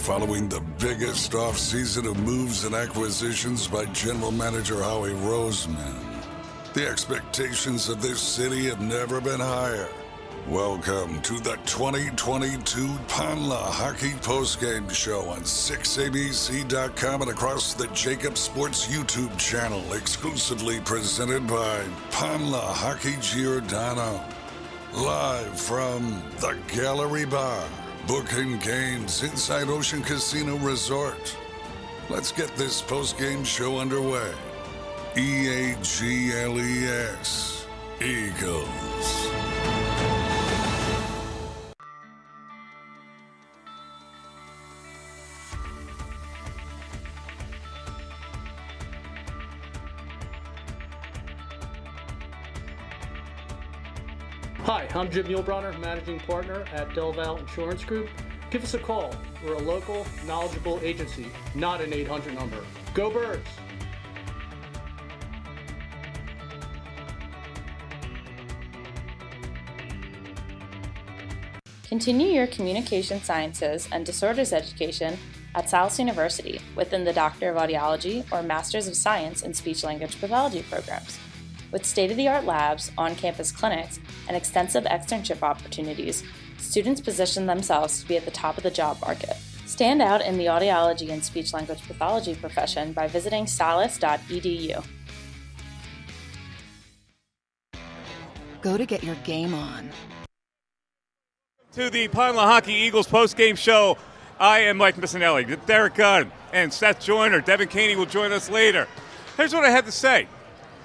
Following the biggest offseason of moves and acquisitions by General Manager Howie Roseman, the expectations of this city have never been higher. Welcome to the 2022 Pond Lehocky Postgame Show on 6abc.com and across the JAKIB Sports YouTube channel, exclusively presented by Pond Lehocky Giordano. Live from the Gallery Bar, booking games inside Ocean Casino Resort. Let's get this post-game show underway. E A G L E S, Eagles. I'm Jim Muehlbronner, Managing Partner at Delval Insurance Group. Give us a call. We're a local, knowledgeable agency, not an 800 number. Go Birds! Continue your communication sciences and disorders education at Salus University within the Doctor of Audiology or Masters of Science in Speech Language Pathology programs. With state of the art labs, on campus clinics, and extensive externship opportunities, students position themselves to be at the top of the job market. Stand out in the audiology and speech language pathology profession by visiting salus.edu. Go to get your game on. to the Pond Lehocky Eagles post-game show. I am Mike Missanelli, Derrick Gunn, and Seth Joyner. Devan Kaney will join us later. Here's what I had to say: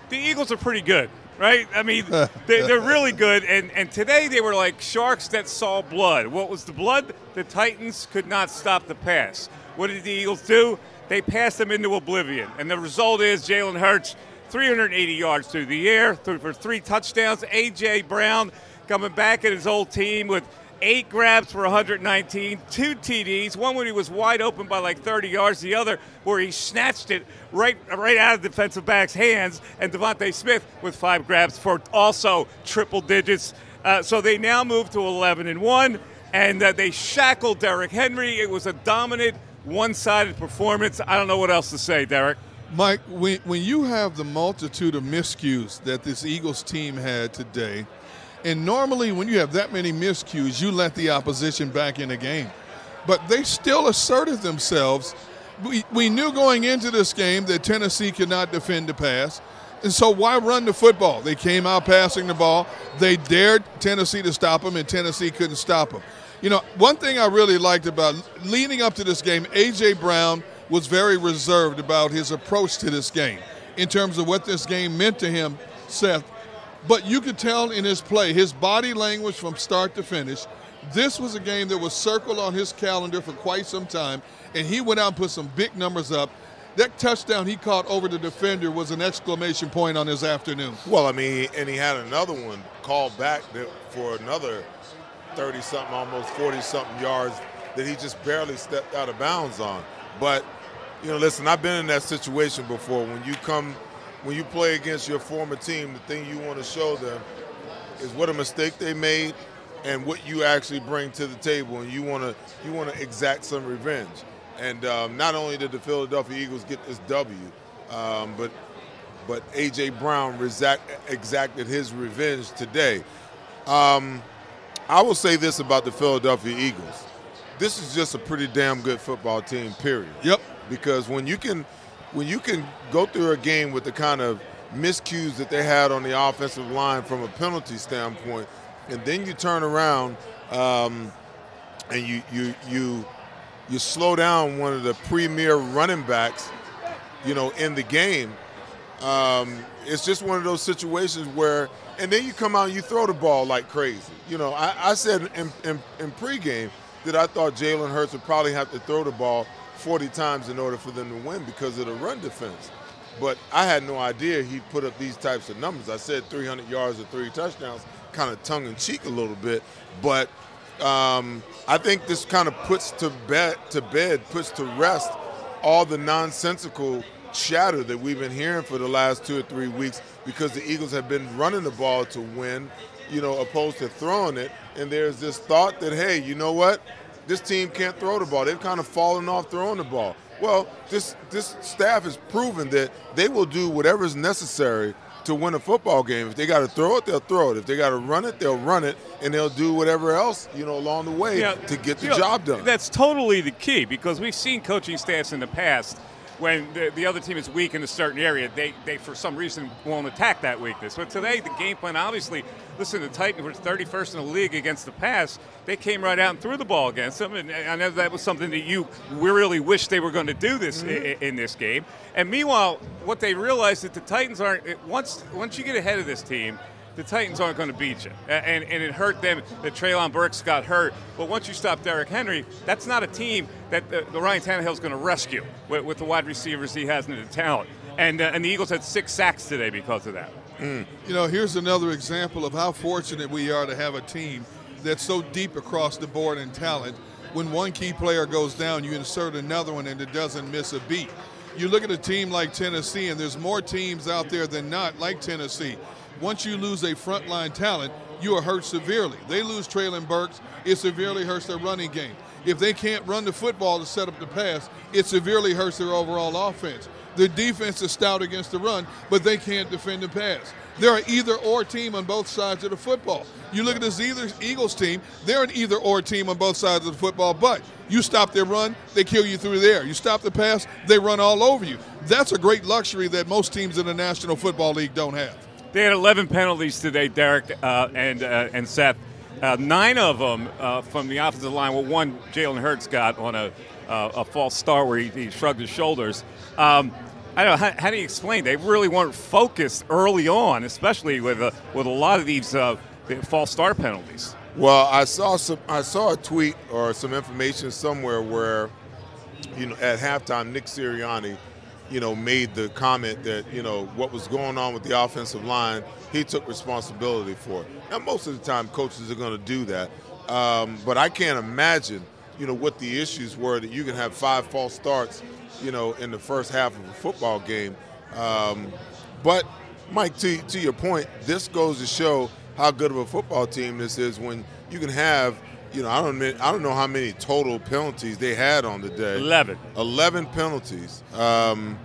the Eagles are pretty good, right? I mean, they, they're really good. And and today they were like sharks that saw blood. What was the blood? The Titans could not stop the pass. What did the Eagles do? They passed them into oblivion, and the result is Jalen Hurts, 380 yards through the air, threw for three touchdowns. AJ Brown coming back at his old team with eight grabs for 119, two TDs, one when he was wide open by like 30 yards, the other where he snatched it right right out of defensive back's hands, and DeVonta Smith with five grabs for also triple digits. Uh, so they now move to 11 and one, and uh, they shackled Derrick Henry. It was a dominant, one-sided performance. I don't know what else to say, Derrick. Mike, when, when you have the multitude of miscues that this Eagles team had today, and normally when you have that many miscues, you let the opposition back in the game. But they still asserted themselves. We, we knew going into this game that Tennessee could not defend the pass. And so why run the football? They came out passing the ball. They dared Tennessee to stop them, and Tennessee couldn't stop them. You know, one thing I really liked about leading up to this game, A.J. Brown was very reserved about his approach to this game in terms of what this game meant to him, Seth. But you could tell in his play, his body language from start to finish. This was a game that was circled on his calendar for quite some time, and he went out and put some big numbers up. That touchdown he caught over the defender was an exclamation point on his afternoon. Well, I mean, and he had another one called back for another 30 something, almost 40 something yards that he just barely stepped out of bounds on. But, you know, listen, I've been in that situation before. When you come, when you play against your former team, the thing you want to show them is what a mistake they made and what you actually bring to the table, and you want to you want to exact some revenge. And um, not only did the Philadelphia Eagles get this W, um, but but AJ Brown exact, exacted his revenge today. Um, I will say this about the Philadelphia Eagles. This is just a pretty damn good football team, period. Yep. Because when you can when you can go through a game with the kind of miscues that they had on the offensive line from a penalty standpoint, and then you turn around um, and you you you you slow down one of the premier running backs, you know, in the game. Um, it's just one of those situations where, and then you come out and you throw the ball like crazy. You know, I, I said in, in, in pregame that I thought Jalen Hurts would probably have to throw the ball 40 times in order for them to win because of the run defense. But I had no idea he'd put up these types of numbers. I said 300 yards and three touchdowns, kind of tongue in cheek a little bit. But um, I think this kind of puts to bed, to bed, puts to rest all the nonsensical chatter that we've been hearing for the last two or three weeks because the Eagles have been running the ball to win, you know, opposed to throwing it. And there's this thought that, hey, you know what? This team can't throw the ball. They've kind of fallen off throwing the ball. Well, this this staff has proven that they will do whatever is necessary to win a football game. If they got to throw it, they'll throw it. If they got to run it, they'll run it, and they'll do whatever else you know along the way Yeah, to get the know, job done. That's totally the key because we've seen coaching staffs in the past when the, the other team is weak in a certain area, they, they for some reason won't attack that weakness. But today, the game plan obviously, listen, the Titans were 31st in the league against the pass. They came right out and threw the ball against them, and I know that was something that you really wished they were going to do this Mm-hmm. i- in this game. And meanwhile, what they realized that the Titans aren't once once you get ahead of this team the Titans aren't going to beat you. And, and it hurt them that Treylon Burks got hurt. But once you stop Derrick Henry, that's not a team that the, the Ryan Tannehill's going to rescue with, with the wide receivers he has and the talent. And, uh, and the Eagles had six sacks today because of that. You know, here's another example of how fortunate we are to have a team that's so deep across the board in talent. When one key player goes down, you insert another one and it doesn't miss a beat. You look at a team like Tennessee, and there's more teams out there than not like Tennessee. Once you lose a frontline talent, you are hurt severely. They lose Treylon Burks, it severely hurts their running game. If they can't run the football to set up the pass, it severely hurts their overall offense. The defense is stout against the run, but they can't defend the pass. They're an either or team on both sides of the football. You look at this Eagles team, they're an either or team on both sides of the football, but you stop their run, they kill you through there. You stop the pass, they run all over you. That's a great luxury that most teams in the National Football League don't have. They had 11 penalties today, Derrick uh, and uh, and Seth. Uh, nine of them uh, from the offensive line. Well, one Jalen Hurts got on a uh, a false start where he, he shrugged his shoulders. Um, I don't know how, how do you explain? They really weren't focused early on, especially with a, with a lot of these uh, false start penalties. Well, I saw some. I saw a tweet or some information somewhere where, you know, at halftime, Nick Sirianni, you know, made the comment that you know what was going on with the offensive line. He took responsibility for it. Now, most of the time, coaches are going to do that, um, but I can't imagine, you know, what the issues were that you can have five false starts, you know, in the first half of a football game. Um, but Mike, to to your point, this goes to show how good of a football team this is when you can have, you know, I don't I don't know how many total penalties they had on the day. 11. 11 penalties. Um,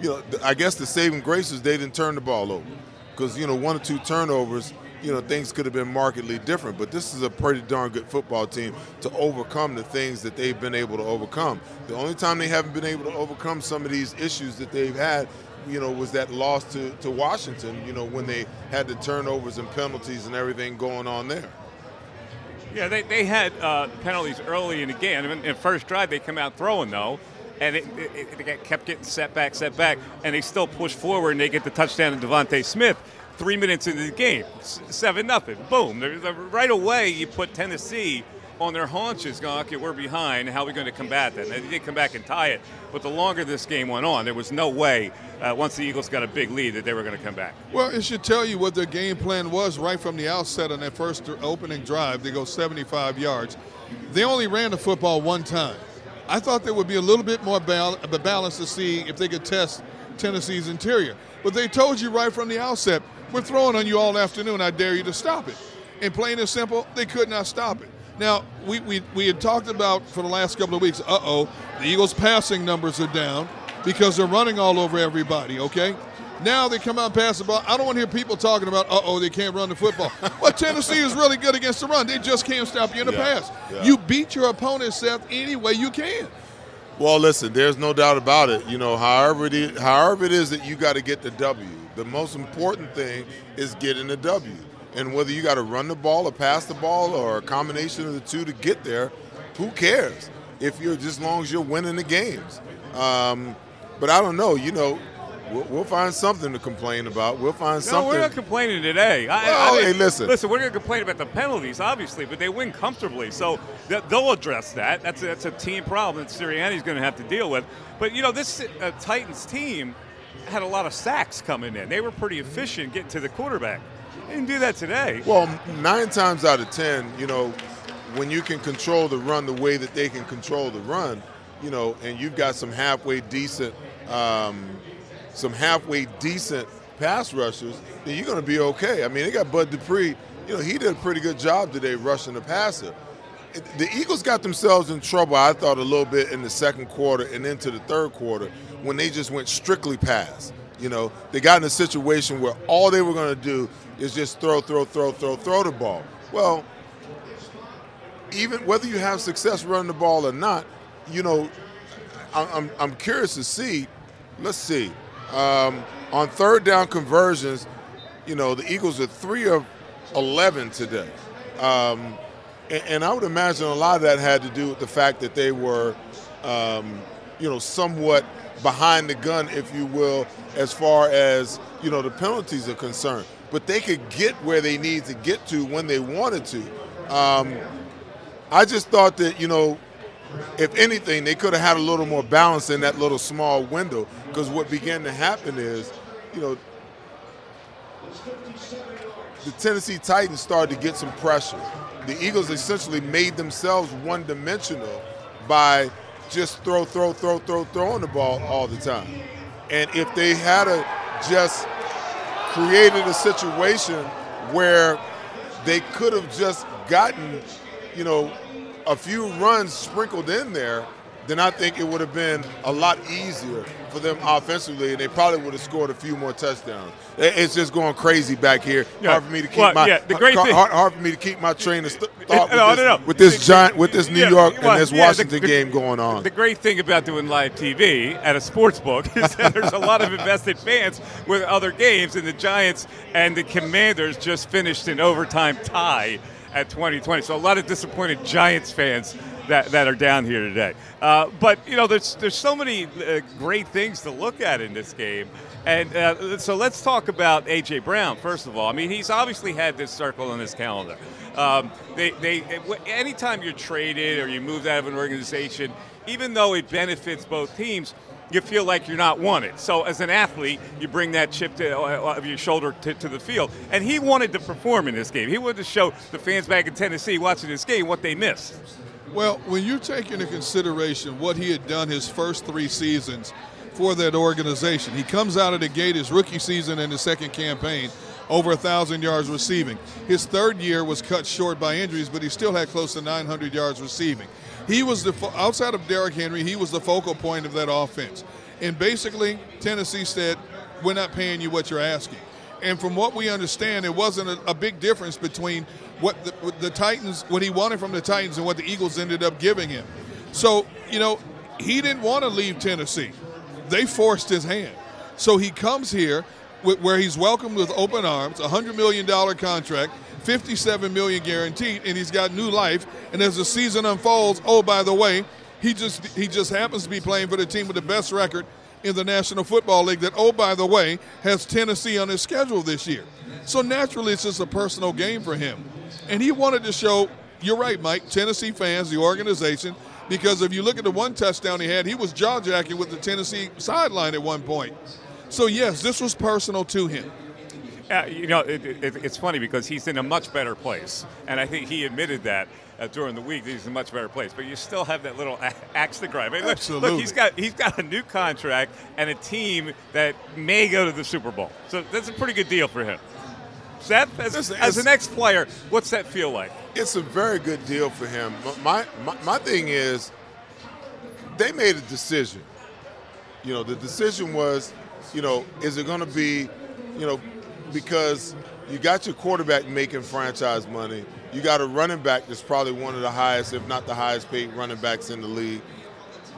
you know, I guess the saving grace is they didn't turn the ball over because you know one or two turnovers. You know, things could have been markedly different, but this is a pretty darn good football team to overcome the things that they've been able to overcome. The only time they haven't been able to overcome some of these issues that they've had you know, was that loss to, to Washington, you know, when they had the turnovers and penalties and everything going on there. Yeah, they, they had uh, penalties early in the game. I mean, in first drive, they come out throwing, though, and it, it, it kept getting set back, set back, and they still push forward, and they get the touchdown to DeVonta Smith three minutes into the game. 7 nothing. Boom. Right away, you put Tennessee on their haunches going, okay, we're behind. How are we going to combat that? And they did come back and tie it. But the longer this game went on, there was no way, uh, once the Eagles got a big lead, that they were going to come back. Well, it should tell you what their game plan was right from the outset on that first opening drive. They go 75 yards. They only ran the football one time. I thought there would be a little bit more bal- balance to see if they could test Tennessee's interior. But they told you right from the outset, we're throwing on you all afternoon. I dare you to stop it. And plain and simple, they could not stop it. Now, we, we, we had talked about for the last couple of weeks, uh oh, the Eagles' passing numbers are down because they're running all over everybody, okay? Now they come out and pass the ball. I don't want to hear people talking about, uh oh, they can't run the football. well, Tennessee is really good against the run. They just can't stop you in the Yeah, pass. yeah. You beat your opponent, Seth, any way you can. Well, listen, there's no doubt about it. You know, however it is, however it is that you got to get the W, the most important thing is getting the W. And whether you got to run the ball or pass the ball or a combination of the two to get there, who cares? If you're just as long as you're winning the games. Um, but I don't know. You know, we'll, we'll find something to complain about. We'll find No, something. we're not complaining today. I, Well, I mean, hey, listen. Listen, we're going to complain about the penalties, obviously, but they win comfortably. So th- they'll address that. That's a, that's a team problem that Sirianni's going to have to deal with. But, you know, this uh, Titans team had a lot of sacks coming in. They were pretty efficient getting to the quarterback. They didn't do that today. Well, nine times out of ten, you know, when you can control the run the way that they can control the run, you know, and you've got some halfway decent, um, some halfway decent pass rushers, then you're going to be okay. I mean, they got Bud Dupree. You know, he did a pretty good job today rushing the passer. The Eagles got themselves in trouble, I thought, a little bit in the second quarter and into the third quarter when they just went strictly pass. You know, they got in a situation where all they were going to do is just throw, throw, throw, throw, throw the ball. Well, even whether you have success running the ball or not, you know, I'm, I'm curious to see. Let's see. Um, on third down conversions, you know, the Eagles are three of 11 today. Um, and, I would imagine a lot of that had to do with the fact that they were, um, you know, somewhat behind the gun, if you will, as far as, you know, the penalties are concerned. But they could get where they need to get to when they wanted to. Um, I just thought that, you know, if anything, they could have had a little more balance in that little small window. Because what began to happen is, you know, the Tennessee Titans started to get some pressure. The Eagles essentially made themselves one dimensional by just throw, throw, throw, throw, throwing the ball all the time. And if they had a just created a situation where they could have just gotten, you know, a few runs sprinkled in there, then I think it would have been a lot easier for them offensively, and they probably would have scored a few more touchdowns. It's just going crazy back here. Yeah. Hard for me to keep Well, my yeah, the great hard, thing- hard, for me to keep my train of st- thought No, with, this, no, no. with this giant with this New yeah, York well, and this Washington the- game going on. The great thing about doing live TV at a sports book is that there's a lot of invested fans with other games, and the Giants and the Commanders just finished an overtime tie at 2020. So a lot of disappointed Giants fans that, that are down here today. Uh, but you know, there's there's so many uh, great things to look at in this game. And uh, so let's talk about AJ Brown first of all. I mean, he's obviously had this circle on his calendar. Um, they, they, anytime you're traded or you move out of an organization, even though it benefits both teams, you feel like you're not wanted. So as an athlete, you bring that chip to, uh, of your shoulder to, to the field. And he wanted to perform in this game. He wanted to show the fans back in Tennessee watching this game what they missed. Well, when you take into consideration what he had done his first three seasons for that organization, he comes out of the gate his rookie season and his second campaign over a thousand yards receiving. His third year was cut short by injuries, but he still had close to 900 yards receiving. He was the outside of Derrick Henry, he was the focal point of that offense. And basically, Tennessee said, "We're not paying you what you're asking." And from what we understand, it wasn't a, a big difference between what the, what the Titans, what he wanted from the Titans, and what the Eagles ended up giving him. So, you know, he didn't want to leave Tennessee. They forced his hand. So he comes here where he's welcomed with open arms, a $100 million contract, 57 million guaranteed, and he's got new life. And as the season unfolds, oh, by the way, he just he just happens to be playing for the team with the best record in the National Football League that, oh, by the way, has Tennessee on his schedule this year. So naturally, it's just a personal game for him. And he wanted to show, you're right, Mike, Tennessee fans, the organization, because if you look at the one touchdown he had, he was jaw jacking with the Tennessee sideline at one point. So, yes, this was personal to him. Uh, you know, it, it, it's funny because he's in a much better place, and I think he admitted that uh, during the week he's in a much better place. But you still have that little axe to grind. I mean, look- Absolutely. Look, he's got he's got a new contract and a team that may go to the Super Bowl. So that's a pretty good deal for him. Seth, as, as an ex-player, what's that feel like? it's a very good deal for him. My, my my thing is, they made a decision. You know, the decision was, you know, is it going to be, you know, because you got your quarterback making franchise money, you got a running back that's probably one of the highest, if not the highest paid running backs in the league.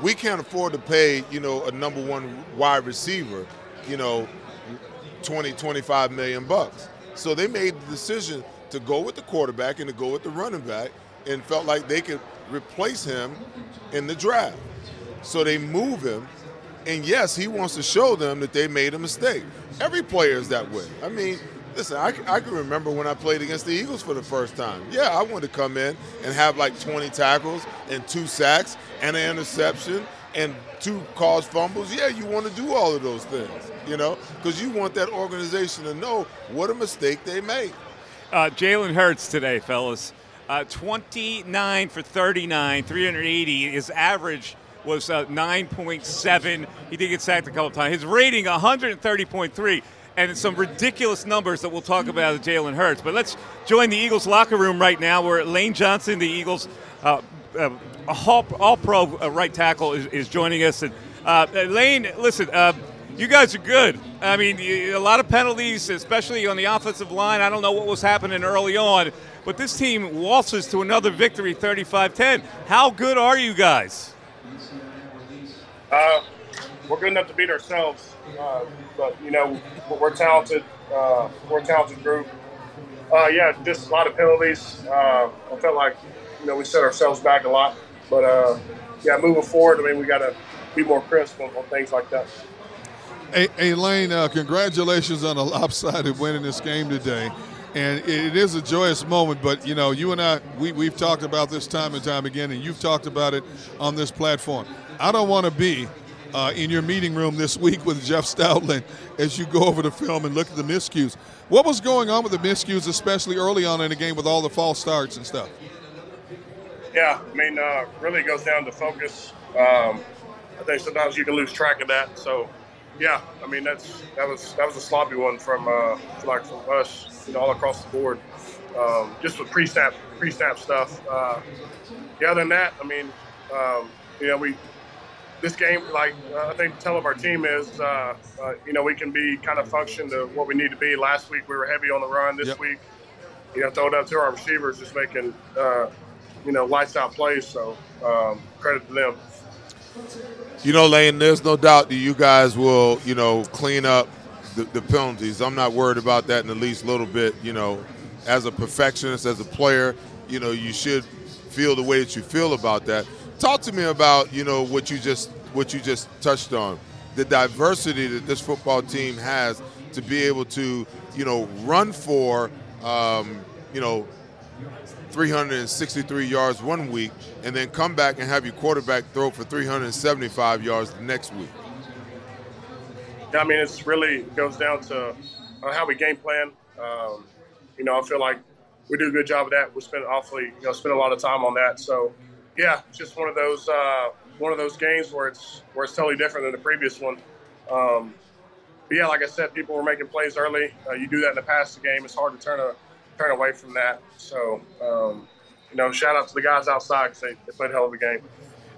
We can't afford to pay, you know, a number one wide receiver, you know, 20, 25 million bucks. So they made the decision to go with the quarterback and to go with the running back and felt like they could replace him in the draft. So they move him. And yes, he wants to show them that they made a mistake. Every player is that way. I mean, listen, I, I can remember when I played against the Eagles for the first time. Yeah, I wanted to come in and have like 20 tackles and two sacks and an interception and two caused fumbles. Yeah, you want to do all of those things, you know, because you want that organization to know what a mistake they made. Uh, Jalen Hurts today, fellas. Uh, 29 for 39, 380. His average was uh, 9.7. He did get sacked a couple times. His rating 130.3, and some ridiculous numbers that we'll talk about of Jalen Hurts. But let's join the Eagles locker room right now, where Lane Johnson, the Eagles uh, uh, all, all, pro uh, right tackle, is, is, joining us. And uh, Lane, listen. You guys are good. I mean, a lot of penalties, especially on the offensive line. I don't know what was happening early on, but this team waltzes to another victory 35 10. How good are you guys? Uh, we're good enough to beat ourselves, uh, but you know we're talented. Uh, we're a talented group. Uh, yeah, just a lot of penalties. Uh, I felt like you know we set ourselves back a lot, but uh, yeah, moving forward, I mean we got to be more crisp on, on, things like that. Hey, hey Lane, congratulations on a lopsided win in this game today and it is a joyous moment. But you know, you and I, we, we've talked about this time and time again, and you've talked about it on this platform. I don't want to be uh, in your meeting room this week with Jeff Stoutland as you go over the film and look at the miscues. What was going on with the miscues, especially early on in the game with all the false starts and stuff? Yeah, I mean, uh, really goes down to focus. Um, I think sometimes you can lose track of that. So, yeah, I mean that's that was that was a sloppy one from uh, like from us, you know, all across the board. Um, just with pre-snap pre-snap stuff. Uh, yeah, other than that, I mean, um, you know, we this game, like uh, I think, the tell of our team is, uh, uh, you know, we can be kind of function to what we need to be. Last week we were heavy on the run. This yep. week, you know, throw it up to our receivers, just making, uh, you know, lights out plays. So um, credit to them. You know, Lane, there's no doubt that you guys will, you know, clean up the, the penalties. I'm not worried about that in the least little bit. You know, as a perfectionist, as a player, you know, you should feel the way that you feel about that. Talk to me about you know what you just what you just touched on, the diversity that this football team has to be able to you know run for um, you know 363 yards one week and then come back and have your quarterback throw for 375 yards the next week. Yeah, I mean, it's really goes down to uh, how we game plan. Um, you know, I feel like we do a good job of that. We spend awfully, you know, spend a lot of time on that. So yeah, just one of those uh, one of those games where it's where it's totally different than the previous one. Um, but yeah, like I said, people were making plays early. Uh, you do that in the past game. It's hard to turn a turn away from that. So um, you know, shout out to the guys outside because they, they played a hell of a game.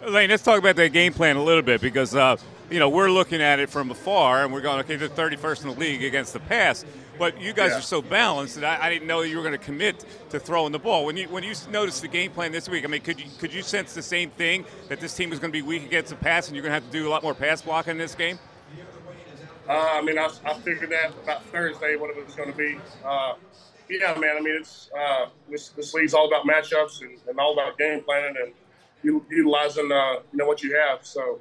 Lane, let's talk about that game plan a little bit because uh, you know we're looking at it from afar and we're going, okay, they're 31st in the league against the pass. But you guys yeah. are so balanced that I, I, didn't know you were going to commit to throwing the ball. When you when you noticed the game plan this week, I mean, could you could you sense the same thing that this team was going to be weak against the pass, and you're going to have to do a lot more pass blocking in this game? Uh, I mean, I, I, figured that about Thursday what it was going to be. Uh, yeah, man. I mean, it's uh, this this league's all about matchups and, and all about game planning and utilizing uh, you know what you have. So,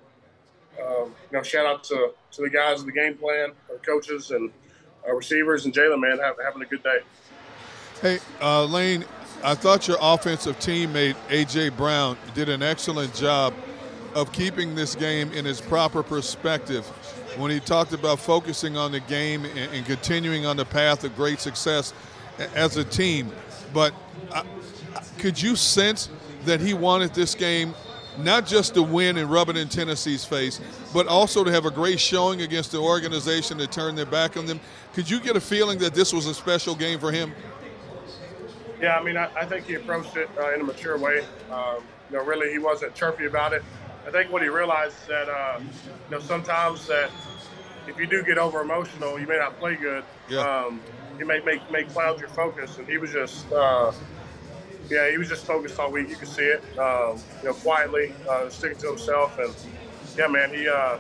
um, you know, shout out to to the guys of the game plan, our coaches, and our receivers and Jalen, man, have, having a good day. Hey, uh, Lane, I thought your offensive teammate, A.J. Brown, did an excellent job of keeping this game in its proper perspective when he talked about focusing on the game and, and continuing on the path of great success as a team. But uh, could you sense that he wanted this game not just to win and rub it in Tennessee's face, but also to have a great showing against the organization to turn their back on them. Could you get a feeling that this was a special game for him? Yeah, I mean, I, I think he approached it uh, in a mature way. Um, you know, really, he wasn't chirpy about it. I think what he realized is that, uh, you know, sometimes that if you do get over emotional, you may not play good. Yeah. Um, you may make make cloud your focus, and he was just. Uh, yeah, he was just focused all week. You could see it, um, you know, quietly, uh, sticking to himself, and yeah, man, he uh,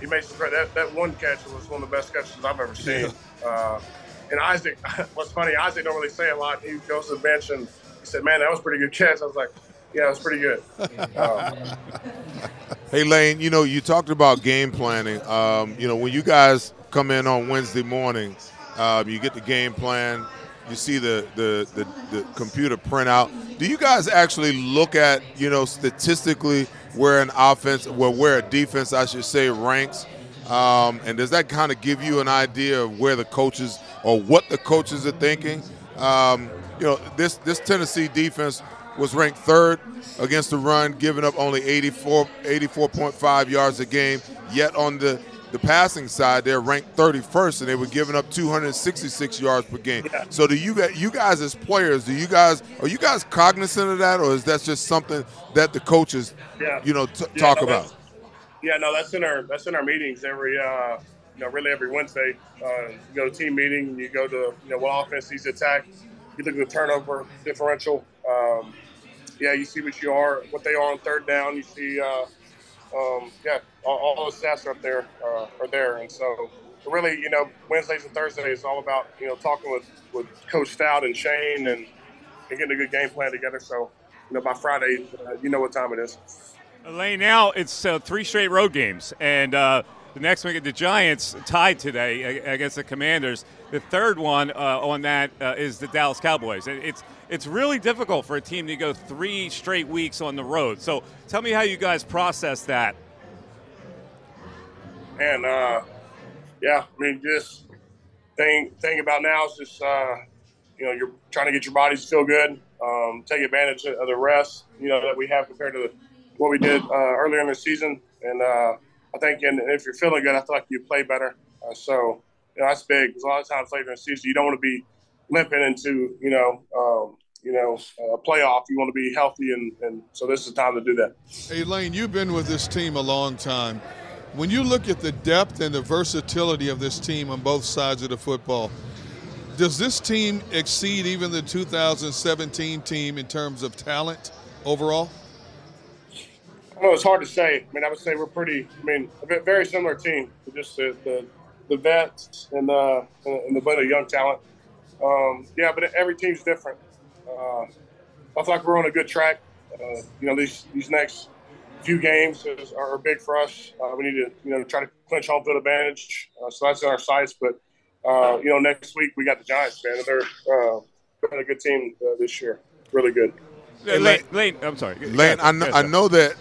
he made some great. That, that one catch was one of the best catches I've ever seen. Uh, and Isaac, what's funny, Isaac don't really say a lot. He goes to the bench and he said, "Man, that was a pretty good catch." I was like, "Yeah, it was pretty good." Um, Hey Lane, you know you talked about game planning. Um, you know when you guys come in on Wednesday morning, um, you get the game plan. You see the, the the the computer printout. Do you guys actually look at you know statistically where an offense, well where a defense, I should say, ranks? Um, and does that kind of give you an idea of where the coaches or what the coaches are thinking? Um, you know this this Tennessee defense was ranked third against the run, giving up only 84, 84.5 yards a game. Yet on the, the passing side, they're ranked 31st, and they were giving up 266 yards per game. Yeah. So do you got you guys as players? Do you guys are you guys cognizant of that, or is that just something that the coaches, Yeah. you know, t- Yeah, talk no, about? Yeah, no, that's in our that's in our meetings every uh, you know really every Wednesday. Uh, you go to team meeting, you go to you know what offense needs attack. You look at the turnover differential. Um, yeah, you see what you are, what they are on third down. You see, uh, um, yeah, all, all the stats are up there uh, are there, and so really, you know, Wednesdays and Thursdays is all about you know talking with with Coach Stout and Shane and, and getting a good game plan together. So you know by Friday, uh, you know what time it is. Lane, now it's uh, three straight road games, and uh, the next week the Giants tied today against the Commanders. The third one uh, on that uh, is the Dallas Cowboys. It's it's really difficult for a team to go three straight weeks on the road. So tell me how you guys process that. And uh, yeah, I mean, just thing thing about now is just uh, you know you're trying to get your bodies to feel good, um, take advantage of the rest you know that we have compared to what we did uh, earlier in the season. And uh, I think, and if you're feeling good, I feel like you play better. Uh, so you know that's big because a lot of times later in the season you don't want to be limping into you know um, you know a playoff. You want to be healthy, and, and so this is the time to do that. Hey, Lane, you've been with this team a long time. When you look at the depth and the versatility of this team on both sides of the football, does this team exceed even the 2017 team in terms of talent overall? I know it's hard to say. I mean, I would say we're pretty. I mean, a bit, very similar team. Just the the, the vets and the and the bunch of young talent. Um, yeah, but every team's different. Uh, I feel like we're on a good track. Uh, you know, these these next few games is, are big for us. Uh, we need to you know try to clinch home field advantage. Uh, so that's in our sights. But uh, you know, next week we got the Giants, man. and They're uh, been a good team uh, this year. Really good. Lane, Lane, Lane, I'm sorry. Lane, I know, I know that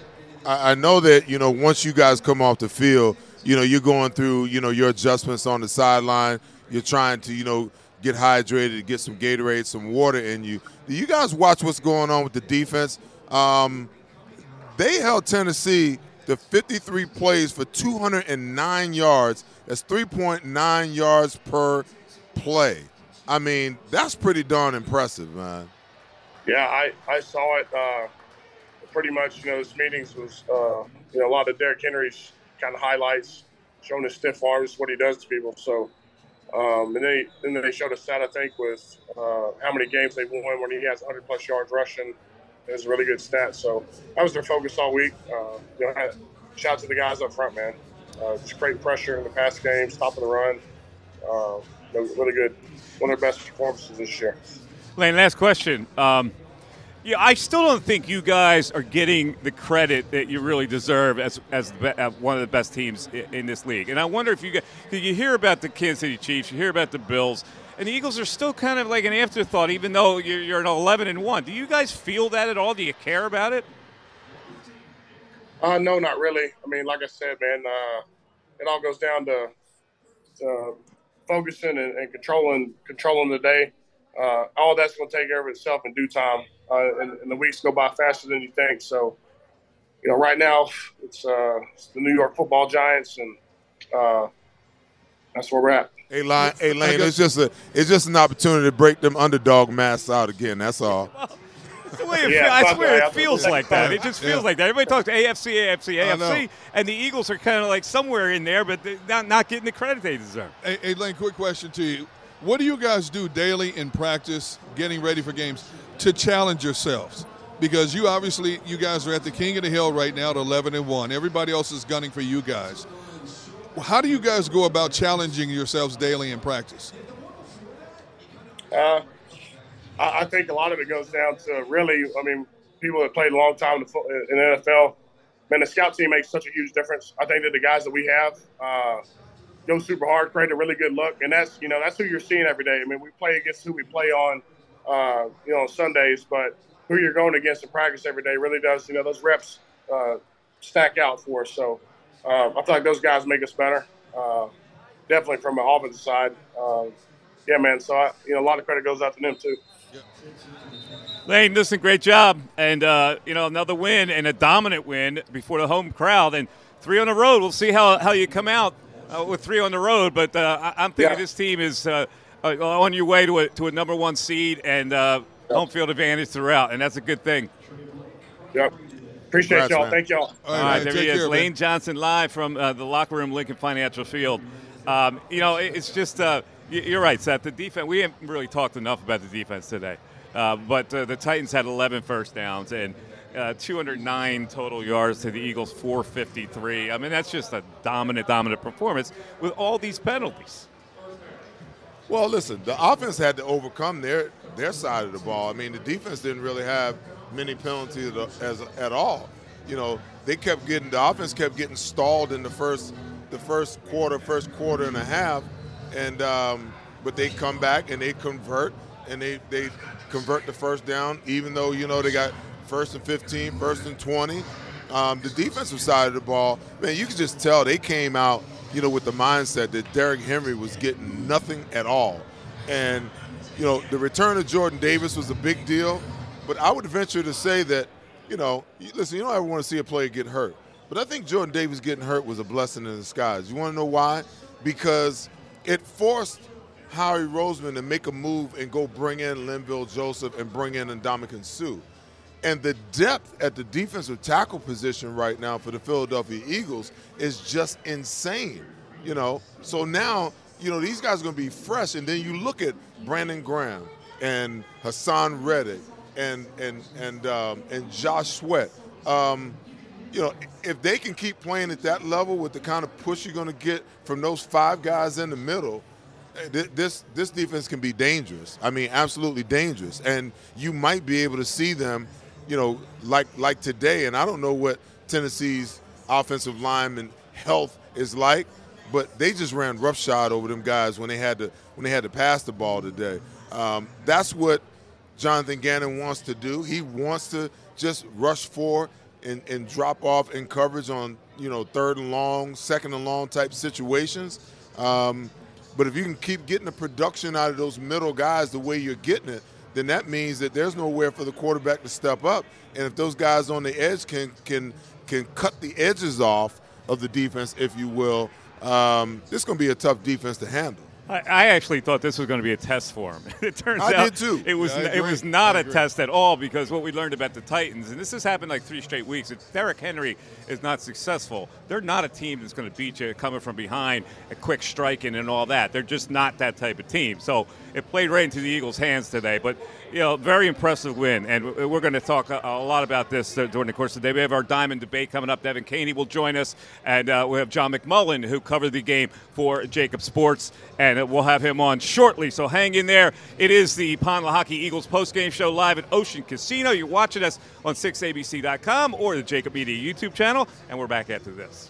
I I know that you know once you guys come off the field, you know you're going through you know your adjustments on the sideline. You're trying to you know get hydrated, get some Gatorade, some water in you. Do you guys watch what's going on with the defense? Um, they held Tennessee to 53 plays for 209 yards. That's 3.9 yards per play. I mean, that's pretty darn impressive, man. Yeah, I, I saw it. Uh, pretty much, you know, this meetings was, uh, you know, a lot of Derrick Henry's kind of highlights, showing his stiff arms, what he does to people. So, um, and then, he, then they showed a stat, I think, with uh, how many games they won when he has 100 plus yards rushing. It was a really good stat. So that was their focus all week. Uh, you know, shout out to the guys up front, man. Uh, just creating pressure in the pass game, stopping the run. Uh, really good. One of their best performances this year. Lane, last question. Um, yeah, I still don't think you guys are getting the credit that you really deserve as as the, be- uh, one of the best teams in, this league. And I wonder if you get, you hear about the Kansas City Chiefs, you hear about the Bills, and the Eagles are still kind of like an afterthought, even though you're, you're an 11 and one. Do you guys feel that at all? Do you care about it? Uh, no, not really. I mean, like I said, man, uh, it all goes down to uh, focusing and, and controlling controlling the day. Uh, all that's going to take care of itself in due time, uh, and, and the weeks go by faster than you think. So, you know, right now it's, uh, it's the New York Football Giants, and uh, that's where we're at. Hey, Lane, hey, Lane it's just a it's just an opportunity to break them underdog masks out again. That's all. the way it Yeah, feel- I swear yeah. it feels like that. It just feels Yeah. like that. Everybody talks AFC, AFC, AFC, and the Eagles are kind of like somewhere in there, but they're not not getting the credit they deserve. Hey, hey, Lane, quick question to you. What do you guys do daily in practice, getting ready for games, to challenge yourselves? Because you obviously, you guys are at the king of the hill right now at 11 and 1. Everybody else is gunning for you guys. How do you guys go about challenging yourselves daily in practice? Uh, I, think a lot of it goes down to really, I mean, people that played a long time in the, in the NFL, man, the scout team makes such a huge difference. I think that the guys that we have uh, go super hard, create a really good look, and that's you know that's who you're seeing every day. I mean, we play against who we play on, uh, you know, on Sundays, but who you're going against in practice every day really does. You know, those reps uh, stack out for us. So uh, I feel like those guys make us better. Uh, definitely from an offensive side. Uh, yeah, man. So I, you know, a lot of credit goes out to them too. Lane, listen, great job, and uh, you know another win and a dominant win before the home crowd, and three on the road. We'll see how, how you come out uh, with three on the road, but uh, I'm thinking Yeah. this team is on your way to a to a number one seed and uh, home field advantage throughout, and that's a good thing. Yep. Appreciate Congrats, y'all. man. Thank y'all. All All right, there take he is, care, Lane man. Johnson, live from uh, the locker room, Lincoln Financial Field. Um, you know, it- it's just uh, you're right, Seth. The defense. We haven't really talked enough about the defense today, uh, but uh, the Titans had 11 first downs and uh, 209 total yards to the Eagles 453. I mean, that's just a dominant, dominant performance with all these penalties. Well, listen, the offense had to overcome their their side of the ball. I mean, the defense didn't really have many penalties as, at all. You know, they kept getting the offense kept getting stalled in the first the first quarter, first quarter and a half, and um, but they come back and they convert and they they convert the first down, even though you know they got first and 15, first and 20. Um, the defensive side of the ball, man, you can just tell they came out, you know, with the mindset that Derrick Henry was getting nothing at all. And, you know, the return of Jordan Davis was a big deal. But I would venture to say that, you know, listen, you don't ever want to see a player get hurt. But I think Jordan Davis getting hurt was a blessing in disguise. You want to know why? Because it forced Howie Roseman to make a move and go bring in Linval Joseph and bring in Ndamukong Suh. And the depth at the defensive tackle position right now for the Philadelphia Eagles is just insane. You know, so now you know these guys are going to be fresh, and then you look at Brandon Graham and Haason Reddick and and and um, and Josh Sweat. Um, you know, if they can keep playing at that level with the kind of push you're going to get from those five guys in the middle, eh, this this defense can be dangerous. I mean, absolutely dangerous. And you might be able to see them, you know, like like today. And I don't know what Tennessee's offensive lineman health is like, but they just ran roughshod over them guys when they had to when they had to pass the ball today. Um, that's what Jonathan Gannon wants to do. He wants to just rush for and, and drop off in coverage on you know third and long, second and long type situations. Um, but if you can keep getting the production out of those middle guys the way you're getting it, then that means that there's nowhere for the quarterback to step up. And if those guys on the edge can can can cut the edges off of the defense, if you will, um, this is going to be a tough defense to handle. I, I actually thought this was going to be a test for him. It turns I out did too. it was Yeah, it was not a test at all because what we learned about the Titans, and this has happened like three straight weeks. If Derrick Henry is not successful, they're not a team that's going to beat you coming from behind, a quick striking and all that. They're just not that type of team. So it played right into the Eagles' hands today. But you know, very impressive win, and we're going to talk a, lot about this during the course of the day. We have our diamond debate coming up. Devan Kaney will join us, and uh, we have John McMullen who covered the game for JAKIB Sports, and we'll have him on shortly. So hang in there. It is the Pond Lehocky Eagles postgame show live at Ocean Casino. You're watching us on 6abc.com or the JAKIB Media YouTube channel, and we're back after this.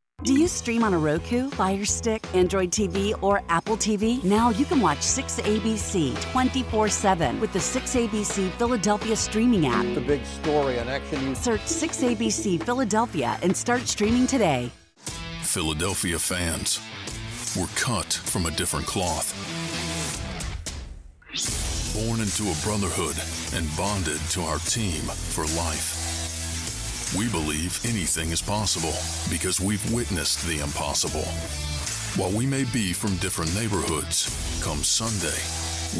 Do you stream on a Roku, Fire Stick, Android TV, or Apple TV? Now you can watch 6ABC 24 7 with the 6ABC Philadelphia streaming app. The big story on Action News. Search 6ABC Philadelphia and start streaming today. Philadelphia fans were cut from a different cloth. Born into a brotherhood and bonded to our team for life. We believe anything is possible because we've witnessed the impossible. While we may be from different neighborhoods, come Sunday,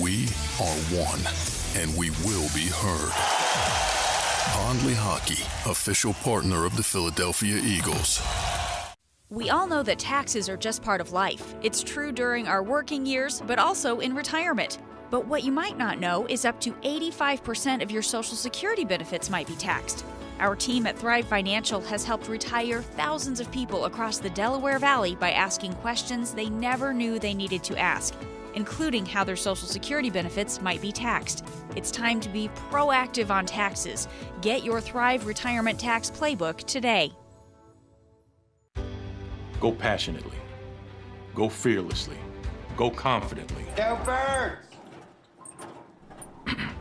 we are one and we will be heard. Pond Lehocky, official partner of the Philadelphia Eagles. We all know that taxes are just part of life. It's true during our working years, but also in retirement. But what you might not know is up to 85% of your Social Security benefits might be taxed. Our team at Thrive Financial has helped retire thousands of people across the Delaware Valley by asking questions they never knew they needed to ask, including how their Social Security benefits might be taxed. It's time to be proactive on taxes. Get your Thrive Retirement Tax Playbook today. Go passionately. Go fearlessly. Go confidently. Go Birds!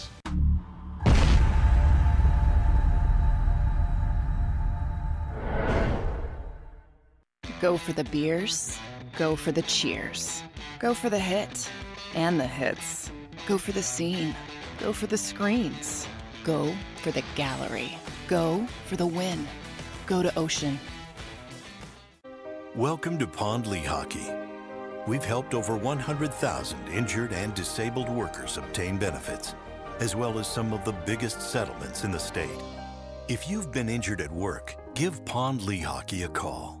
Go for the beers. Go for the cheers. Go for the hit and the hits. Go for the scene. Go for the screens. Go for the gallery. Go for the win. Go to Ocean. Welcome to Pond Lehocky. We've helped over 100,000 injured and disabled workers obtain benefits, as well as some of the biggest settlements in the state. If you've been injured at work, give Pond Lehocky a call.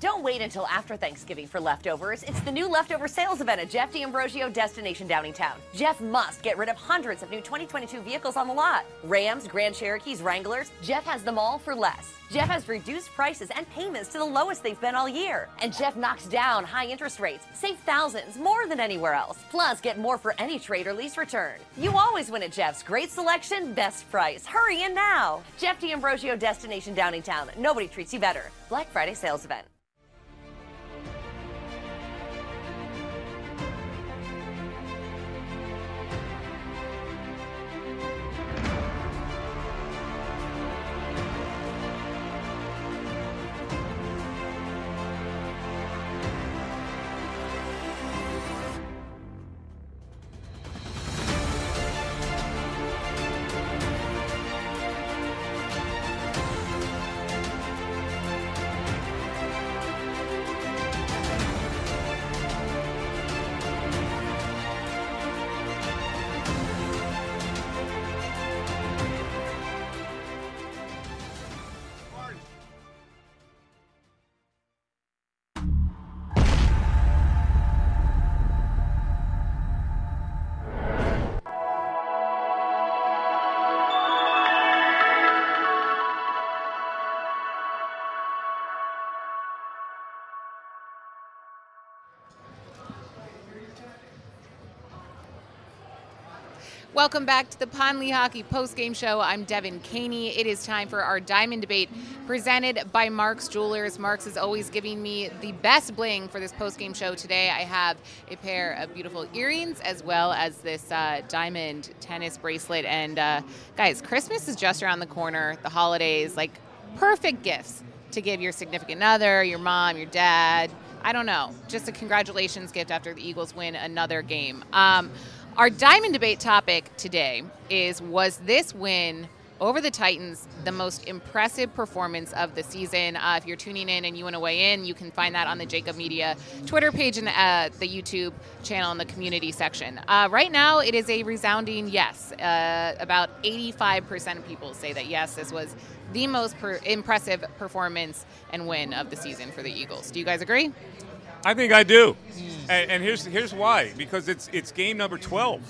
Don't wait until after Thanksgiving for leftovers. It's the new leftover sales event at Jeff D'Ambrosio Destination Downingtown. Jeff must get rid of hundreds of new 2022 vehicles on the lot. Rams, Grand Cherokees, Wranglers. Jeff has them all for less. Jeff has reduced prices and payments to the lowest they've been all year. And Jeff knocks down high interest rates. Save thousands more than anywhere else. Plus, get more for any trade or lease return. You always win at Jeff's. Great selection, best price. Hurry in now. Jeff D'Ambrosio Destination Downingtown. Nobody treats you better. Black Friday sales event. Welcome back to the Pond Lehocky Postgame Show. I'm Devan Kaney. It is time for our Diamond Debate presented by Mark's Jewelers. Mark's is always giving me the best bling for this postgame show. Today I have a pair of beautiful earrings as well as this uh, diamond tennis bracelet. And uh, guys, Christmas is just around the corner, the holidays, like perfect gifts to give your significant other, your mom, your dad, I don't know. Just a congratulations gift after the Eagles win another game. Um, our diamond debate topic today is Was this win over the Titans the most impressive performance of the season? Uh, if you're tuning in and you want to weigh in, you can find that on the JAKIB Media Twitter page and the, uh, the YouTube channel in the community section. Uh, right now, it is a resounding yes. Uh, about 85% of people say that yes, this was the most per- impressive performance and win of the season for the Eagles. Do you guys agree? I think I do, and, and here's here's why. Because it's it's game number twelve.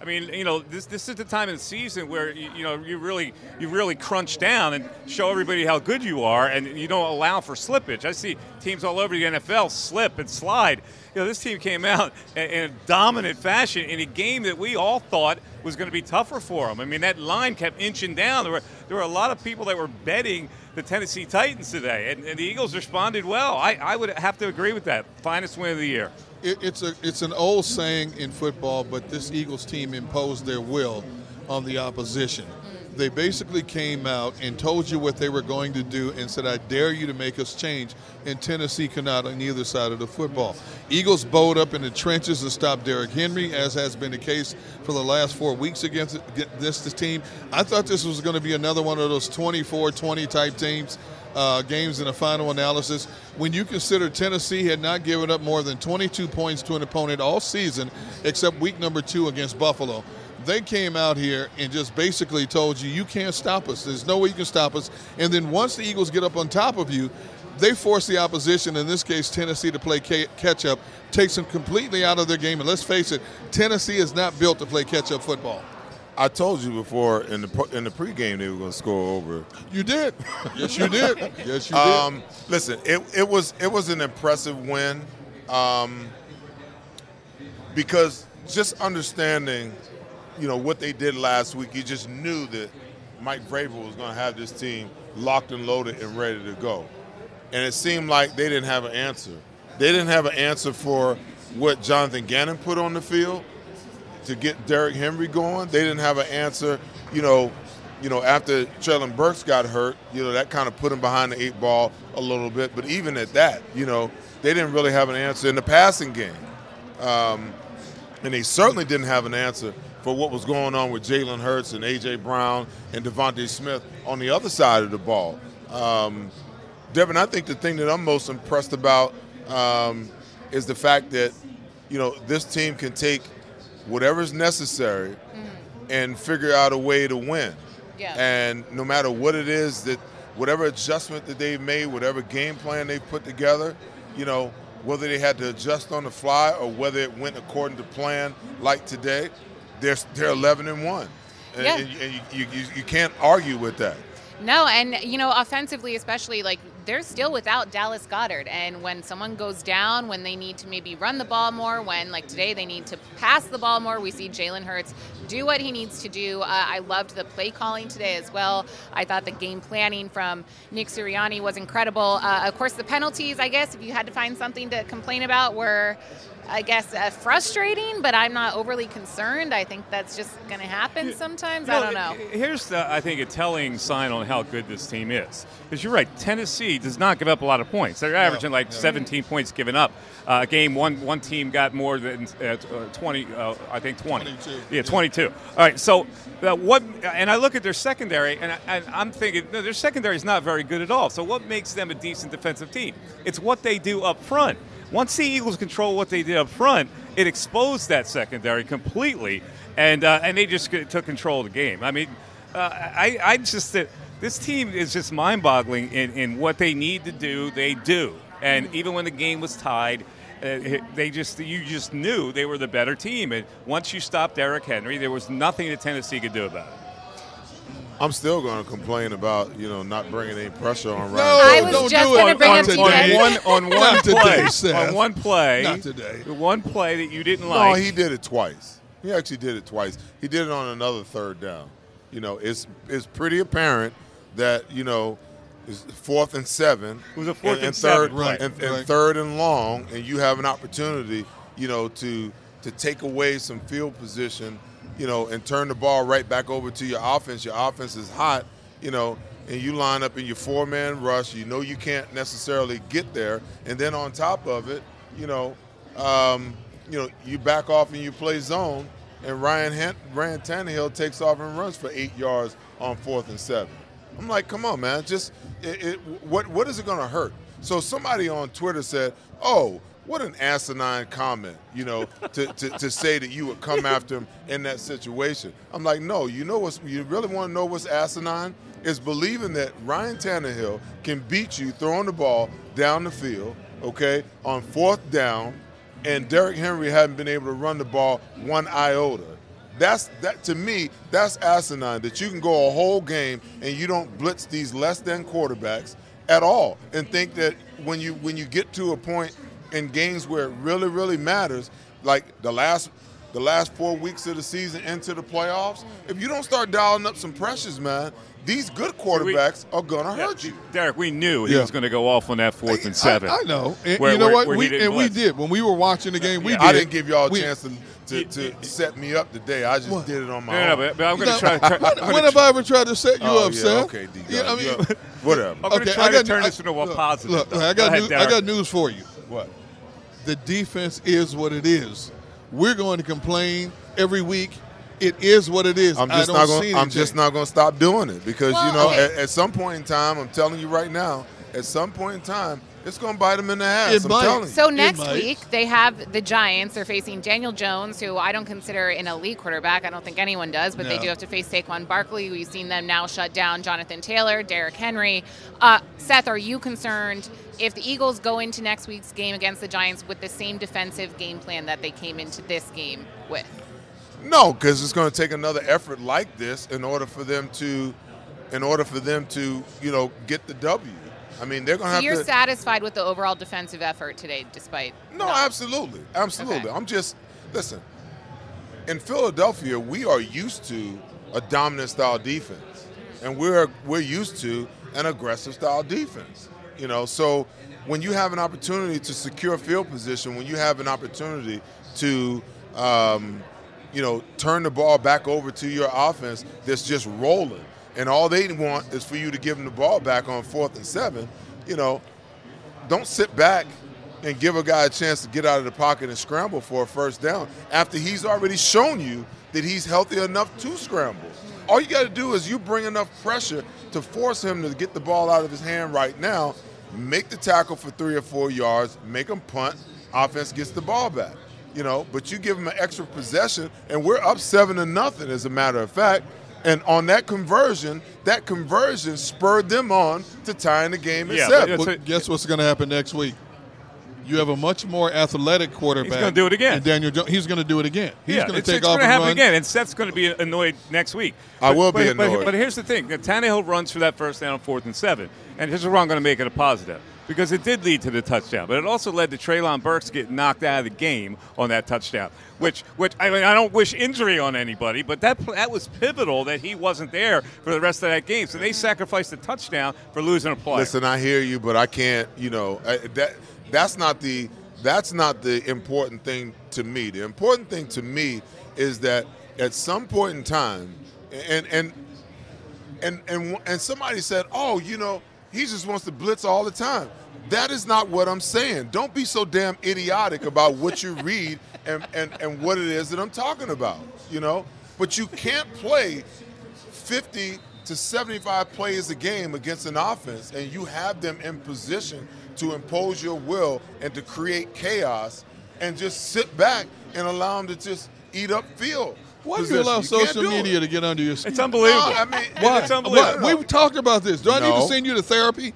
I mean, you know, this this is the time of the season where you, you know you really you really crunch down and show everybody how good you are, and you don't allow for slippage. I see teams all over the NFL slip and slide. You know, this team came out in, in a dominant fashion in a game that we all thought was going to be tougher for them. I mean, that line kept inching down. There were there were a lot of people that were betting the Tennessee Titans today, and, and the Eagles responded well. I, I would have to agree with that. Finest win of the year. It, it's a it's an old saying in football, but this Eagles team imposed their will on the opposition. They basically came out and told you what they were going to do and said, "I dare you to make us change." And Tennessee could not on either side of the football. Eagles bowed up in the trenches to stop Derrick Henry, as has been the case for the last four weeks against this team. I thought this was going to be another one of those 24-20 type teams. Uh, games in the final analysis. When you consider Tennessee had not given up more than 22 points to an opponent all season, except week number two against Buffalo, they came out here and just basically told you, you can't stop us. There's no way you can stop us. And then once the Eagles get up on top of you, they force the opposition, in this case Tennessee, to play catch up, takes them completely out of their game. And let's face it, Tennessee is not built to play catch up football. I told you before in the in the pregame they were going to score over. You did. Yes, you did. Yes, you did. Um, listen, it, it was it was an impressive win, um, because just understanding, you know, what they did last week, you just knew that Mike Vrabel was going to have this team locked and loaded and ready to go, and it seemed like they didn't have an answer. They didn't have an answer for what Jonathan Gannon put on the field to get Derrick Henry going. They didn't have an answer, you know, you know, after Treylon Burks got hurt, you know, that kind of put him behind the eight ball a little bit. But even at that, you know, they didn't really have an answer in the passing game. Um, and they certainly didn't have an answer for what was going on with Jalen Hurts and A.J. Brown and DeVonta Smith on the other side of the ball. Um, Devan, I think the thing that I'm most impressed about um, is the fact that, you know, this team can take – whatever's necessary mm-hmm. and figure out a way to win. Yeah. And no matter what it is that whatever adjustment that they've made, whatever game plan they've put together, you know, whether they had to adjust on the fly or whether it went according to plan like today, they're they're 11 and 1. And, yeah. and you, you, you, you can't argue with that. No, and you know, offensively, especially like they're still without Dallas Goedert. and when someone goes down, when they need to maybe run the ball more, when like today they need to pass the ball more, we see Jalen Hurts do what he needs to do. Uh, I loved the play calling today as well. I thought the game planning from Nick Sirianni was incredible. Uh, of course, the penalties, I guess, if you had to find something to complain about, were I guess, uh, frustrating, but I'm not overly concerned. I think that's just going to happen sometimes. I don't know. Here's, the, I think, a telling sign on how good this team is. Because you're right, Tennessee does not give up a lot of points. They're averaging like 17 points given up. Uh, game one, one team got more than uh, 20, uh, I think 20. 22. Yeah, 22. All right, so uh, what? And I look at their secondary, and, I, am thinking no, their secondary is not very good at all. So what makes them a decent defensive team? It's what they do up front. Once the Eagles control what they did up front, it exposed that secondary completely, and uh, and they just took control of the game. I mean, uh, I I just uh, this team is just mind-boggling in, in what they need to do. They do, and even when the game was tied. Uh, they just you just knew they were the better team, and once you stopped Derrick Henry, there was nothing that Tennessee could do about it. I'm still going to complain about you know not bringing any pressure on Ryan. No, I was don't just do gonna it bring on up to today. on one on one play, today, Seth. on one play, Not today. the one play that you didn't No, like. he did it twice. He actually did it twice. He did it on another third down. You know, it's it's pretty apparent that you know it's fourth and seven. It was a fourth and, and third, seven, right, and, and third and long, and you have an opportunity, you know, to to take away some field position, you know, and turn the ball right back over to your offense. Your offense is hot, you know, and you line up in your four man rush, you know you can't necessarily get there, and then on top of it, you know, um, you know, you back off and you play zone, and Ryan Hent- Ryan Tannehill takes off and runs for eight yards on fourth and seven. I'm like, come on, man, just it, it, what what is it going to hurt? So somebody on Twitter said, oh. What an asinine comment, you know, to, to, to say that you would come after him in that situation. I'm like, no, you know what's you really want to know what's asinine? Is believing that Ryan Tannehill can beat you throwing the ball down the field, okay, on fourth down, and Derrick Henry hadn't been able to run the ball one iota. That's that to me. That's asinine that you can go a whole game and you don't blitz these less than quarterbacks at all, and think that when you when you get to a point in games where it really really matters, like the last the last four weeks of the season into the playoffs, if you don't start dialing up some pressures, man, these good quarterbacks are gonna hurt you. Derrick, we knew he Yeah. was going to go off on that fourth and seven. I, I know. And Where- you know where- what? where we, and we did when we were watching the game. We Yeah, did. I didn't give y'all a We- chance to, to, to set me up today. I just did it on my No, own. but- but I'm gonna try to when, gonna when have I ever tried to set you Oh, up, yeah, okay, D. Yeah, I mean, whatever. I'm going to Okay, try I to turn I- this into a look, positive. Look. I got news, I got news for you. What? The defense is what it is. We're going to complain every week. It is what it is. I'm I just don't not see going. I'm just not going to stop doing it because Well, you know, okay. at, at some point in time, I'm telling you right now, at some point in time, it's going to bite them in the ass. It I'm might. telling you. So next might. week they have the Giants. They're facing Daniel Jones, who I don't consider an elite quarterback. I don't think anyone does, but they do have to face Saquon Barkley. We've seen them now shut down Jonathan Taylor, Derrick Henry. Uh, Seth, are you concerned if the Eagles go into next week's game against the Giants with the same defensive game plan that they came into this game with? No, because it's going to take another effort like this in order for them to, in order for them to, you know, get the W. I mean, they're going to So have you're to. satisfied with the overall defensive effort today, despite No, absolutely, absolutely. Okay. I'm just listen. In Philadelphia, we are used to a dominant style defense, and we're we're used to an aggressive style defense. You know, so when you have an opportunity to secure field position, when you have an opportunity to, um, you know, turn the ball back over to your offense that's just rolling, and all they want is for you to give them the ball back on fourth and seven. You know, don't sit back and give a guy a chance to get out of the pocket and scramble for a first down after he's already shown you that he's healthy enough to scramble. All you got to do is you bring enough pressure to force him to get the ball out of his hand right now, make the tackle for three or four yards, make him punt, offense gets the ball back. You know, but you give him an extra possession, and we're up seven to nothing, as a matter of fact. And on that conversion, that conversion spurred them on to tying the game at Yeah, seven. but Well, guess what's going to happen next week? You have a much more athletic quarterback. He's gonna do it again. And Daniel Jones, he's going to do it again. He's yeah, going to it's, take it's off gonna and happen run. again, and Seth's going to be annoyed next week. I will but, be but- annoyed. But, here's the thing: that Tannehill runs for that first down on fourth and seven, and here's where I'm going to make it a positive because it did lead to the touchdown, but it also led to Treylon Burks getting knocked out of the game on that touchdown. Which, which I mean, I don't wish injury on anybody, but that that was pivotal that he wasn't there for the rest of that game. So they sacrificed the touchdown for losing a play. Listen, I hear you, but I can't. You know I, that that's not the that's not the important thing to me. The important thing to me is that at some point in time, and and and and and somebody said, "Oh, you know, he just wants to blitz all the time." That is not what I'm saying. Don't be so damn idiotic about what you read and, and, and what it is that I'm talking about, you know? But you can't play 50 to 75 plays a game against an offense and you have them in position to impose your will and to create chaos and just sit back and allow them to just eat up field. Why do you position. allow can't social do it. media to get under your skin? It's unbelievable. No, I mean, Why? It's unbelievable. Why? We've talked about this. Do I need to send you to therapy?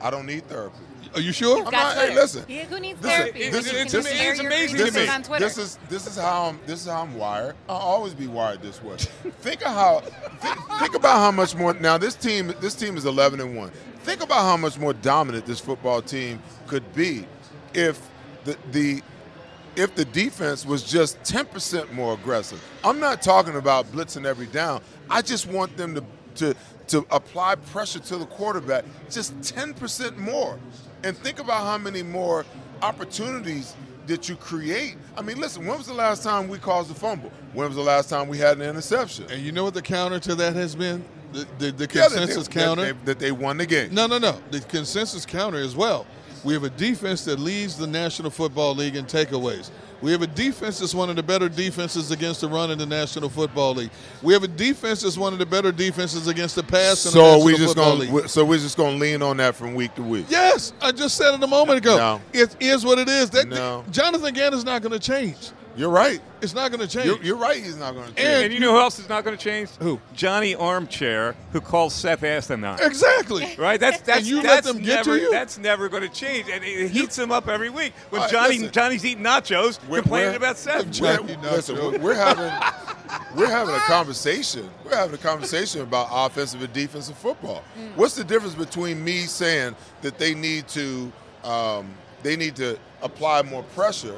I don't need therapy. Are you sure? I'm not, hey, listen. Yeah, who needs This is- therapy? this is- this share is your amazing to grievances me. on Twitter. This is this is how I'm this is how I'm wired. I'll always be wired this way. think of how think, think about how much more now this team this team is 11 and 1. Think about how much more dominant this football team could be if the the if the defense was just 10% more aggressive. I'm not talking about blitzing every down. I just want them to to to apply pressure to the quarterback just 10% more. And think about how many more opportunities that you create. I mean, listen, when was the last time we caused a fumble? When was the last time we had an interception? And you know what the counter to that has been? The, the, the Yeah, that they- consensus that counter. they- that they won the game. No, no, no. The consensus counter as well. We have a defense that leads the National Football League in takeaways. We have a defense that's one of the better defenses against the run in the National Football League. We have a defense that's one of the better defenses against the pass in the So National we just Football gonna so we're just gonna lean on that from week to week. Yes, I just said it a moment ago. No. It is what it is. That, No. Jonathan Gannon's not going to change. You're right. It's not going to change. You're, you're right. He's not going to. Change. And, you know who else is not going to change? Who? Johnny Armchair, who calls Seth Astanon. Exactly. Right. That's that's And you let that's them get to never you? that's never going to change, and it heats him up every week when All right, Johnny listen. Johnny's eating nachos, We're- complaining we're- about Seth. We're, listen, we're- we're having we're having a conversation. We're having a conversation about offensive and defensive football. What's the difference between me saying that they need to um, they need to apply more pressure?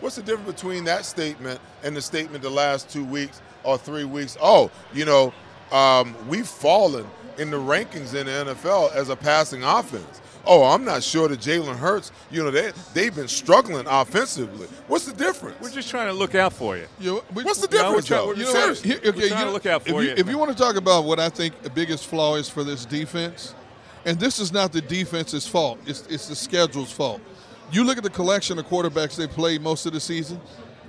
What's the difference between that statement and the statement the last two weeks or three weeks? Oh, you know, um, we've fallen in the rankings in the NFL as a passing offense. Oh, I'm not sure that Jalen Hurts, you know, they, they've been struggling offensively. What's the difference? We're just trying to look out for you. You- we- What's the You know, we're difference, try- though? we're You know Here- okay, We're trying you to look out for if you. If you want to talk about what I think the biggest flaw is for this defense, and this is not the defense's fault, it's, it's the schedule's fault. You look at the collection of quarterbacks they played most of the season.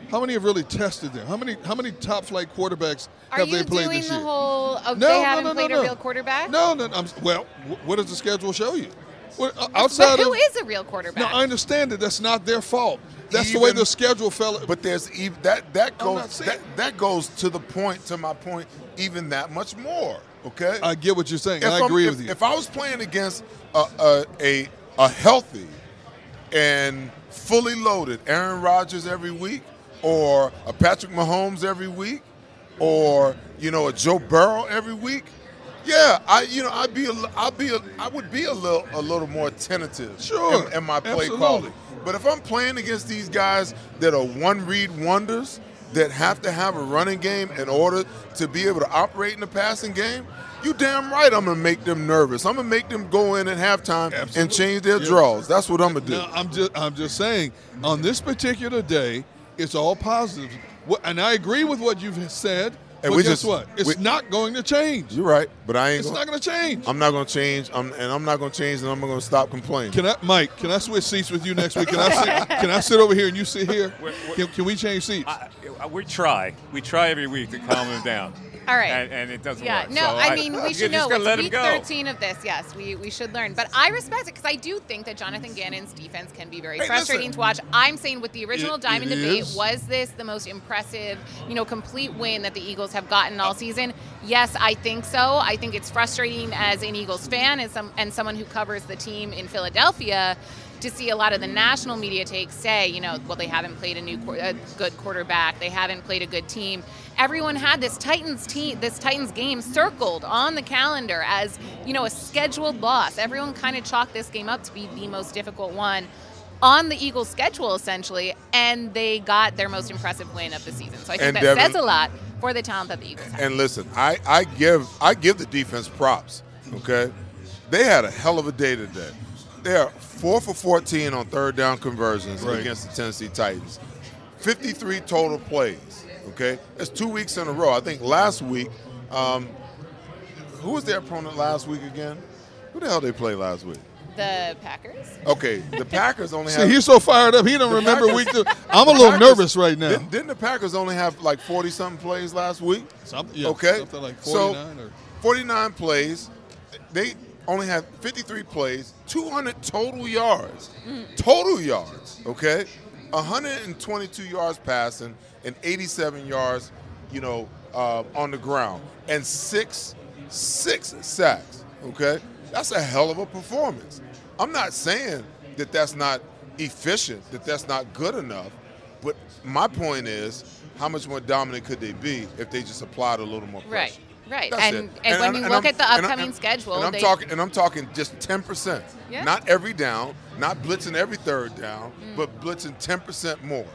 How many have really tested them? How many how many top flight quarterbacks Are have you they played doing this the year? whole? Oh, No, they no, haven't no, no, played no. a real quarterback. No, no. I'm, well, what does the schedule show you? What, uh, outside but who of, is a real quarterback? No, I understand that that's not their fault. That's the way the schedule fell. But there's even that that I'm not goes saying- that, that goes to the point to my point even that much more. Okay, I get what you're saying. If I agree if, with you. If I was playing against a a, a a healthy and fully loaded Aaron Rodgers every week, or a Patrick Mahomes every week, or you know a Joe Burrow every week, yeah, I you know I'd be a, I'd be a, I would be a little a little more tentative Sure, in, in my play absolutely. calling. But if I'm playing against these guys that are one read wonders that have to have a running game in order to be able to operate in the passing game, you damn right I'm gonna make them nervous. I'm gonna make them go in at halftime and change their Yeah. draws. That's what I'm gonna do. No, I'm just I'm just saying on this particular day, it's all positive. And I agree with what you've said. And but we guess just- what? It's we- not going to change. You're right, but I ain't. It's gonna, not going to change. I'm not gonna change. I'm, and I'm not gonna change, and I'm gonna stop complaining. Can I, Mike? Can I switch seats with you next week? Can I sit, can I sit over here and you sit here? Can, can we change seats? Uh, We try. We try every week to calm him down. All right. And, and it doesn't Yeah, work. no, So I mean we should know it's week go. 13 of this. Yes, we, we should learn. But I respect it because I do think that Jonathan Gannon's defense can be very Hey, frustrating listen. to watch. I'm saying with the original It- Diamond it debate, is. was this the most impressive, you know, complete win that the Eagles have gotten all season? Yes, I think so. I think it's frustrating as an Eagles fan and some and someone who covers the team in Philadelphia to see a lot of the national media takes say, you know, well, they haven't played a new a good quarterback, they haven't played a good team. Everyone had this Titans team, this Titans game circled on the calendar as, you know, a scheduled loss. Everyone kind of chalked this game up to be the most difficult one on the Eagles' schedule, essentially, and they got their most impressive win of the season. So I think And that Devan- says a lot for the talent that the Eagles have. And listen, I, I give I give the defense props. Okay, they had a hell of a day today. They are four for 14 on third down conversions Right. against the Tennessee Titans. 53 total plays. Okay, that's two weeks in a row. I think last week, um, who was their opponent last week again? Who the hell they play last week? The Packers. Okay, the Packers only See, have. he's so fired up he don't remember Packers- week two. I'm a little Packers- nervous right now. Didn't, didn't the Packers only have like 40 something plays last week? Something, yeah, okay. something like So, or 49 plays. They only had 53 plays, 200 total yards. Total yards, okay? 122 yards passing and 87 yards, you know, uh, on the ground and six six sacks, okay? That's a hell of a performance. I'm not saying that that's not efficient, that that's not good enough, but my point is how much more dominant could they be if they just applied a little more pressure? Right. Right. And, it. and, when you and look I'm- at the and upcoming schedule, and I'm they, talking, and I'm talking just ten percent. Yeah. Not every down, not blitzing every third down, Mm. but blitzing ten percent more.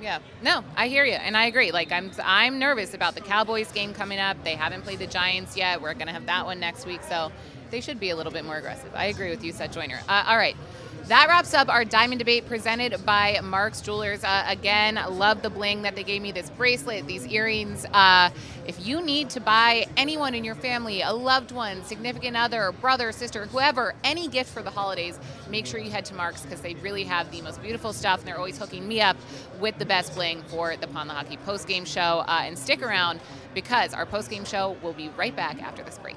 Yeah. No, I hear you, and I agree. Like I'm, I'm nervous about the Cowboys game coming up. They haven't played the Giants yet. We're gonna have that one next week, so they should be a little bit more aggressive. I agree with you, Seth Joyner. Uh, all right. That wraps up our diamond debate presented by Mark's Jewelers. Uh, again, love the bling that they gave me this bracelet, these earrings. Uh, if you need to buy anyone in your family, a loved one, significant other, brother, sister, whoever, any gift for the holidays, make sure you head to Mark's because they really have the most beautiful stuff and they're always hooking me up with the best bling for the Pond Lehocky post game show. Uh, and stick around because our post game show will be right back after this break.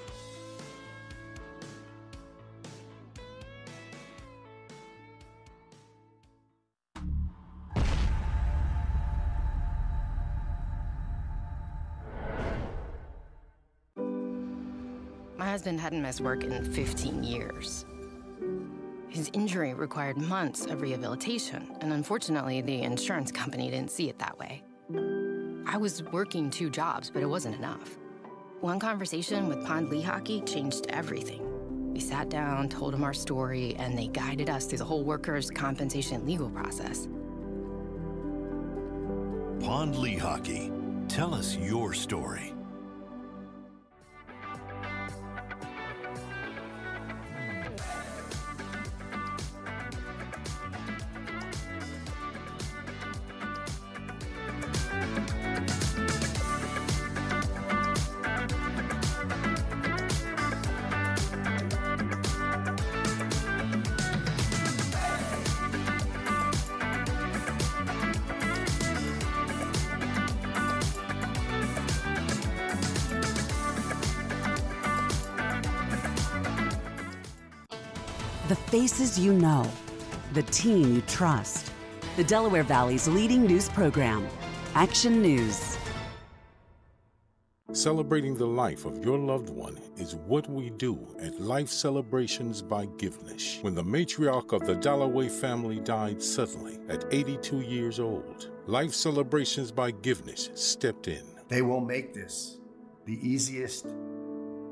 Husband hadn't missed work in 15 years. His injury required months of rehabilitation, and unfortunately, the insurance company didn't see it that way. I was working two jobs, but it wasn't enough. One conversation with Pond Lehocky changed everything. We sat down, told him our story, and they guided us through the whole workers' compensation legal process. Pond Lehocky, Tell us your story. The faces you know, the team you trust. The Delaware Valley's leading news program, Action News. Celebrating the life of your loved one is what we do at Life Celebrations by Givnish. When the matriarch of the Dalloway family died suddenly at 82 years old, Life Celebrations by Givnish stepped in. They will make this the easiest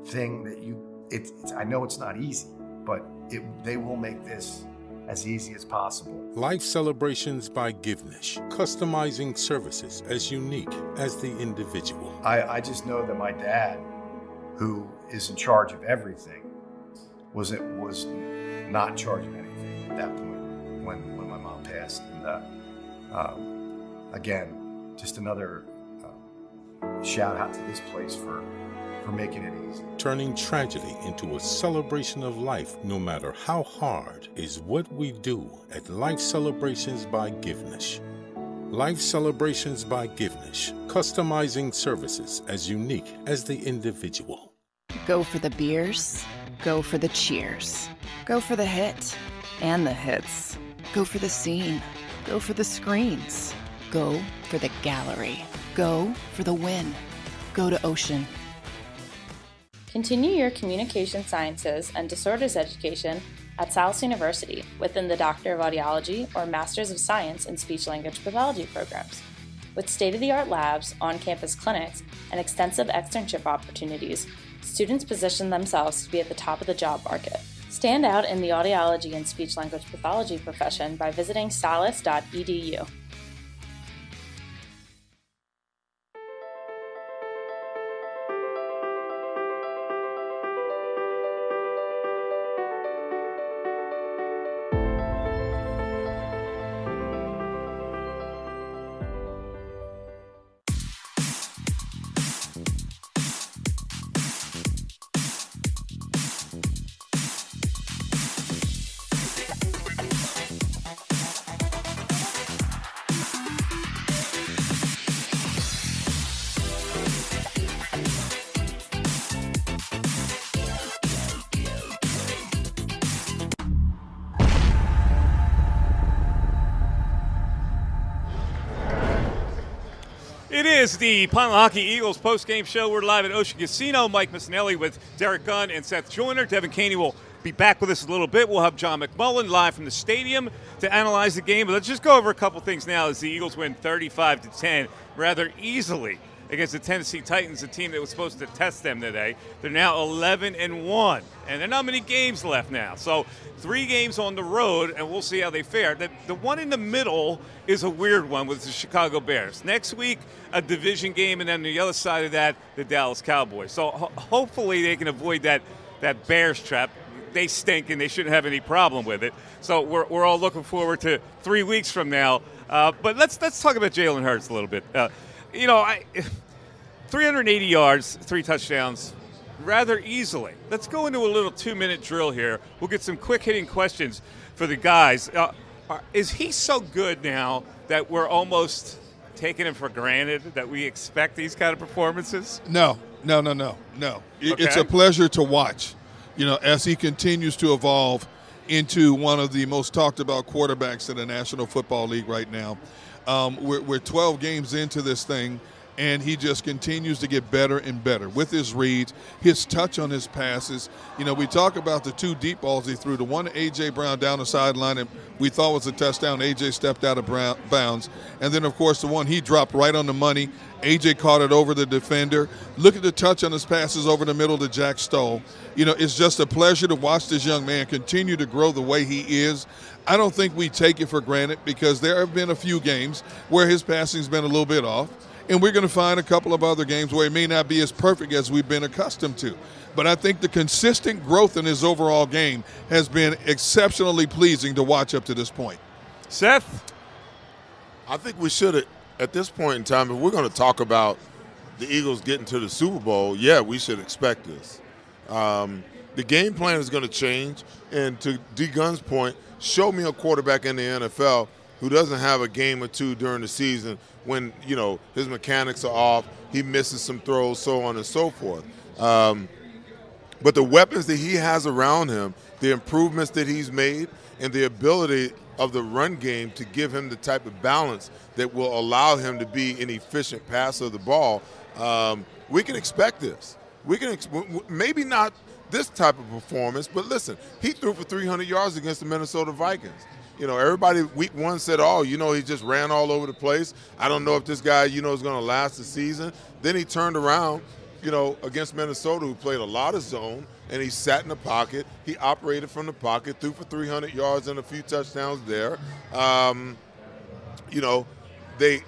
thing that you. It's, it's I know it's not easy, but it, they will make this as easy as possible. Life Celebrations by Givnish, customizing services as unique as the individual. I, I just know that my dad, who is in charge of everything, was it was not in charge of anything at that point when when my mom passed. And uh, um, again, just another uh, shout out to this place for for making it easy. Turning tragedy into a celebration of life, no matter how hard, is what we do at Life Celebrations by Givnish. Life Celebrations by Givnish, customizing services as unique as the individual. Go for the beers, go for the cheers, go for the hit and the hits, go for the scene, go for the screens, go for the gallery, go for the win, go to Ocean. Continue your communication sciences and disorders education at Salus University within the Doctor of Audiology or Masters of Science in Speech Language Pathology programs. With state of the art labs, on campus clinics, and extensive externship opportunities, students position themselves to be at the top of the job market. Stand out in the audiology and speech language pathology profession by visiting salus.edu. the Pond Lehocky Eagles post-game show. We're live at Ocean Casino. Mike Missanelli with Derrick Gunn and Seth Joyner. Devan Kaney will be back with us a little bit. We'll have John McMullen live from the stadium to analyze the game. But let's just go over a couple things now as the Eagles win 35 to 10 rather easily against the Tennessee Titans, a team that was supposed to test them today. They're now 11 and 1, and there are not many games left now. So, three games on the road, and we'll see how they fare. The, the one in the middle is a weird one with the Chicago Bears. Next week, a division game, and then the other side of that, the Dallas Cowboys. So, ho- hopefully, they can avoid that, that Bears trap. They stink, and they shouldn't have any problem with it. So, we're, we're all looking forward to three weeks from now. Uh, but let's let's talk about Jalen Hurts a little bit. Uh, you know, I 380 yards, three touchdowns, rather easily. Let's go into a little two-minute drill here. We'll get some quick-hitting questions for the guys. Uh, is he so good now that we're almost taking him for granted that we expect these kind of performances? No, no, no, no, no. It- It's a pleasure to watch. You know, as he continues to evolve into one of the most talked about quarterbacks in the National Football League right now. Um, we're, we're 12 games into this thing, and he just continues to get better and better with his reads, his touch on his passes. You know, we talk about the two deep balls he threw. The one A.J. Brown down the sideline, and we thought was a touchdown. A.J. stepped out of bounds. And then, of course, the one he dropped right on the money. A.J. caught it over the defender. Look at the touch on his passes over the middle to Jack Stoll. You know, it's just a pleasure to watch this young man continue to grow the way he is. I don't think we take it for granted because there have been a few games where his passing's been a little bit off. And we're going to find a couple of other games where it may not be as perfect as we've been accustomed to. But I think the consistent growth in his overall game has been exceptionally pleasing to watch up to this point. Seth? I think we should, at this point in time, if we're going to talk about the Eagles getting to the Super Bowl, yeah, we should expect this. Um, the game plan is going to change. And to D Gunn's point, show me a quarterback in the NFL who doesn't have a game or two during the season when, you know, his mechanics are off, he misses some throws, so on and so forth. Um, but the weapons that he has around him, the improvements that he's made, and the ability of the run game to give him the type of balance that will allow him to be an efficient passer of the ball, um, we can expect this. We can ex- maybe not this type of performance, but listen, he threw for 300 yards against the Minnesota Vikings. You know, everybody week one said, "Oh, you know, he just ran all over the place. I don't know if this guy, you know, is going to last the season." Then he turned around, you know, against Minnesota, who played a lot of zone, and he sat in the pocket. He operated from the pocket, threw for 300 yards and a few touchdowns there. Um, you know, they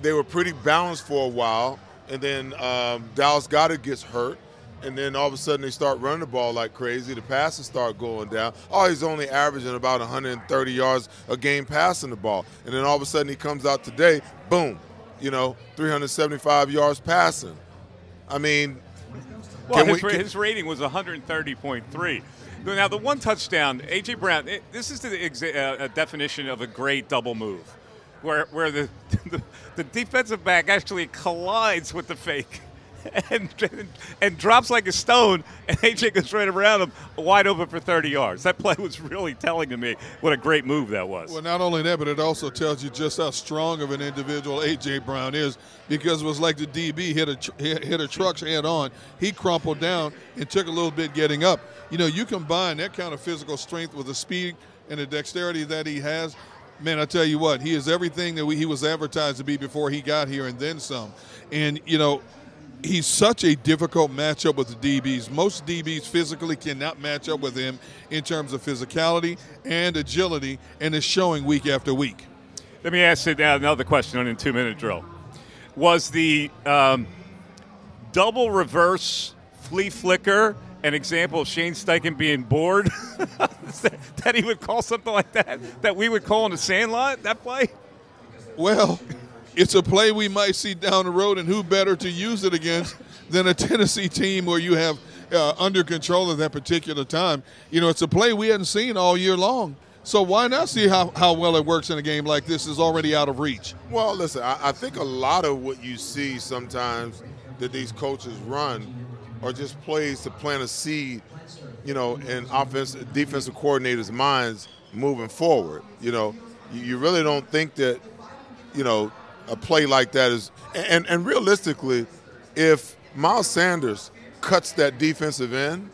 they were pretty balanced for a while, and then um, Dallas Goedert gets hurt, and then all of a sudden they start running the ball like crazy. The passes start going down. Oh, he's only averaging about 130 yards a game passing the ball, and then all of a sudden he comes out today, boom, you know, 375 yards passing. I mean, Well, his, we- can- his rating was 130.3. Now, the one touchdown, A.J. Brown, it, this is the exa- uh, a definition of a great double move, where, where the, the, the defensive back actually collides with the fake and, and drops like a stone, and A.J. goes right around him, wide open for 30 yards. That play was really telling to me what a great move that was. Well, not only that, but it also tells you just how strong of an individual AJ Brown is, because it was like the DB hit a hit a truck head on. He crumpled down and took a little bit getting up. You know, you combine that kind of physical strength with the speed and the dexterity that he has. Man, I tell you what, he is everything that we, he was advertised to be before he got here, and then some. And you know, he's such a difficult matchup with the DBs. Most DBs physically cannot match up with him in terms of physicality and agility, and is showing week after week. Let me ask you now another question on a two minute drill. Was the um, double reverse flea flicker an example of Shane Steichen being bored? that he would call something like that? That we would call in the sandlot? That play? Well, it's a play we might see down the road, and who better to use it against than a Tennessee team where you have uh, under control at that particular time? You know, it's a play we hadn't seen all year long. So why not see how, how well it works in a game like this is already out of reach? Well, listen, I, I think a lot of what you see sometimes that these coaches run are just plays to plant a seed, you know, in offense, defensive coordinators' minds moving forward. You know, you, you really don't think that, you know, a play like that is, and and realistically, if Miles Sanders cuts that defensive end,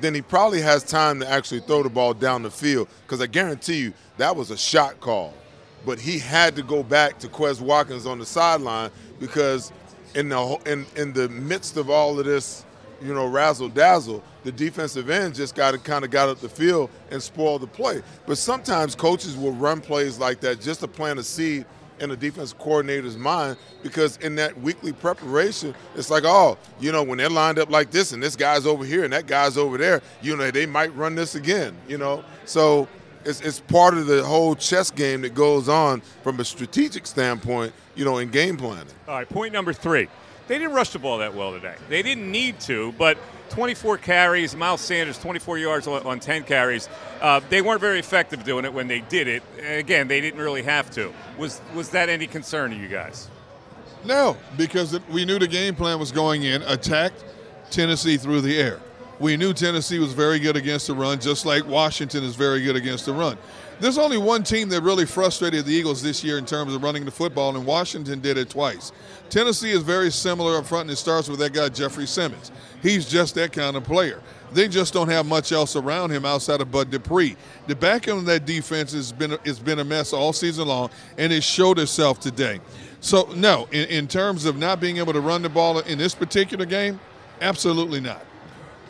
then he probably has time to actually throw the ball down the field. Because I guarantee you that was a shot call, but he had to go back to Quez Watkins on the sideline because in the in in the midst of all of this, you know, razzle dazzle, the defensive end just got to kind of got up the field and spoil the play. But sometimes coaches will run plays like that just to plant a seed in a defense coordinator's mind because in that weekly preparation, it's like, oh, you know, when they're lined up like this and this guy's over here and that guy's over there, you know, they might run this again, you know. So it's, it's part of the whole chess game that goes on from a strategic standpoint, you know, in game planning. All right, point number three. They didn't rush the ball that well today. They didn't need to, but 24 carries, Miles Sanders 24 yards on 10 carries. Uh, they weren't very effective doing it when they did it. Again, they didn't really have to. Was was that any concern to you guys? No, because we knew the game plan was going in attacked Tennessee through the air. We knew Tennessee was very good against the run, just like Washington is very good against the run. There's only one team that really frustrated the Eagles this year in terms of running the football, and Washington did it twice. Tennessee is very similar up front, and it starts with that guy, Jeffrey Simmons. He's just that kind of player. They just don't have much else around him outside of Bud Dupree. The back end of that defense has been, it's been a mess all season long, and it showed itself today. So, no, in, in terms of not being able to run the ball in this particular game, absolutely not.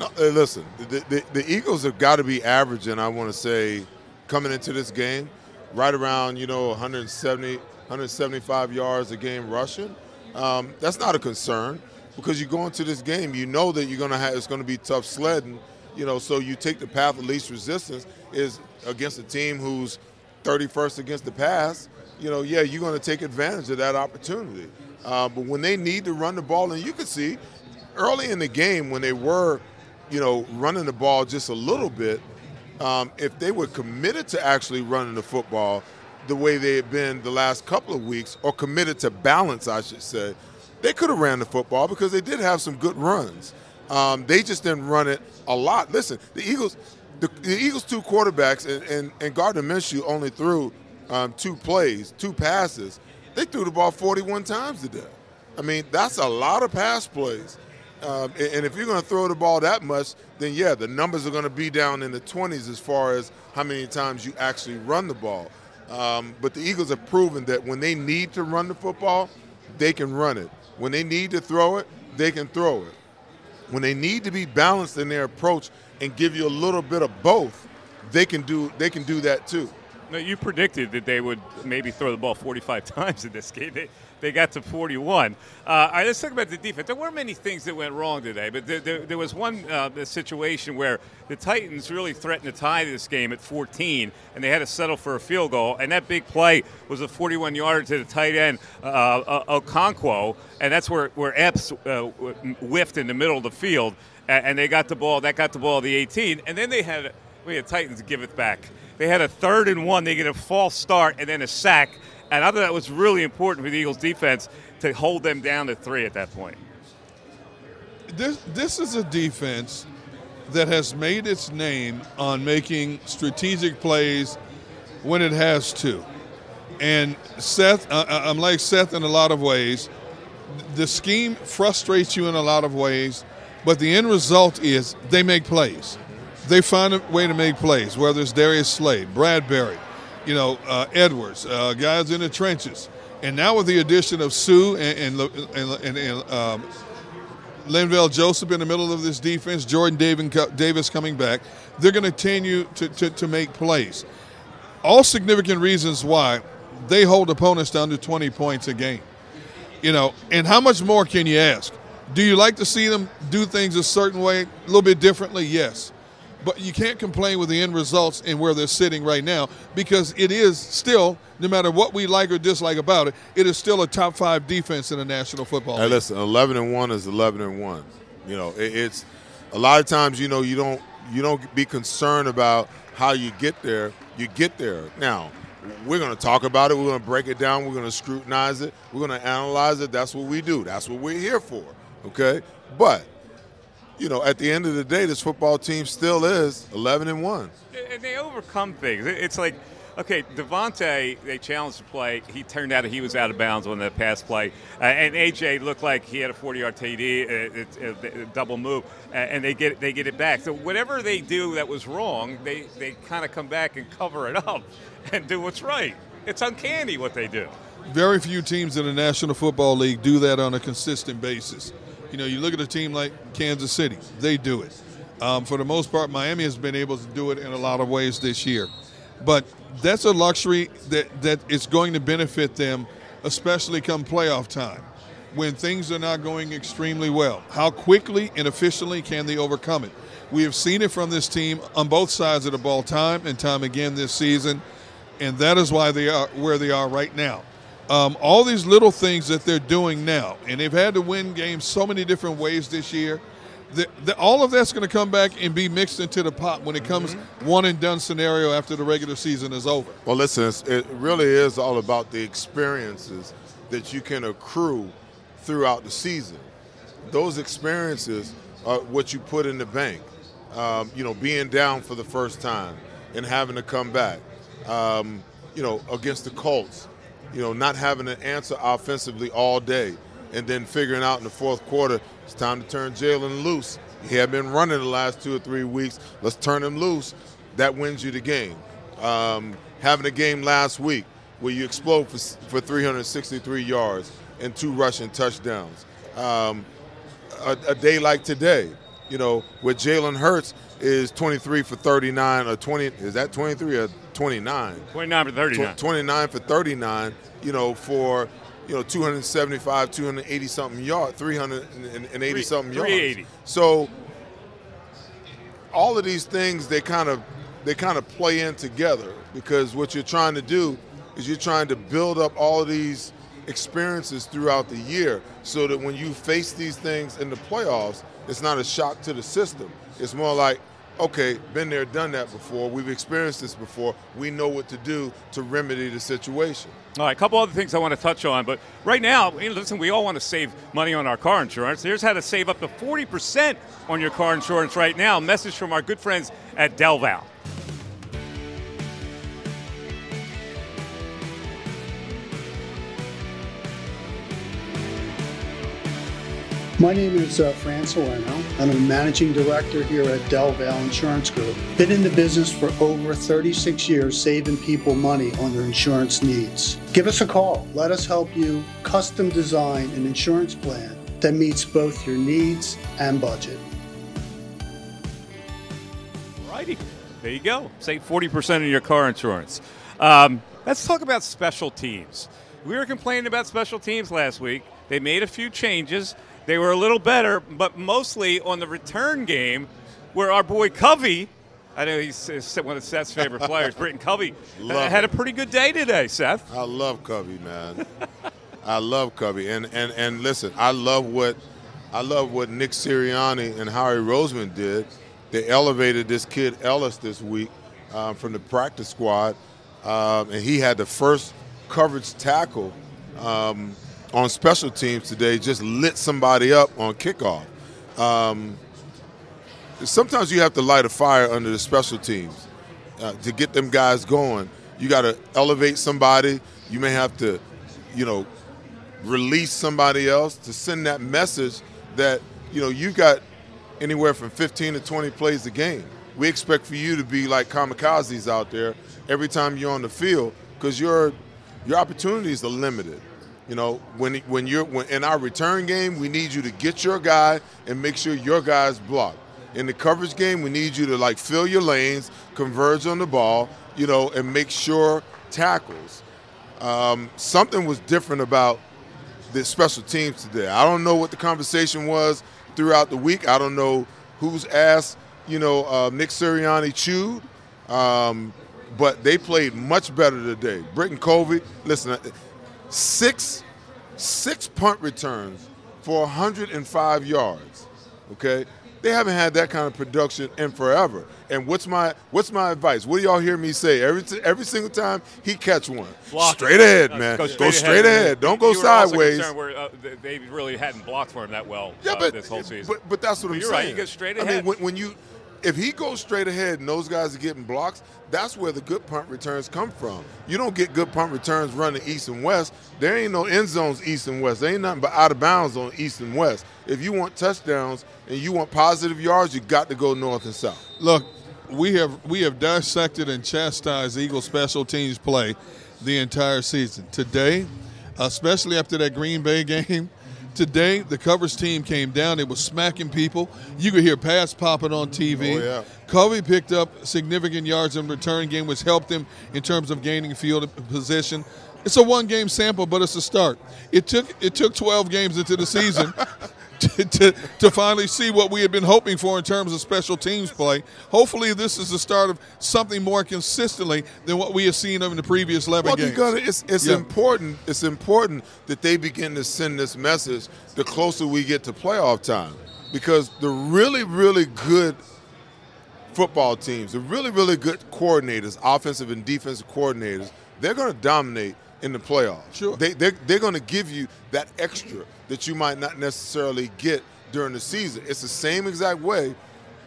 No, listen, the, the, the Eagles have got to be averaging, I want to say, coming into this game, right around, you know, 170, 175 yards a game rushing. Um, that's not a concern because you go into this game, you know that you're to have it's to be tough sledding. You know, so you take the path of least resistance is against a team who's 31st against the pass. You know, yeah, you're to take advantage of that opportunity. Uh, but when they need to run the ball, and you can see early in the game when they were, you know, running the ball just a little bit, um, if they were committed to actually running the football the way they had been the last couple of weeks, or committed to balance, I should say, they could have ran the football because they did have some good runs. Um, they just didn't run it a lot. Listen, the Eagles, the, the Eagles' two quarterbacks and, and, and Gardner Minshew only threw um, two plays, two passes. They threw the ball 41 times today. I mean, that's a lot of pass plays. Um, and if you're going to throw the ball that much, then yeah, the numbers are going to be down in the 20s as far as how many times you actually run the ball. Um, but the Eagles have proven that when they need to run the football, they can run it. When they need to throw it, they can throw it. When they need to be balanced in their approach and give you a little bit of both, they can do they can do that too. No, you predicted that they would maybe throw the ball 45 times in this game. They, they got to 41. Uh, all right, let's talk about the defense. There weren't many things that went wrong today, but there, there, there was one uh, situation where the Titans really threatened to tie this game at 14, and they had to settle for a field goal. And that big play was a 41 yarder to the tight end, uh, uh, Okonkwo, and that's where, where Epps uh, whiffed in the middle of the field, and they got the ball. That got the ball the 18, and then they had we had Titans give it back. They had a third and one. They get a false start and then a sack and I thought that was really important for the Eagles defense to hold them down to three at that point. This, this is a defense that has made its name on making strategic plays when it has to. And Seth, uh, uh, I'm like Seth in a lot of ways. The scheme frustrates you in a lot of ways, but the end result is they make plays. They find a way to make plays, whether it's Darius Slay, Bradberry, you know, uh, Edwards, uh, guys in the trenches. And now with the addition of Suh and, and, and, and um, Linval Joseph in the middle of this defense, Jordan Davis coming back, they're going to continue to, to, to make plays. All significant reasons why they hold opponents to under 20 points a game. You know, and how much more can you ask? Do you like to see them do things a certain way, a little bit differently? Yes. But you can't complain with the end results and where they're sitting right now because it is still, no matter what we like or dislike about it, it is still a top five defense in the National Football League. Hey, listen, eleven and one is eleven and one. You know, it, it's a lot of times. You know, you don't you don't be concerned about how you get there. You get there now. We're going to talk about it. We're going to break it down. We're going to scrutinize it. We're going to analyze it. That's what we do. That's what we're here for. Okay, but you know, at the end of the day, this football team still is 11 and one. And they overcome things. It's like Okay, DeVonta, they challenged the play. He turned out that he was out of bounds on that pass play. Uh, and AJ looked like he had a 40-yard TD, uh, double move, uh, and they get they get it back. So whatever they do that was wrong, they they kind of come back and cover it up and do what's right. It's uncanny what they do. Very few teams in the National Football League do that on a consistent basis. You know, you look at a team like Kansas City; they do it. Um, for the most part, Miami has been able to do it in a lot of ways this year. But that's a luxury that, that is going to benefit them, especially come playoff time when things are not going extremely well. How quickly and efficiently can they overcome it? We have seen it from this team on both sides of the ball time and time again this season, and that is why they are where they are right now. Um, all these little things that they're doing now, and they've had to win games so many different ways this year the, the, all of that's going to come back and be mixed into the pot when it comes mm-hmm. one and done scenario after the regular season is over. Well, listen, it really is all about the experiences that you can accrue throughout the season. Those experiences are what you put in the bank. Um, you know, being down for the first time and having to come back. Um, you know, against the Colts. You know, not having an answer offensively all day and then figuring out in the fourth quarter it's time to turn Jalen loose. He had been running the last two or three weeks. Let's turn him loose. That wins you the game. Um, having a game last week where you explode for, for 363 yards and two rushing touchdowns. Um, a, a, day like today, you know, where Jalen Hurts is 23 for 39 or 20, is that 23 or 29? 29 for 39. Tw- 29 for 39, you know, for you know, 275, 280 something yards, 380 something yards. 380. So all of these things they kind of they kind of play in together because what you're trying to do is you're trying to build up all of these experiences throughout the year so that when you face these things in the playoffs, it's not a shock to the system. It's more like, okay, been there, done that before. We've experienced this before. We know what to do to remedy the situation. All right, a couple other things I want to touch on, but right now, listen, we all want to save money on our car insurance. Here's how to save up to 40% on your car insurance right now. Message from our good friends at Del My name is uh, Fran Salerno. I'm a managing director here at Del Valle Insurance Group. Been in the business for over 36 years, saving people money on their insurance needs. Give us a call. Let us help you custom design an insurance plan that meets both your needs and budget. Righty. There you go. Save 40% on your car insurance. Um, let's talk about special teams. We were complaining about special teams last week. They made a few changes. They were a little better, but mostly on the return game, where our boy Covey, I know he's one of Seth's favorite players, Britton Covey, uh, had a pretty good day today, Seth. I love Covey, man. I love Covey, and and and listen, I love what I love what Nick Sirianni and Howie Roseman did. They elevated this kid Ellis this week um, from the practice squad, um, and he had the first coverage tackle um, on special teams today just lit somebody up on kickoff. Um, sometimes you have to light a fire under the special teams uh, to get them guys going. You got to elevate somebody. You may have to, you know, release somebody else to send that message that you know you got anywhere from 15 to 20 plays a game. We expect for you to be like kamikazes out there every time you're on the field because your your opportunities are limited. You know, when when you're when, in our return game, we need you to get your guy and make sure your guy's blocked. In the coverage game, we need you to like fill your lanes, converge on the ball, you know, and make sure tackles. Um, something was different about the special teams today. I don't know what the conversation was throughout the week. I don't know whose ass, you know, uh, Nick Sirianni chewed, um, but they played much better today. Britton Covey, listen, six six punt returns for 105 yards. Okay, they haven't had that kind of production in forever. And what's my what's my advice? What do y'all hear me say every every single time he catch one? Block straight ahead, man. Go straight, go straight ahead. ahead. Don't go sideways. Where, uh, they really hadn't blocked for him that well yeah, uh, but, this whole season. But, but that's what but I'm you're saying. Right, you get straight ahead. I mean, when, when you if he goes straight ahead and those guys are getting blocks, that's where the good punt returns come from. You don't get good punt returns running east and west. There ain't no end zones east and west. There ain't nothing but out of bounds on east and west. If you want touchdowns and you want positive yards, you got to go north and south. Look, we have we have dissected and chastised Eagle special teams play the entire season. Today, especially after that Green Bay game, today the covers team came down. It was smacking people. You could hear pass popping on TV. Oh, yeah. Covey picked up significant yards in return game, which helped him in terms of gaining field position. It's a one game sample, but it's a start. It took it took 12 games into the season to, to, to finally see what we had been hoping for in terms of special teams play. Hopefully, this is the start of something more consistently than what we have seen in the previous 11 Well, games. you gotta, it's it's Yeah. important. It's important that they begin to send this message the closer we get to playoff time, because the really, really good football teams, the really, really good coordinators, offensive and defensive coordinators, they're going to dominate in the playoffs. Sure. They, they're they're going to give you that extra that you might not necessarily get during the season. It's the same exact way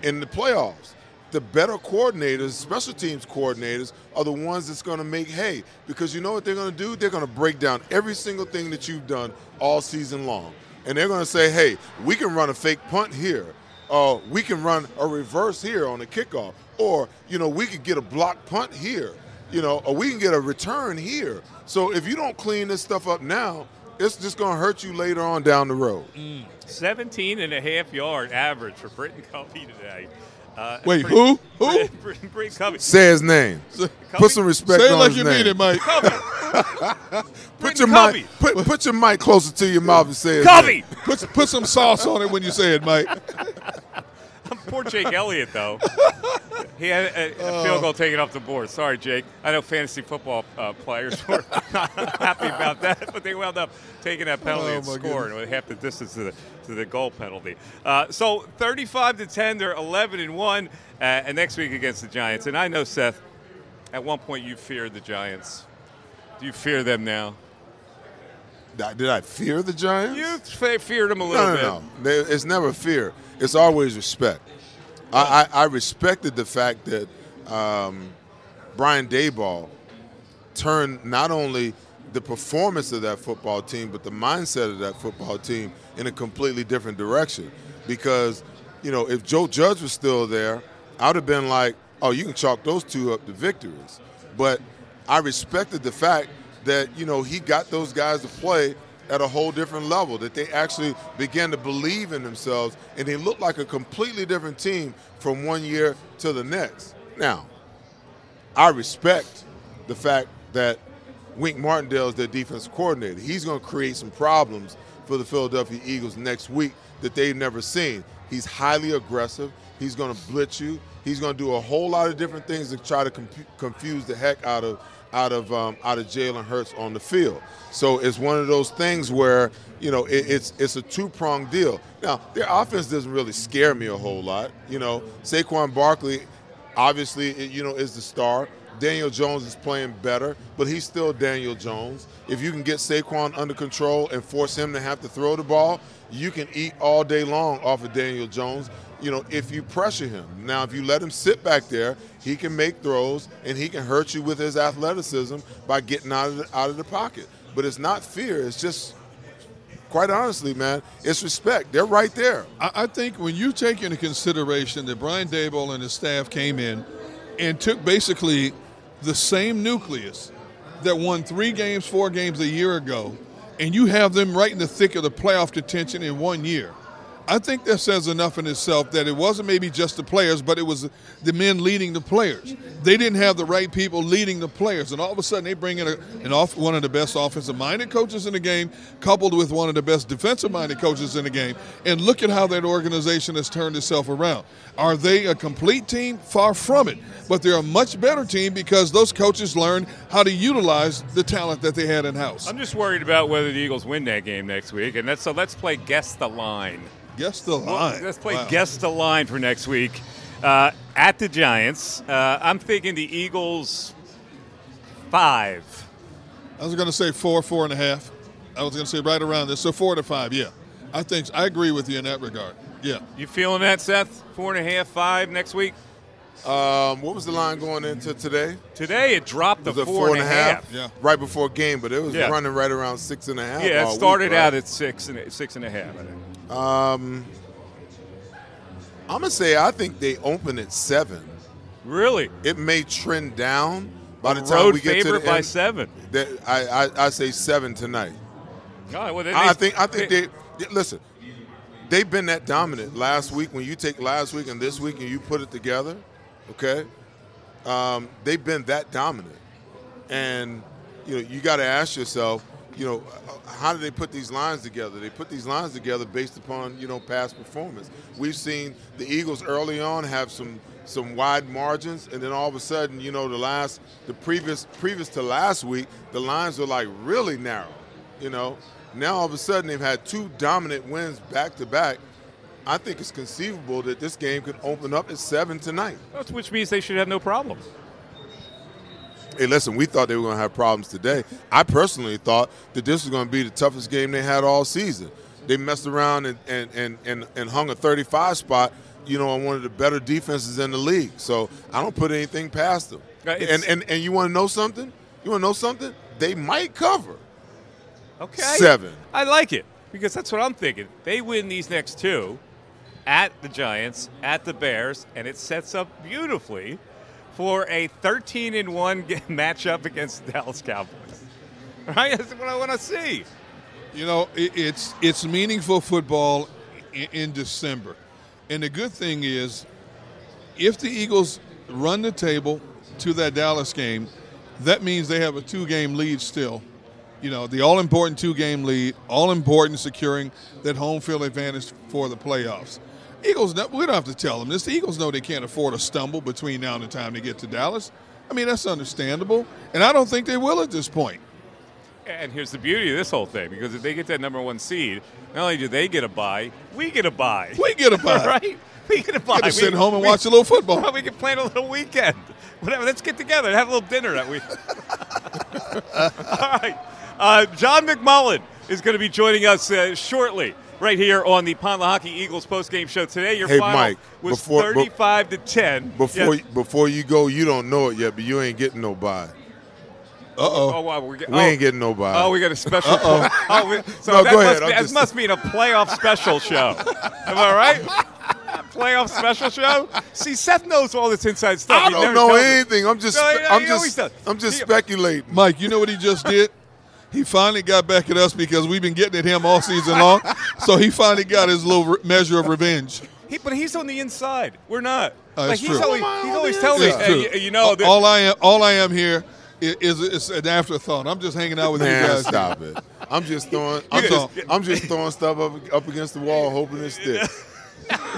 in the playoffs. The better coordinators, special teams coordinators, are the ones that's going to make hay because you know what they're going to do? They're going to break down every single thing that you've done all season long. And they're going to say, hey, we can run a fake punt here. Uh, we can run a reverse here on the kickoff. Or, you know, we could get a block punt here. You know, or we can get a return here. So if you don't clean this stuff up now, it's just going to hurt you later on down the road. 17 and a half yard average for Britton Covey today. Uh, Wait, Britton- who? Who? Britton, Britton, Britton Covey. Say his name. Put some respect Say it on like his you name. mean it, Mike. Put your mic, put, put your mic closer to your mouth and say his Covey! Put, put some sauce on it when you say it, Mike. Poor Jake Elliott, though. He had a, a field goal taken off the board. Sorry, Jake. I know fantasy football uh, players were not happy about that, but they wound up taking that penalty Oh, and scoring with half the distance to the to the goal penalty. Uh, so 35 to 10, they're 11 and one, uh, and next week against the Giants. And I know Seth, at one point you feared the Giants. Do you fear them now? Did I fear the Giants? You fe- feared them a little no, bit. no, no. It's never fear. It's always respect. I, I, I respected the fact that um, Brian Daboll turned not only the performance of that football team, but the mindset of that football team in a completely different direction. Because, you know, if Joe Judge was still there, I would have been like, oh, you can chalk those two up to victories. But I respected the fact that, you know, he got those guys to play at a whole different level, that they actually began to believe in themselves, and they looked like a completely different team from one year to the next. Now, I respect the fact that Wink Martindale is their defensive coordinator. He's going to create some problems for the Philadelphia Eagles next week that they've never seen. He's highly aggressive. He's going to blitz you. He's going to do a whole lot of different things to try to confu- confuse the heck out of out of um, out of Jalen Hurts on the field. So it's one of those things where you know it, it's it's a two pronged deal. Now their offense doesn't really scare me a whole lot. You know Saquon Barkley, obviously you know is the star. Daniel Jones is playing better, but he's still Daniel Jones. If you can get Saquon under control and force him to have to throw the ball, you can eat all day long off of Daniel Jones. You know, if you pressure him. Now, if you let him sit back there, he can make throws and he can hurt you with his athleticism by getting out of the, out of the pocket. But it's not fear. It's just, quite honestly, man, it's respect. They're right there. I, I think when you take into consideration that Brian Daboll and his staff came in and took basically the same nucleus that won three games, four games a year ago, and you have them right in the thick of the playoff contention in one year. I think that says enough in itself that it wasn't maybe just the players, but it was the men leading the players. They didn't have the right people leading the players, and all of a sudden they bring in a, an off, one of the best offensive-minded coaches in the game, coupled with one of the best defensive-minded coaches in the game, and look at how that organization has turned itself around. Are they a complete team? Far from it, but they're a much better team because those coaches learned how to utilize the talent that they had in house. I'm just worried about whether the Eagles win that game next week, and that's so. Let's play guess the line. Guess the Well, line. let's play Wow. guess the line for next week uh, at the Giants. Uh, I'm thinking the Eagles five. I was going to say four, four and a half. I was going to say right around this. So four to five, yeah. I think I agree with you in that regard. Yeah. You feeling that, Seth? Four and a half, five next week? Um, what was the line going into today? Today it dropped to Was it four and a half. Yeah. Right before game, but it was Yeah. running right around six and a half. Yeah, it started week, right? out at six and six and a half. Um, I'm gonna say I think they open at seven. Really? It may trend down by the time we get to the by end. seven. That- I, I I say seven tonight. Right, well, then I think I think they, they- listen. They've been that dominant last week. When you take last week and this week and you put it together, okay, um, they've been that dominant. And you know you got to ask yourself, you know, uh, how do they put these lines together? They put these lines together based upon you know past performance. We've seen the Eagles early on have some some wide margins, and then all of a sudden, you know, the last the previous previous to last week, the lines were like really narrow. You know, now all of a sudden they've had two dominant wins back to back. I think it's conceivable that this game could open up at seven tonight. Which means they should have no problem. Hey, listen, we thought they were going to have problems today. I personally thought that this was going to be the toughest game they had all season. They messed around and, and, and, and, and hung a 35 spot, you know, on one of the better defenses in the league. So I don't put anything past them. Uh, it's- and, and, and you want to know something? You want to know something? They might cover. Okay. Seven. I like it because that's what I'm thinking. They win these next two at the Giants, at the Bears, and it sets up beautifully for a 13 and 1 matchup against the Dallas Cowboys. Right? That's what I want to see. You know, it, it's it's meaningful football in, December, and the good thing is, if the Eagles run the table to that Dallas game, that means they have a two-game lead still. You know, the all-important two-game lead, all-important securing that home field advantage for the playoffs. Eagles, we don't have to tell them this. The Eagles know they can't afford a stumble between now and the time they get to Dallas. I mean, that's understandable, and I don't think they will at this point. And here's the beauty of this whole thing because if they get that number one seed, not only do they get a bye, we get a bye. We get a bye. right? We get a to We- sit home and we- watch a little football. we can plan a little weekend. Whatever. Let's get together and have a little dinner that week. All right. Uh, John McMullen is going to be joining us uh, shortly, right here on the Pond Lehocky Eagles postgame show today. Your Hey, final Mike, was before- be- 35 to 10. Before Yes. before you go, you don't know it yet, but you ain't getting no bye. Uh-oh. Oh, wow, we're get- We oh. ain't getting no bye. Oh, we got a special. Uh-oh. oh, we, so No, that go must ahead, Be, I'm that must mean a playoff special show. Am I right? playoff special show. See, Seth knows all this inside stuff. I He don't know tells us. anything. I'm just No, he- I'm he always just. I'm just He- speculating. Mike, you know what he just did? He finally got back at us because we've been getting at him all season long. so he finally got his little re- measure of revenge. He, but he's on the inside. We're not. Oh, like that's he's true. always, he's always telling me, It's hey, true. you, you know, that- all I am, all I am here i- is, is an afterthought. I'm just hanging out with you Man, guys. stop it. I'm just throwing I'm You just just- I'm just throwing stuff up up against the wall, hoping it sticks.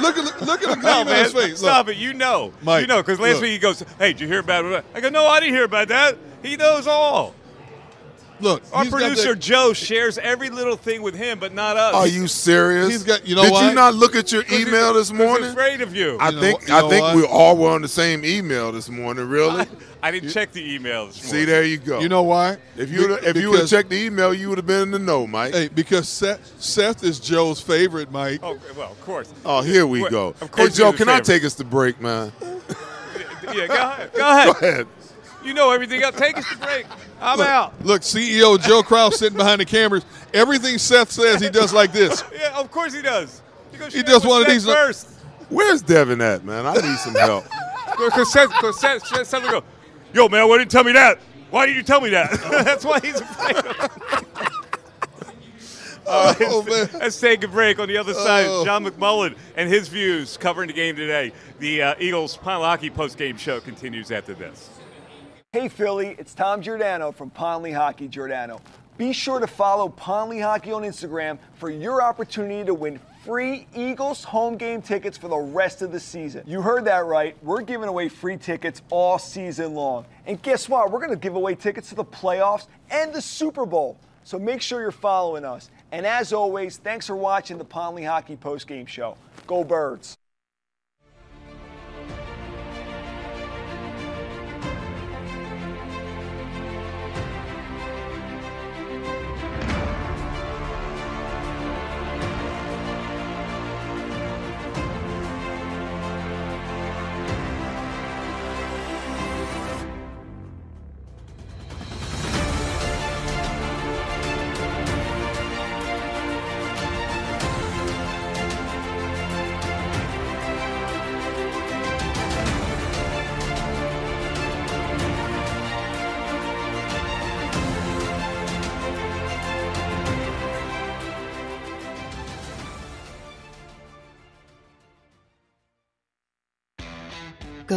Look at look at the No, gleam on man, his face. stop it. You know. Mike, you know, because last look. week he goes, hey, did you hear about it? I go, no, I didn't hear about that. He knows all. Look, Our producer that- Joe shares every little thing with him, but not us. Are you serious? He's got- you know Did why? you not look at your 'Cause he's- email this 'cause he's morning? afraid of you. I You know think what- you I know think what? we all were on the same email this morning. Really? I didn't check the email this See, there you go. You know why? if you Be- if you would have checked the email, you would have been in the know, Mike. Hey, because Seth, Seth is Joe's favorite, Mike. Oh, well, of course. Oh, here we Well, go. of Hey, course Joe, you're the can I take us to break, man? Yeah, go ahead. Go ahead. Go ahead. You know everything else. Take us to break. I'm Look, out. Look, CEO Joe Kraus sitting behind the cameras. Everything Seth says, he does like this. Yeah, of course he does. He, goes He does one of Seth these- first. Where's Devan at, man? I need some help. Because Seth, cause Seth, Seth, Seth go, yo, man, why didn't you tell me that? Why didn't you tell me that? That's why he's afraid of Uh, Oh, man. Let's take a break on the other side. Oh. John McMullen and his views covering the game today. The uh, Eagles Pond Lehocky post-game show continues after this. Hey Philly, it's Tom Giordano from Pond Lehocky Giordano. Be sure to follow Pond Lehocky on Instagram for your opportunity to win free Eagles home game tickets for the rest of the season. You heard that right. We're giving away free tickets all season long. And guess what? We're going to give away tickets to the playoffs and the Super Bowl. So make sure you're following us. And as always, thanks for watching the Pond Lehocky Post Game show. Go Birds.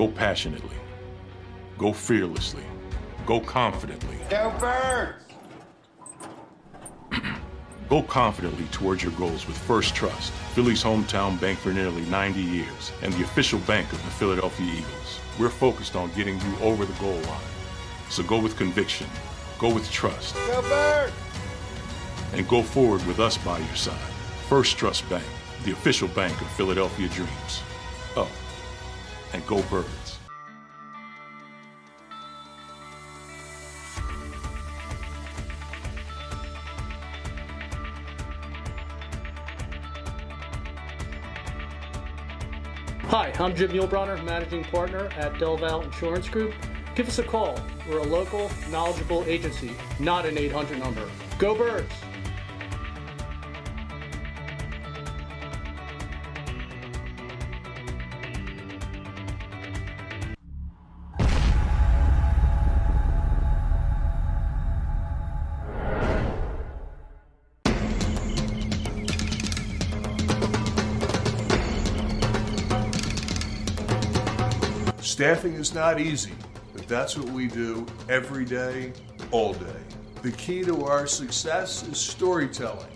Go passionately. Go fearlessly. Go confidently. Go Birds! Go confidently towards your goals with First Trust, Philly's hometown bank for nearly 90 years, and the official bank of the Philadelphia Eagles. We're focused on getting you over the goal line. So go with conviction, go with trust, Go Birds! and go forward with us by your side. First Trust Bank, the official bank of Philadelphia Dreams. Oh, and go Birds. Hi, I'm Jim Muehlbronner, Managing Partner at Delval Insurance Group. Give us a call. We're a local, knowledgeable agency, not an 800 number. Go Birds! Staffing is not easy, but that's what we do every day, all day. The key to our success is storytelling,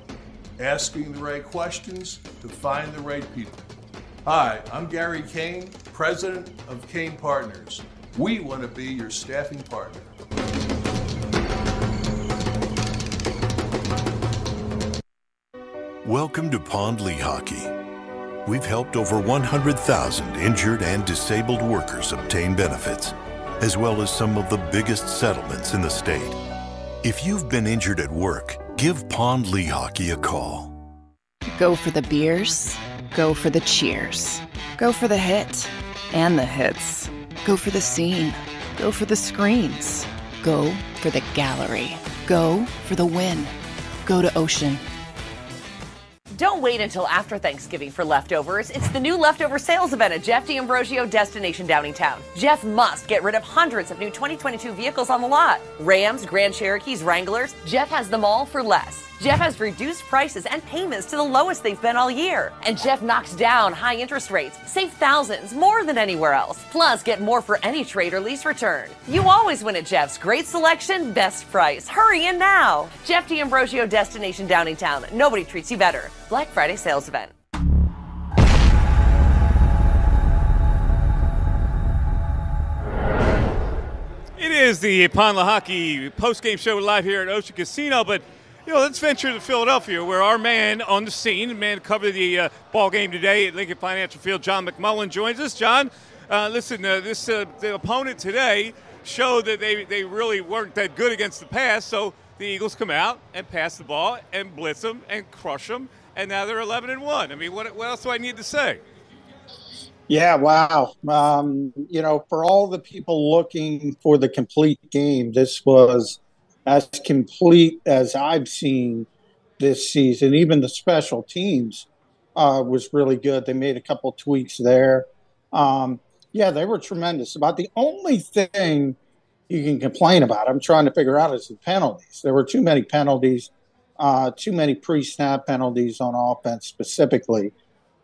asking the right questions to find the right people. Hi, I'm Gary Kane, president of Kane Partners. We want to be your staffing partner. Welcome to Pond Pondley Hockey. We've helped over 100,000 injured and disabled workers obtain benefits, as well as some of the biggest settlements in the state. If you've been injured at work, give Pond Lehocky a call. Go for the beers. Go for the cheers. Go for the hit and the hits. Go for the scene. Go for the screens. Go for the gallery. Go for the win. Go to Ocean. Don't wait until after Thanksgiving for leftovers. It's the new leftover sales event at Jeff D'Ambrosio Destination Downingtown. Jeff must get rid of hundreds of new 2022 vehicles on the lot. Rams, Grand Cherokees, Wranglers. Jeff has them all for less. Jeff has reduced prices and payments to the lowest they've been all year. And Jeff knocks down high interest rates. Save thousands more than anywhere else. Plus, get more for any trade or lease return. You always win at Jeff's. Great selection, best price. Hurry in now. Jeff D'Ambrosio Destination Downingtown. Nobody treats you better. Black Friday sales event. It is the Pond Lehocky post-game show live here at Ocean Casino, but you know, let's venture to Philadelphia, where our man on the scene, man covered the uh, ball game today at Lincoln Financial Field, John McMullen, joins us. John, uh, listen, uh, this uh, the opponent today showed that they, they really weren't that good against the pass, so the Eagles come out and pass the ball and blitz them and crush them, and now they're 11 and one. I mean, what, what else do I need to say? Yeah, wow. Um, you know, for all the people looking for the complete game, this was as complete as I've seen this season. Even the special teams uh, was really good. They made a couple tweaks there. Um, yeah, they were tremendous. About the only thing you can complain about, I'm trying to figure out, is the penalties. There were too many penalties, uh, too many pre-snap penalties on offense specifically.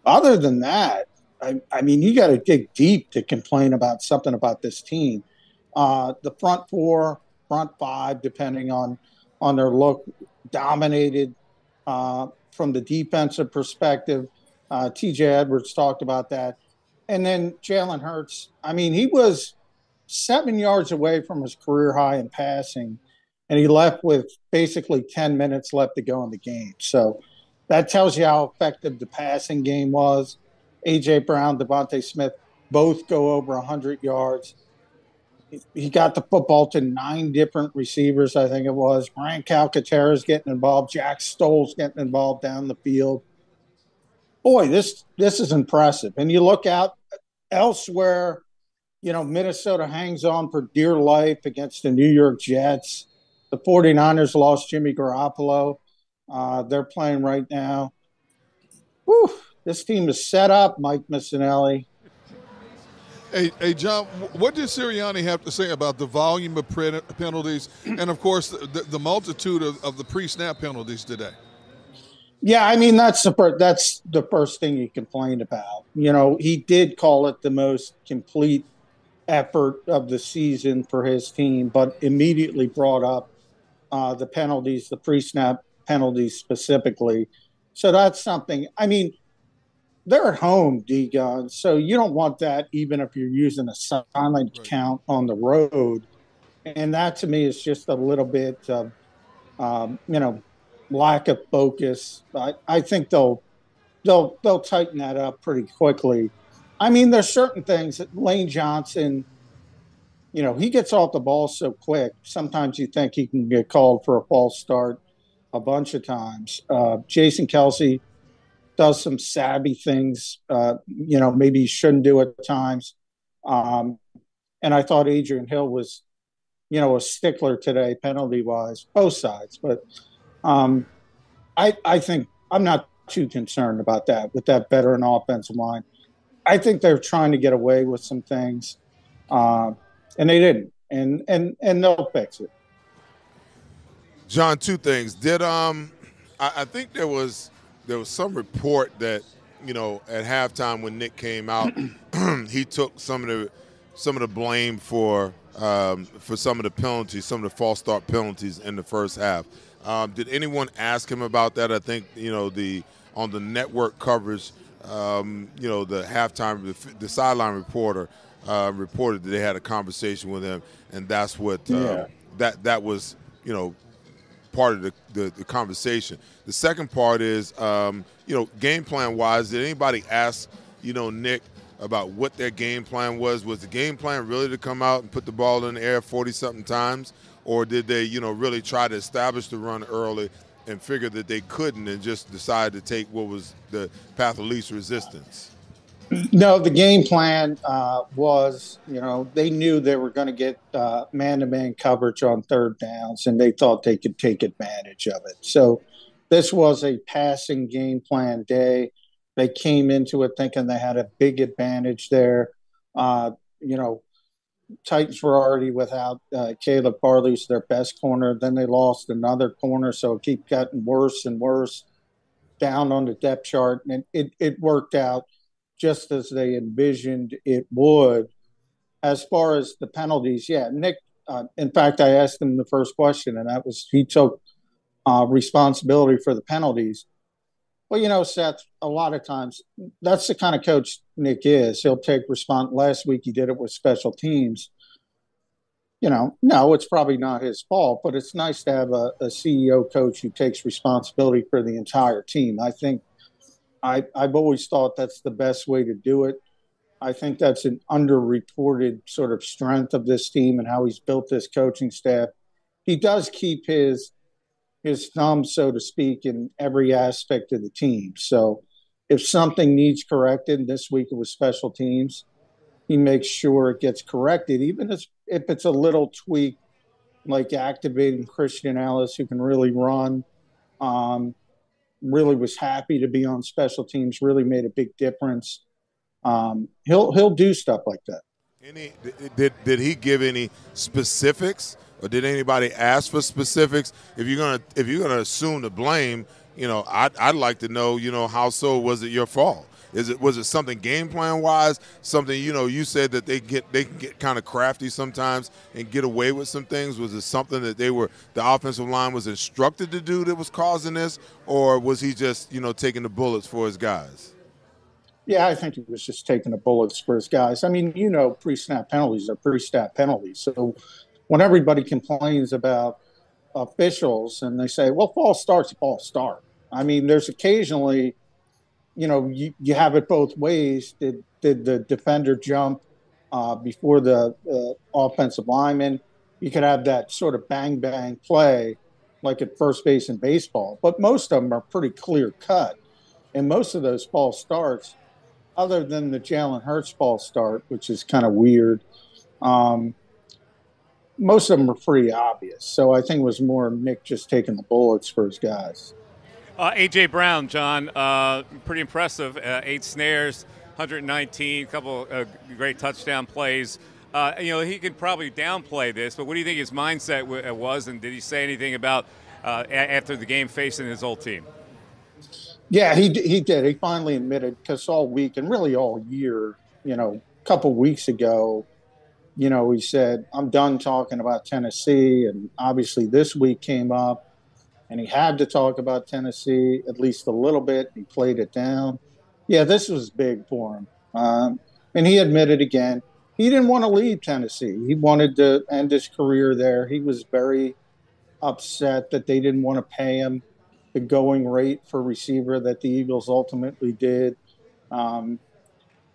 Other than that, I, I mean, you got to dig deep to complain about something about this team. Uh, the front four, front five, depending on on their look, dominated uh, from the defensive perspective. Uh, TJ Edwards talked about that, and then Jalen Hurts. I mean, he was seven yards away from his career high in passing, and he left with basically 10 minutes left to go in the game. So that tells you how effective the passing game was. A.J. Brown, DeVonta Smith both go over 100 yards. He got the football to nine different receivers, I think it was. Brian Calcaterra is getting involved. Jack Stoll's getting involved down the field. Boy, this this is impressive. And you look out elsewhere, you know, Minnesota hangs on for dear life against the New York Jets. The 49ers lost Jimmy Garoppolo. Uh, they're playing right now. Whew, this team is set up, Mike Missanelli. Hey, hey, John, what did Sirianni have to say about the volume of penalties and, of course, the, the multitude of, of the pre-snap penalties today? Yeah, I mean that's the first, that's the first thing he complained about. You know, he did call it the most complete effort of the season for his team, but immediately brought up uh, the penalties, the pre-snap penalties specifically. So that's something. I mean, they're at home, D Gunn. So you don't want that even if you're using a silent right. count on the road. And that to me is just a little bit of, um, you know, lack of focus. I, I think they'll they'll they'll tighten that up pretty quickly. I mean, there's certain things that Lane Johnson, you know, he gets off the ball so quick. Sometimes you think he can get called for a false start a bunch of times. Uh, Jason Kelce does some savvy things, uh, you know, maybe he shouldn't do at times. Um, and I thought Adrian Hill was, you know, a stickler today, penalty wise, both sides. But um, I, I think I'm not too concerned about that with that veteran offensive line. I think they're trying to get away with some things, uh, and they didn't, and and and they'll fix it. John, two things. Did um, I, I, think there was there was some report that you know at halftime when Nick came out, he took some of the some of the blame for um, for some of the penalties, some of the false start penalties in the first half. Um, did anyone ask him about that? I think you know the on the network coverage. Um, you know the halftime, the, the sideline reporter uh, reported that they had a conversation with him, and that's what uh, yeah. that that was. You know, part of the, the, the conversation. The second part is, um, you know, game plan wise, did anybody ask, you know, Nick about what their game plan was? Was the game plan really to come out and put the ball in the air 40 something times? Or did they, you know, really try to establish the run early and figure that they couldn't and just decide to take what was the path of least resistance? No, the game plan uh, was, you know, they knew they were going to get man to man coverage on third downs, and they thought they could take advantage of it. So this was a passing game plan day. They came into it thinking they had a big advantage there. Uh, you know, Titans were already without uh, Caleb Farley, who's their best corner. Then they lost another corner, so it kept getting worse and worse down on the depth chart, and it, it worked out just as they envisioned it would. As far as the penalties, yeah, Nick. Uh, in fact, I asked him the first question, and that was he took uh, responsibility for the penalties. Well, you know, Seth, a lot of times that's the kind of coach Nick is. He'll take response. Last week he did it with special teams. You know, no, it's probably not his fault, but it's nice to have a, a CEO coach who takes responsibility for the entire team. I think I, I've always thought that's the best way to do it. I think that's an underreported sort of strength of this team and how he's built this coaching staff. He does keep his his thumb, so to speak, in every aspect of the team. So if something needs corrected, this week it was special teams, he makes sure it gets corrected, even if, it's a little tweak, like activating Christian Ellis, who can really run. Um, really was happy to be on special teams. Really made a big difference. Um, he'll he'll do stuff like that. Any did did he give any specifics, or did anybody ask for specifics? If you're gonna if you're gonna assume the blame, you know, I'd I'd like to know, you know, how so was it your fault? Is it was it something game plan wise? Something you know you said that they get they can get kind of crafty sometimes and get away with some things. Was it something that they were the offensive line was instructed to do that was causing this, or was he just you know taking the bullets for his guys? Yeah, I think he was just taking the bullets for his guys. I mean, you know, pre-snap penalties are pre-snap penalties. So when everybody complains about officials and they say, "Well, false start's false start," I mean, there's occasionally, you know, you, you have it both ways. Did did the defender jump uh, before the uh, offensive lineman? You could have that sort of bang bang play, like at first base in baseball. But most of them are pretty clear cut, and most of those false starts other than the Jalen Hurts ball start, which is kind of weird, um, most of them are pretty obvious. So I think it was more Nick just taking the bullets for his guys. Uh, AJ Brown, John, uh, pretty impressive. Uh, eight snares, 119, a couple uh, great touchdown plays. Uh, you know, he could probably downplay this, but what do you think his mindset w- uh, was, and did he say anything about a- after the game facing his old team? Yeah, he he did. He finally admitted because all week and really all year, you know, a couple weeks ago, you know, he said, "I'm done talking about Tennessee," and obviously this week came up, and he had to talk about Tennessee at least a little bit. He played it down. Yeah, this was big for him, um, and he admitted again he didn't want to leave Tennessee. He wanted to end his career there. He was very upset that they didn't want to pay him the going rate for receiver that the Eagles ultimately did. Um,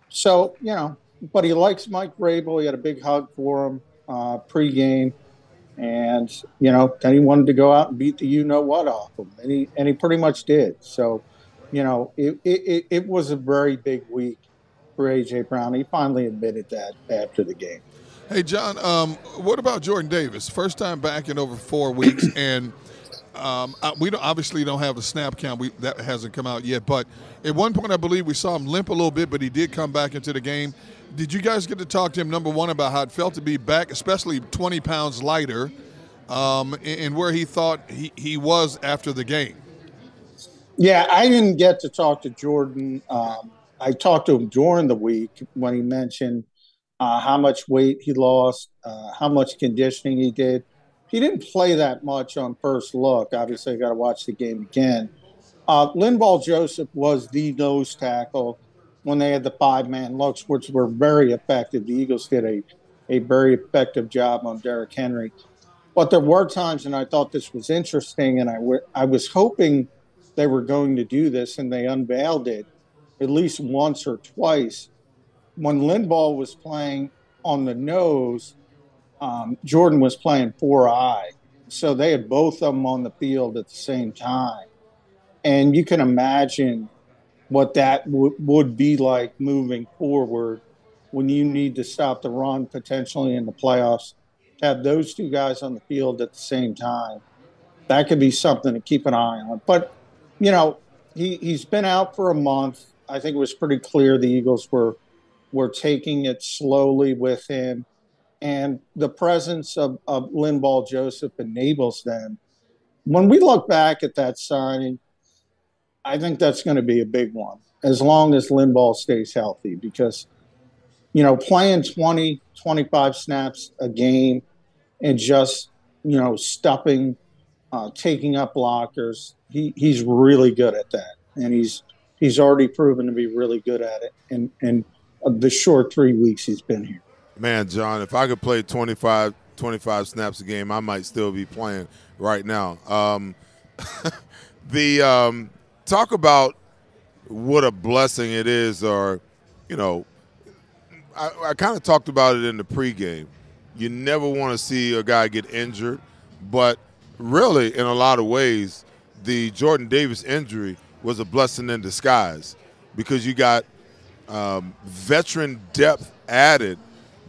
so, you know, but he likes Mike Vrabel. He had a big hug for him uh, pregame. And, you know, then he wanted to go out and beat the you know what off him. And he, and he pretty much did. So, you know, it, it, it was a very big week for A.J. Brown. He finally admitted that after the game. Hey, John, um, what about Jordan Davis? First time back in over four weeks. and um, we don't, obviously don't have the snap count. We, that hasn't come out yet. But at one point, I believe we saw him limp a little bit, but he did come back into the game. Did you guys get to talk to him, number one, about how it felt to be back, especially 20 pounds lighter, um, and, where he thought he, he was after the game? Yeah, I didn't get to talk to Jordan. Um, I talked to him during the week when he mentioned uh, how much weight he lost, uh, how much conditioning he did he didn't play that much on first look. Obviously, I got to watch the game again. Uh, Linval Joseph was the nose tackle when they had the five man looks, which were very effective. The Eagles did a, a very effective job on Derrick Henry. But there were times, and I thought this was interesting, and I, w- I was hoping they were going to do this, and they unveiled it at least once or twice. When Linval was playing on the nose, um, Jordan was playing four eye. So they had both of them on the field at the same time. And you can imagine what that w- would be like moving forward when you need to stop the run potentially in the playoffs. Have those two guys on the field at the same time, that could be something to keep an eye on. But, you know, he, he's been out for a month. I think it was pretty clear the Eagles were were taking it slowly with him and the presence of, of Linval Joseph enables them. When we look back at that signing, I think that's going to be a big one as long as Linval stays healthy because, you know, playing 20, 25 snaps a game and just, you know, stuffing, uh, taking up blockers, he, he's really good at that. And he's, he's already proven to be really good at it in, in the short three weeks he's been here. Man, John, if I could play 25, 25 snaps a game, I might still be playing right now. Um, the um, talk about what a blessing it is, or you know, I, I kind of talked about it in the pregame. You never want to see a guy get injured, but really, in a lot of ways, the Jordan Davis injury was a blessing in disguise because you got um, veteran depth added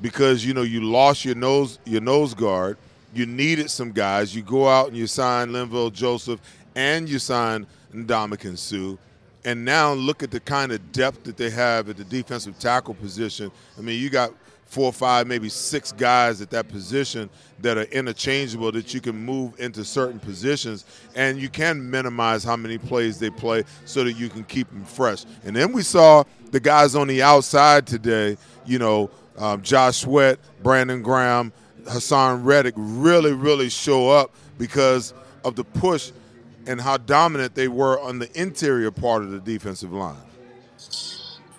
because you know you lost your nose your nose guard. You needed some guys. You go out and you sign Linval Joseph and you sign Ndamukong Suh. And now look at the kind of depth that they have at the defensive tackle position. I mean, you got four five, maybe six guys at that position that are interchangeable that you can move into certain positions, and you can minimize how many plays they play so that you can keep them fresh. And then we saw the guys on the outside today, you know, um, Josh Sweat, Brandon Graham, Haason Reddick really, really show up because of the push and how dominant they were on the interior part of the defensive line.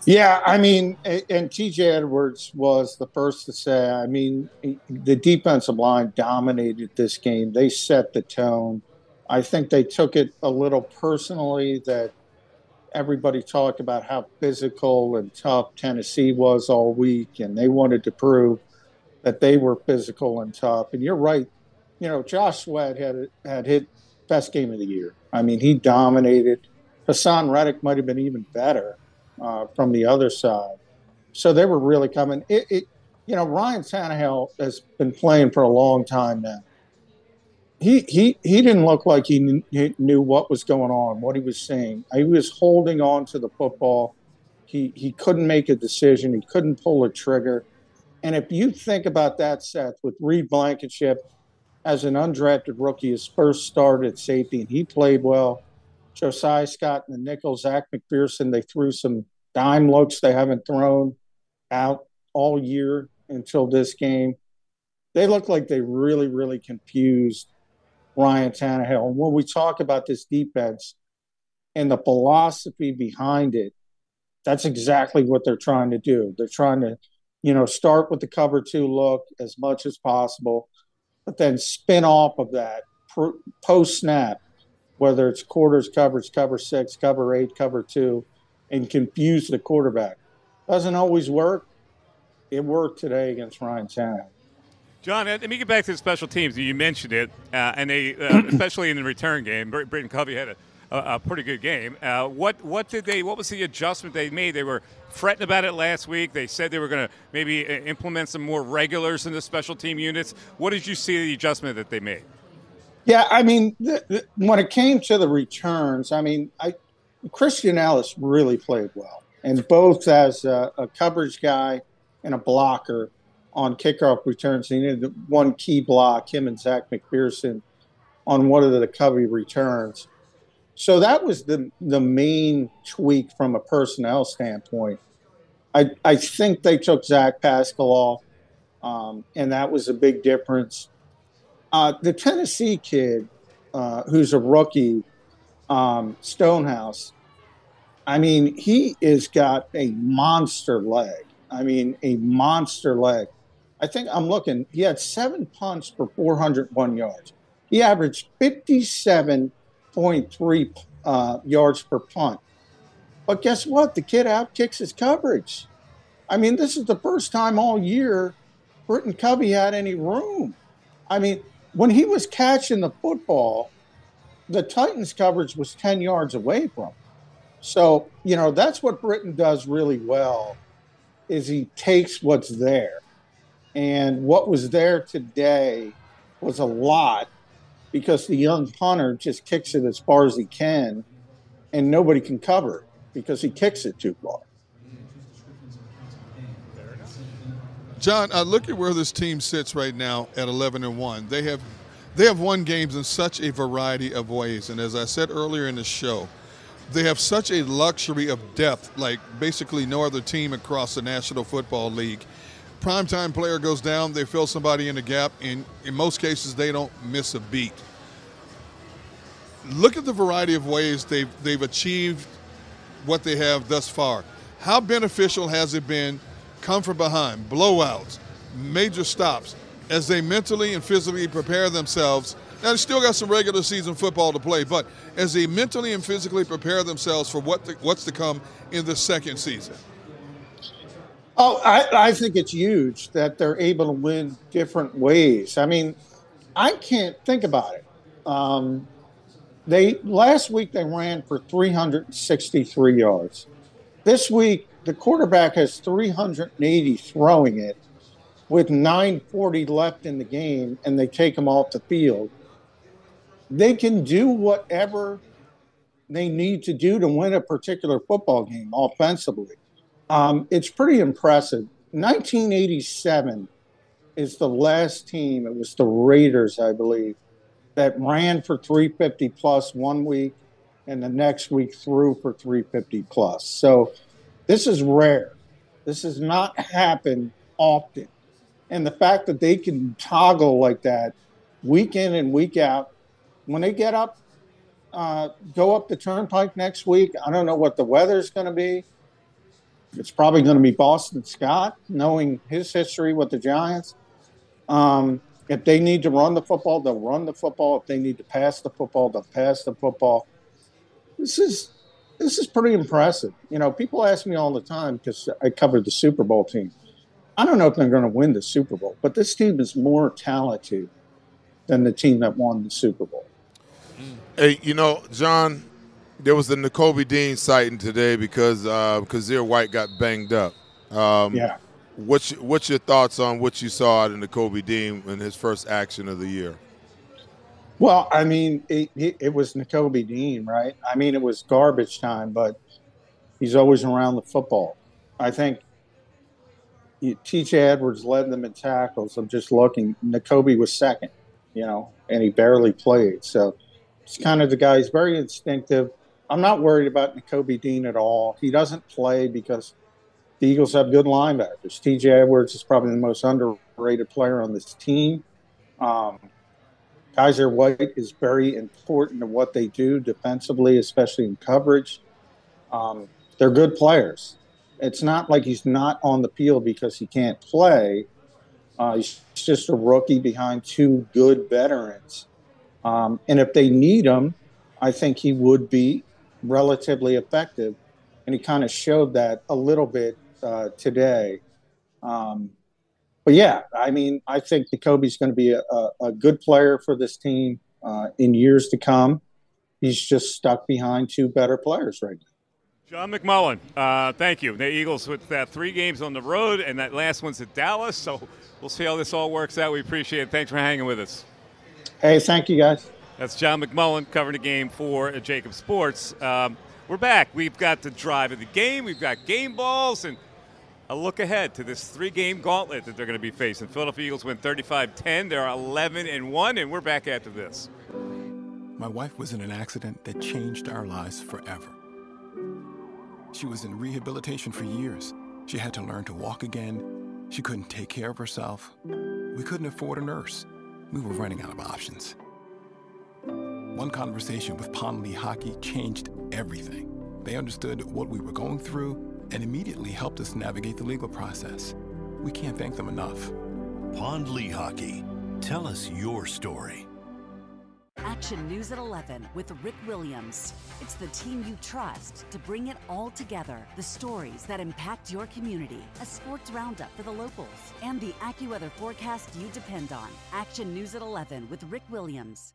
Yeah, I mean, and TJ Edwards was the first to say, I mean, the defensive line dominated this game. They set the tone. I think they took it a little personally that everybody talked about how physical and tough Tennessee was all week, and they wanted to prove that they were physical and tough. And you're right. You know, Josh Sweat had had hit best game of the year. I mean, he dominated. Haason Reddick might have been even better uh, from the other side. So they were really coming. It, it, you know, Ryan Tannehill has been playing for a long time now. He he he didn't look like he, knew, what was going on, what he was saying. He was holding on to the football. He he couldn't make a decision. He couldn't pull a trigger. And if you think about that, Seth, with Reed Blankenship as an undrafted rookie, his first start at safety, and he played well. Josiah Scott and the nickel, Zech McPhearson, they threw some dime looks they haven't thrown out all year until this game. They look like they really, really confused Ryan Tannehill. And when we talk about this defense and the philosophy behind it, that's exactly what they're trying to do. They're trying to, you know, start with the cover two look as much as possible, but then spin off of that post snap whether it's quarters coverage, cover six, cover eight, cover two, and confuse the quarterback. Doesn't always work. It worked today against Ryan Tannehill. John, let me get back to the special teams. You mentioned it, uh, and they, uh, especially in the return game, Britton Covey had a, a, pretty good game. Uh, what what did they? What was the adjustment they made? They were fretting about it last week. They said they were going to maybe uh, implement some more regulars in the special team units. What did you see the adjustment that they made? Yeah, I mean, when it came to the returns, I mean, I Christian Ellis really played well, and both as a, a coverage guy and a blocker on kickoff returns. He needed one key block, him and Zech McPhearson, on one of the Covey returns. So that was the the main tweak from a personnel standpoint. I I think they took Zach Pascal off, um, and that was a big difference. Uh, the Tennessee kid, uh, who's a rookie, um, Stonehouse. I mean, he has got a monster leg. I mean, a monster leg. I think I'm looking. He had seven punts for 401 yards. He averaged 57.3 uh, yards per punt. But guess what? The kid outkicks his coverage. I mean, this is the first time all year Britton Covey had any room. I mean, when he was catching the football, the Titans coverage was 10 yards away from him. So, you know, that's what Britton does really well is he takes what's there. And what was there today was a lot because the young punter just kicks it as far as he can and nobody can cover it because he kicks it too far. John, uh, look at where this team sits right now at 11 and one. They have they have won games in such a variety of ways, and as I said earlier in the show, they have such a luxury of depth, like basically no other team across the National Football League. Primetime player goes down, they fill somebody in the gap, and in most cases, they don't miss a beat. Look at the variety of ways they've they've achieved what they have thus far. How beneficial has it been come from behind, blowouts, major stops, as they mentally and physically prepare themselves. Now, they still got some regular season football to play, but as they mentally and physically prepare themselves for what the, what's to come in the second season. Oh, I, I think it's huge that they're able to win different ways. I mean, I can't think about it. Um, they last week they ran for 363 yards. This week the quarterback has 380 throwing it with 940 left in the game and they take him off the field. They can do whatever they need to do to win a particular football game offensively. Um, it's pretty impressive. 1987 is the last team, it was the Raiders, I believe, that ran for 350 plus one week and the next week threw for 350 plus. So this is rare. This has not happened often. And the fact that they can toggle like that week in and week out, when they get up, uh, go up the turnpike next week, I don't know what the weather's going to be. It's probably going to be Boston Scott, knowing his history with the Giants. Um, if they need to run the football, they'll run the football. If they need to pass the football, they'll pass the football. This is this is pretty impressive. You know, people ask me all the time because I covered the Super Bowl team. I don't know if they're going to win the Super Bowl, but this team is more talented than the team that won the Super Bowl. Hey, you know, John, there was the Nakobe Dean sighting today because uh, Kyzir White got banged up. Um, yeah. What's what's your thoughts on what you saw out of Nakobe Dean in his first action of the year? Well, I mean, it, it, it was Nakobe Dean, right? I mean, it was garbage time, but he's always around the football. I think TJ Edwards led them in tackles. I'm just looking. Nakobe was second, you know, and he barely played. So it's kind of the guy. He's very instinctive. I'm not worried about Nakobe Dean at all. He doesn't play because the Eagles have good linebackers. TJ Edwards is probably the most underrated player on this team. Um, Kyzir White is very important to what they do defensively, especially in coverage. Um, they're good players. It's not like he's not on the field because he can't play. Uh, he's just a rookie behind two good veterans. Um, and if they need him, I think he would be relatively effective. And he kind of showed that a little bit uh, today. Um, but yeah, I mean, I think Nakobe's going to be a, a, a, good player for this team uh, in years to come. He's just stuck behind two better players right now. John McMullen, uh, thank you. The Eagles with that three games on the road, and that last one's at Dallas. So we'll see how this all works out. We appreciate it. Thanks for hanging with us. Hey, thank you, guys. That's John McMullen covering the game for JAKIB Sports. Um, we're back. We've got the drive of the game. We've got game balls and a look ahead to this three-game gauntlet that they're going to be facing. Philadelphia Eagles win 35-10. They're 11 and one, and we're back after this. My wife was in an accident that changed our lives forever. She was in rehabilitation for years. She had to learn to walk again. She couldn't take care of herself. We couldn't afford a nurse. We were running out of options. One conversation with Pond Lehocky changed everything. They understood what we were going through and immediately helped us navigate the legal process. We can't thank them enough. Pond Lehocky. Tell us your story. Action News at 11 with Rick Williams. It's the team you trust to bring it all together. The stories that impact your community, a sports roundup for the locals, and the AccuWeather forecast you depend on. Action News at 11 with Rick Williams.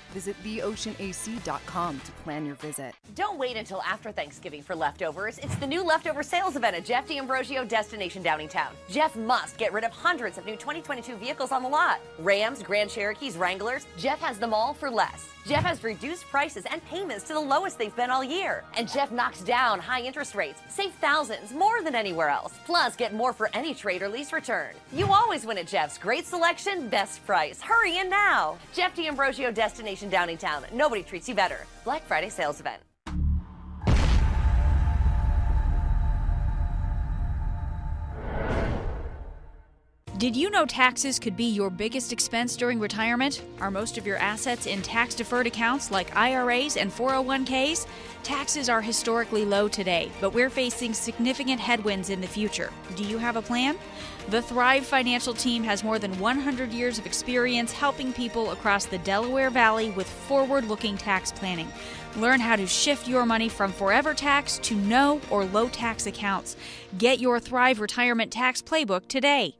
Visit theoceanac.com to plan your visit. Don't wait until after Thanksgiving for leftovers. It's the new leftover sales event at Jeff D'Ambrosio Destination Downingtown. Jeff must get rid of hundreds of new 2022 vehicles on the lot. Rams, Grand Cherokees, Wranglers. Jeff has them all for less. Jeff has reduced prices and payments to the lowest they've been all year. And Jeff knocks down high interest rates. Save thousands more than anywhere else. Plus, get more for any trade or lease return. You always win at Jeff's. Great selection, best price. Hurry in now. Jeff D'Ambrosio Destination Downingtown. Nobody treats you better. Black Friday sales event. Did you know taxes could be your biggest expense during retirement? Are most of your assets in tax deferred accounts like IRAs and 401ks? Taxes are historically low today, but we're facing significant headwinds in the future. Do you have a plan? The Thrive Financial team has more than 100 years of experience helping people across the Delaware Valley with forward looking tax planning. Learn how to shift your money from forever tax to no or low tax accounts. Get your Thrive Retirement Tax Playbook today.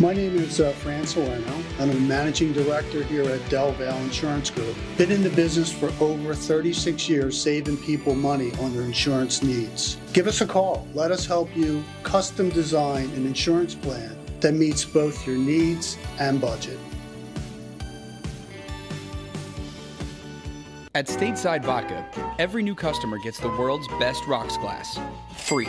My name is uh, Fran Salerno, I'm a managing director here at Del Valle Insurance Group. Been in the business for over 36 years, saving people money on their insurance needs. Give us a call. Let us help you custom design an insurance plan that meets both your needs and budget. At Stateside Vodka, every new customer gets the world's best rocks glass. Free.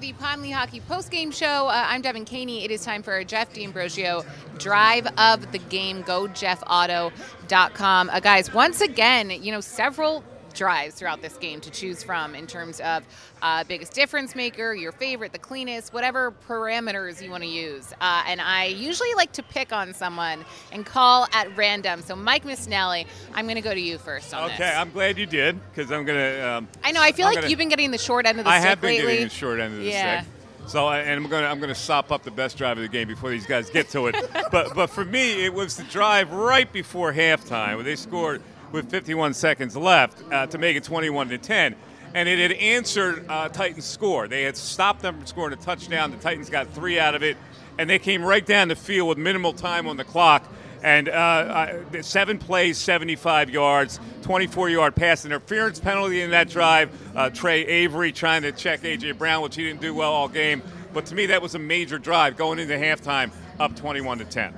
The Pond Lehocky postgame show. Uh, I'm Devan Kaney. It is time for our Jeff D'Ambrosio drive of the game. Go JeffAuto.com. Uh, guys, once again, you know, several drives throughout this game to choose from in terms of uh, biggest difference maker, your favorite, the cleanest, whatever parameters you want to use. Uh, and I usually like to pick on someone and call at random. So, Mike Missanelli, I'm going to go to you first on Okay, this. I'm glad you did because I'm gonna. Um, I know. I feel I'm like gonna- you've been getting the short end of the stick. I stick have been lately. getting the short end of the yeah. stick. So I- and I'm gonna I'm gonna sop up the best drive of the game before these guys get to it. but but for me, it was the drive right before halftime where they scored with 51 seconds left uh, to make it 21 to 10. And it had answered uh, Titans' score. They had stopped them from scoring a touchdown. The Titans got three out of it, and they came right down the field with minimal time on the clock. And uh, seven plays, 75 yards, 24 yard pass interference penalty in that drive. Uh, Tre Avery trying to check A.J. Brown, which he didn't do well all game. But to me, that was a major drive going into halftime, up 21 to 10.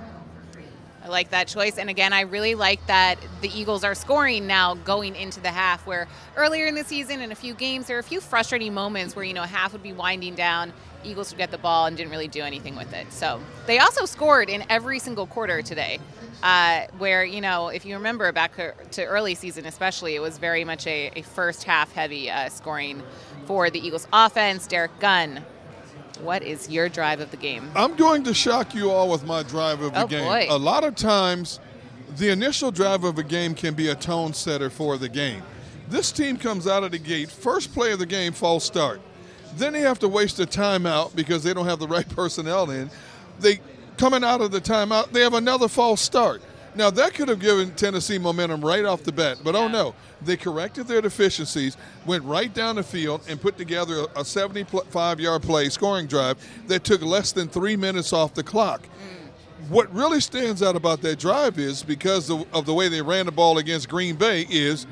I like that choice. And again, I really like that the Eagles are scoring now going into the half, where earlier in the season, in a few games, there were a few frustrating moments where, you know, half would be winding down, Eagles would get the ball and didn't really do anything with it. So they also scored in every single quarter today, uh, where, you know, if you remember back to early season, especially, it was very much a, a first half heavy uh, scoring for the Eagles offense. Derrick Gunn, what is your drive of the game? I'm going to shock you all with my drive of the Oh, game. boy. A lot of times, the initial drive of a game can be a tone setter for the game. This team comes out of the gate, first play of the game, false start. Then they have to waste a timeout because they don't have the right personnel in. They coming out of the timeout, they have another false start. Now that could have given Tennessee momentum right off the bat, but oh no, they corrected their deficiencies, went right down the field, and put together a 75-yard play scoring drive that took less than three minutes off the clock. What really stands out about that drive is because of, of the way they ran the ball against Green Bay is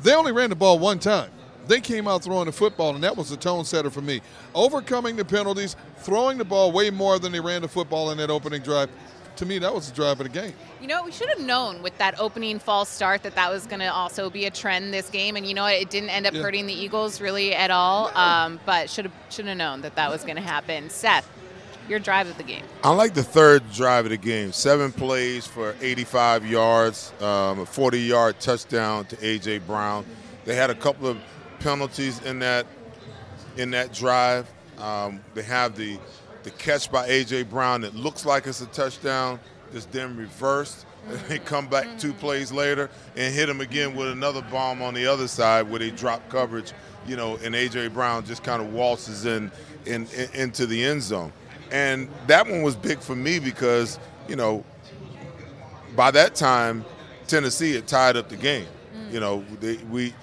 they only ran the ball one time. They came out throwing the football, and that was the tone setter for me. Overcoming the penalties, throwing the ball way more than they ran the football in that opening drive. To me, that was the drive of the game. You know, we should have known with that opening false start that that was going to also be a trend this game, and you know what? It didn't end up Yeah. hurting the Eagles really at all. Um, but should have should have known that that was going to happen. Seth, your drive of the game. I like the third drive of the game. Seven plays for 85 yards, um, a 40-yard touchdown to A.J. Brown. They had a couple of penalties in that in that drive. Um, they have the the catch by A.J. Brown that looks like it's a touchdown, just then reversed. And they come back two mm-hmm. plays later and hit him again with mm-hmm. another bomb on the other side where they drop coverage, you know, and A.J. Brown just kind of waltzes in, in, in into the end zone. And that one was big for me because, you know, by that time, Tennessee had tied up the game. Mm. You know, they, we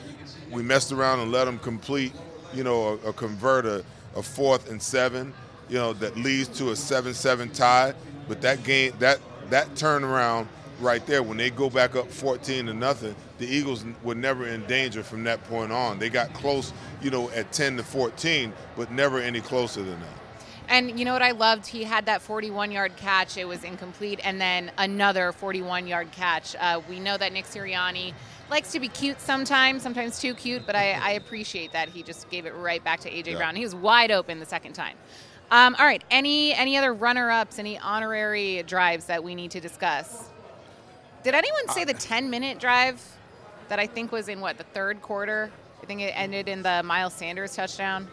we messed around and let them complete, you know, a, a convert a, a fourth and seven, you know, that leads to a seven-seven tie. But that game, that that turnaround right there, when they go back up 14 to nothing, the Eagles were never in danger from that point on. They got close, you know, at 10 to 14, but never any closer than that. And you know what I loved? He had that 41 yard catch. It was incomplete. And then another 41 yard catch. Uh, we know that Nick Sirianni likes to be cute sometimes, sometimes too cute, but I, I appreciate that he just gave it right back to A.J. Yeah. Brown. He was wide open the second time. Um, all right. Any any other runner ups, any honorary drives that we need to discuss? Did anyone say the 10 minute drive that I think was in what, the third quarter? I think it ended in the Miles Sanders touchdown.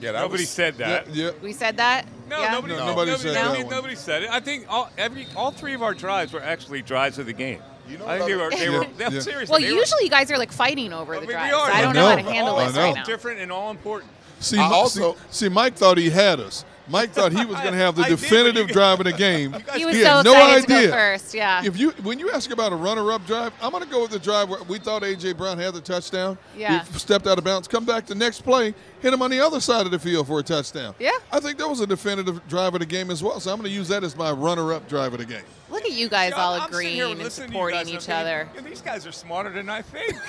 Yeah, Nobody said that. Yeah, We said that? No, Yeah? nobody, No. nobody, Nobody said nobody, that one. nobody said it. I think all every all three of our drives were actually drives of the game. You know I think they were. They Yeah, were. They, yeah. Seriously. Well, they were- usually you guys are like fighting over I the mean, we drives. are. I don't I know how to handle I this know. right all now. different and all important. See, I also- see, see, Mike thought he had us. Mike thought he was going to have the I definitive you- drive of the game. He was he so had no excited to idea. go first. Yeah. If you when you ask about a runner-up drive, I'm going to go with the drive where we thought AJ Brown had the touchdown. Yeah. He stepped out of bounds, come back the next play, hit him on the other side of the field for a touchdown. Yeah. I think that was a definitive drive of the game as well. So I'm going to use that as my runner-up drive of the game. Look at you guys all I'm agreeing and listening to you supporting each other. thinking, "Yeah, these guys are smarter than I think.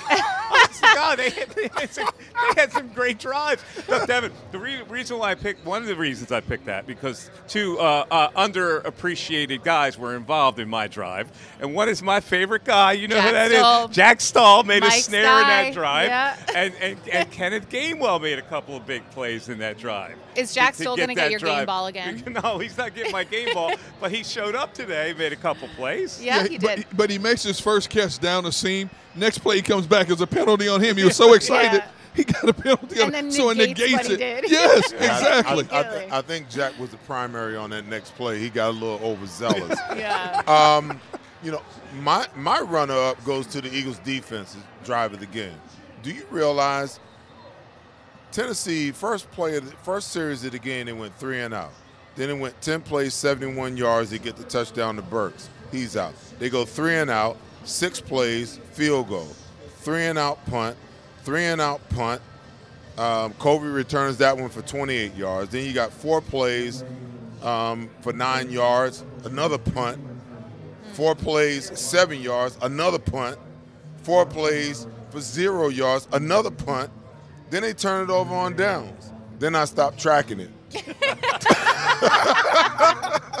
God, they, they, had some, they had some great drives. Look, Devan, the re- reason why I picked one of the reasons I picked that because two uh, uh, underappreciated guys were involved in my drive, and one is my favorite guy. You know who Jack that is? Jack Stoll made Mike a snare in that drive, yeah. and, and, and Kenneth Gainwell made a couple of big plays in that drive. Is Jack to- to get gonna get your game ball again? No, he's not getting my game ball, but he showed up today, made a couple plays. Yeah, he but, did. but he makes his first catch down the seam. Next play, he comes back as a penalty on him. He was so excited. Yeah. He got a penalty on And then him. So it negates negates what he it. did. Yes, Yeah, I- exactly. I, I, thi- I think Jack was the primary on that next play. He got a little overzealous. Yeah. um, you know, my my runner up goes to the Eagles defense's drive of the game. Do you realize Tennessee first play of the first series of the game they went three and out. Then it went ten plays, seventy one yards. They get the touchdown to Burks. He's out. They go three and out, six plays, field goal, three and out punt, three and out punt. Um, Covey returns that one for 28 yards. Then you got four plays um, for nine yards, another punt, four plays, seven yards, another punt, four plays for zero yards, another punt. Then they turn it over on downs. Then I stopped tracking it.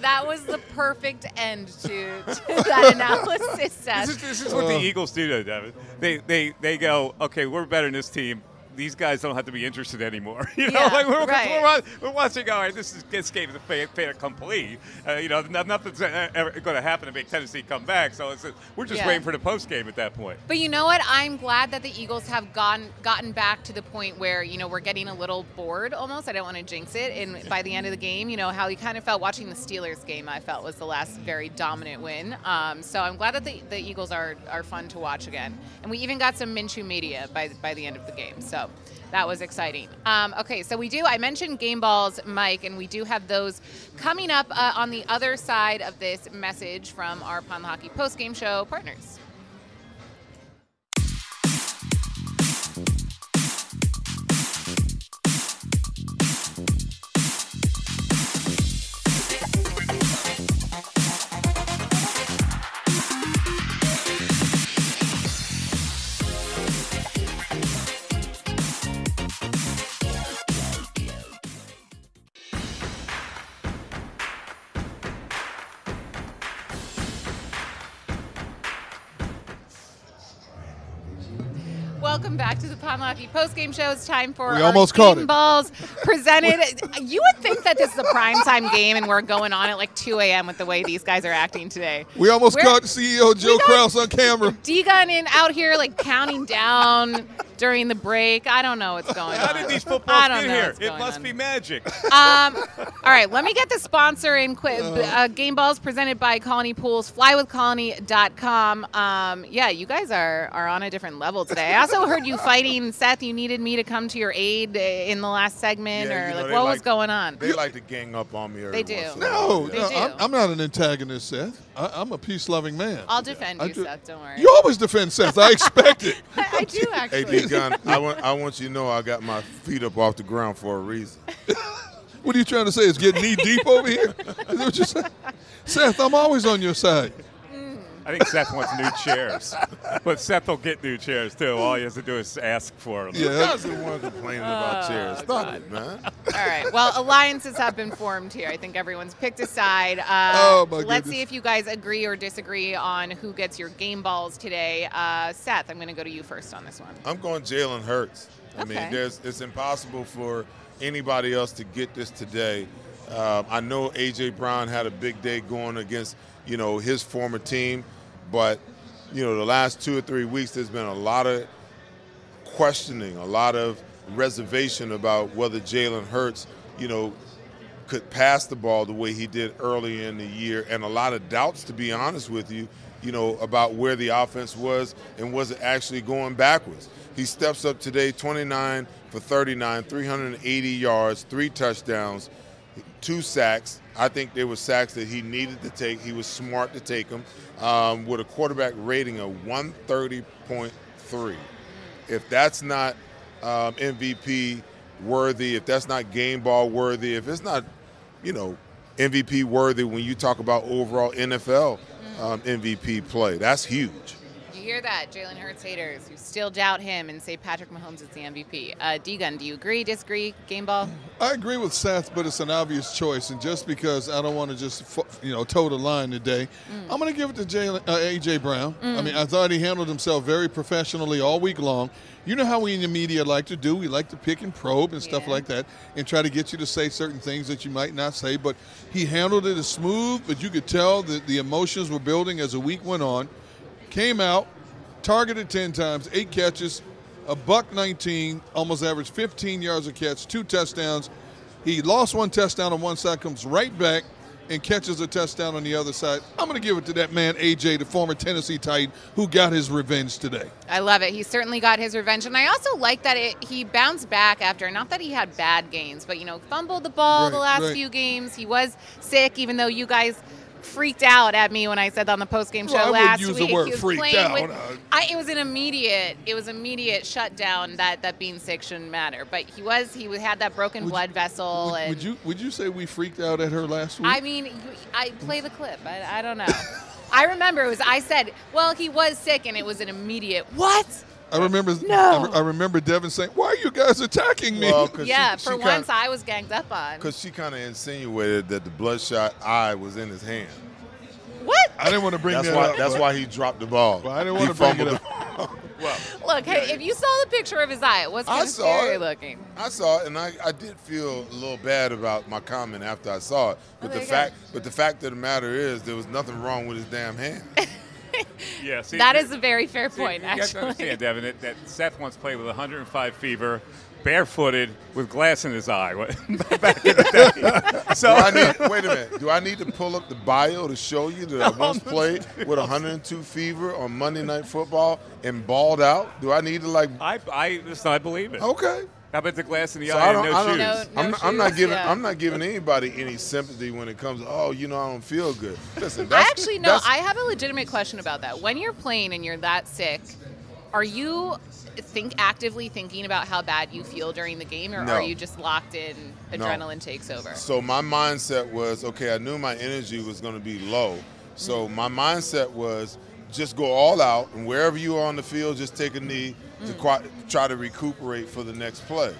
That was the perfect end to, to that analysis, Seth. This is, this is what the oh. Eagles do, though, Devan. They, they, they go, okay, we're better than this team. These guys don't have to be interested anymore. You know, Yeah, like we're, right. we're, we're watching. All right, this is this game is a fait, fait accompli. Uh, you know, nothing's ever going to happen to make Tennessee come back. So it's, we're just Yeah. waiting for the post game at that point. But you know what? I'm glad that the Eagles have gotten gotten back to the point where you know we're getting a little bored almost. I don't want to jinx it. And by the end of the game, you know how you kind of felt watching the Steelers game. I felt was the last very dominant win. Um, so I'm glad that the, the Eagles are are fun to watch again. And we even got some Minshew media by by the end of the game. So. That was exciting. Um, okay, so we do. I mentioned game balls, Mike, and we do have those coming up uh, on the other side of this message from our Pond Lehocky post game show partners. Back to the Pond Lehocky Post Game Show. It's time for We almost caught it. balls presented. you would think that this is a primetime game and we're going on at like 2 a.m. with the way these guys are acting today. We almost We're- caught CEO Joe Kraus on camera. D-Gunn in out here like counting down during the break. I don't know what's going on. How did these I footballs don't get know here? what's It must on. be magic. Um, all right, let me get the sponsor in quick. Uh, Game Balls presented by Colony Pools, flywithcolony.com. Um, yeah, you guys are, are on a different level today. I also heard you fighting, Seth. You needed me to come to your aid uh, in the last segment, Yeah, or you know, like they what was going on? They like to gang up on me. Every They do. once in a. No, They no do. I'm, I'm not an antagonist, Seth. I, I'm a peace-loving man. I'll defend I you, do- Seth. Don't worry. You always defend Seth. I expect it. I, I do actually. Hey, Gunn, I want I want you to know I got my feet up off the ground for a reason. What are you trying to say? Is getting knee deep over here? Is that what you're saying? Seth, I'm always on your side. I think Seth wants new chairs, but Seth will get new chairs too. All he has to do is ask for them. You guys are the one complaining about Oh, chairs. Stop it, man. All right. Well, alliances have been formed here. I think everyone's picked a side. Uh, Oh, my let's goodness. see if you guys agree or disagree on who gets your game balls today. Uh, Seth, I'm going to go to you first on this one. I'm going Jalen Hurts. I Okay. mean, there's it's impossible for anybody else to get this today. Um, I know AJ Brown had a big day going against you know his former team, but you know the last two or three weeks there's been a lot of questioning, a lot of reservation about whether Jalen Hurts, you know, could pass the ball the way he did early in the year, and a lot of doubts, to be honest with you, you know, about where the offense was and was it actually going backwards. He steps up today, 29 for 39, 380 yards, three touchdowns, two sacks. I think they were sacks that he needed to take. He was smart to take them um, with a quarterback rating of 130.3. If that's not um, MVP worthy, if that's not game ball worthy, if it's not, you know, MVP worthy when you talk about overall NFL um, MVP play, that's huge. Hear that, Jalen Hurts haters who still doubt him and say Patrick Mahomes is the MVP. Uh, D-Gunn, do you agree, disagree, game ball? I agree with Seth, but it's an obvious choice. And just because I don't want to just you know toe the line today, I'm going to give it to Jalen, uh, AJ Brown. I Mm. mean, I thought he handled himself very professionally all week long. You know how we in the media like to do? We like to pick and probe and stuff like that, and try to get you to say certain things that you might not say. But he handled it as smooth, but you could tell that the emotions were building as the week went on. Came out, targeted 10 times, eight catches, a buck 19, almost averaged 15 yards a catch, two touchdowns. He lost one touchdown on one side, comes right back and catches a touchdown on the other side. I'm going to give it to that man, AJ, the former Tennessee Titan, who got his revenge today. I love it. He certainly got his revenge, and I also like that it, he bounced back after. Not that he had bad games, but you know, fumbled the ball the last right. few games. He was sick, even though you guys freaked out at me when I said that on the post game show Well, last use the week. word he was freaked with- Uh, I, it was an immediate. It was immediate shutdown that that being sick shouldn't matter. But he was. He had that broken blood vessel, and Would you would you say we freaked out at her last week? I mean, I play the clip. I, I don't know. I remember it was. I said, "Well, he was sick," and it was an immediate what? I remember. No. I, I remember Devan saying, "Why are you guys attacking me?" Well, 'cause Yeah, she- for she once kinda- I was ganged up on. Because she kind of insinuated that the bloodshot eye was in his hand. What? I didn't want to bring that's that why, up, That's but- why he dropped the ball. I didn't want to bring it fumbled up. Look, hey, if you saw the picture of his eye, it was I kind of saw scary it. looking. I saw it, and I, I did feel a little bad about my comment after I saw it. But Oh, the there you fact, but the fact of the matter is, there was nothing wrong with his damn hand. Yeah, see, That is a very fair see, point, you have to understand, Devan, that, that Seth once played with 105 fever, barefooted, with glass in his eye back in the day. So I need, wait a minute. Do I need to pull up the bio to show you that I once played with 102 fever on Monday Night Football and balled out? Do I need to like? I, I, listen, I believe it. Okay. How about the glass in the So eye I don't, and no I don't, shoes? I'm, not, I'm not giving. I'm not giving anybody any sympathy when it comes. Oh, you know, I don't feel good. Listen, I actually no. that's- I have a legitimate question about that. When you're playing and you're that sick, are you think actively thinking about how bad you feel during the game, or No. are you just locked in? No. Adrenaline takes over. So my mindset was okay. I knew my energy was going to be low, so mm-hmm. my mindset was just go all out, and wherever you are on the field, just take a knee to try to recuperate for the next play.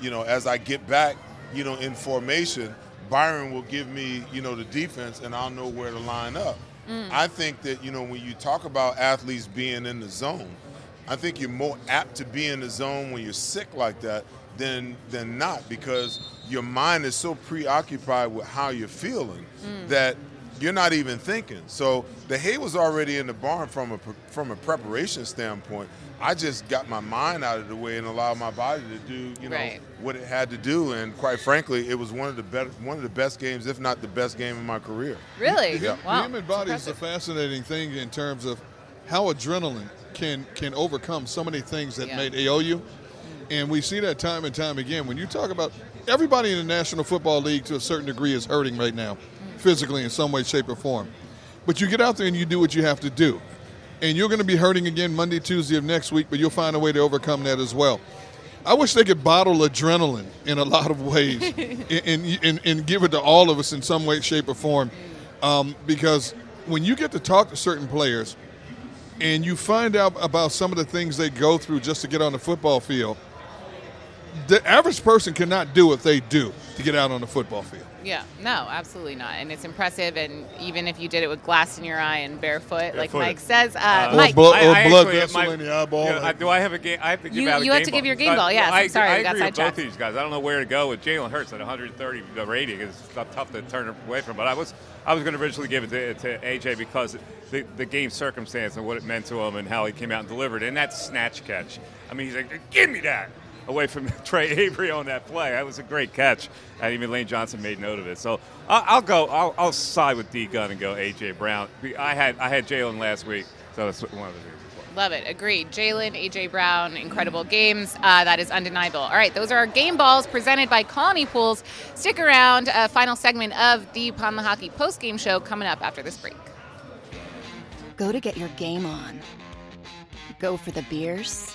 You know, as I get back, you know, in formation, Byron will give me, you know, the defense, and I'll know where to line up. Mm. I think that you know when you talk about athletes being in the zone, I think you're more apt to be in the zone when you're sick like that than than not because your mind is so preoccupied with how you're feeling Mm. that you're not even thinking. So the hay was already in the barn from a from a preparation standpoint. I just got my mind out of the way and allowed my body to do you know Right. what it had to do. And quite frankly, it was one of the better one of the best games, if not the best game in my career. Really? Yeah. The human body is a fascinating thing in terms of how adrenaline can can overcome so many things that Yeah. may ail you. And we see that time and time again. When you talk about everybody in the National Football League to a certain degree is hurting right now, physically in some way, shape, or form. But you get out there and you do what you have to do. and you're going to be hurting again Monday, Tuesday of next week, but you'll find a way to overcome that as well. I wish they could bottle adrenaline in a lot of ways and, and, and, give it to all of us in some way, shape, or form. Um, because when you get to talk to certain players and you find out about some of the things they go through just to get on the football field, the average person cannot do what they do to get out on the football field. Yeah, no, absolutely not. And it's impressive. And even if you did it with glass in your eye and barefoot, like Mike says, uh, uh, Mike, or, blood, or I blood vessel in the eyeball. Yeah, I- do I have a game? I have to give You- out a you game have to give ball. your game ball, yes, I, I'm sorry, I we got agree with both sidetracked. these guys. I don't know where to go with Jalen Hurts at 130 the rating. It's tough to turn away from. But I was I was going to originally give it to, to AJ because the the game circumstance and what it meant to him and how he came out and delivered. And that snatch catch. I mean, he's like, give me that. Away from Tre Avery on that play. That was a great catch. And even Lane Johnson made note of it. So I'll, I'll go. I'll, I'll side with D Gunn and go AJ Brown. I had I had Jalen last week, so that's one of the reasons. Love it. Agreed. Jalen, AJ Brown, incredible games. Uh, that is undeniable. All right, those are our game balls presented by Colony Pools. Stick around. A final segment of the Pond Hockey post game show coming up after this break. Go to get your game on. Go for the beers.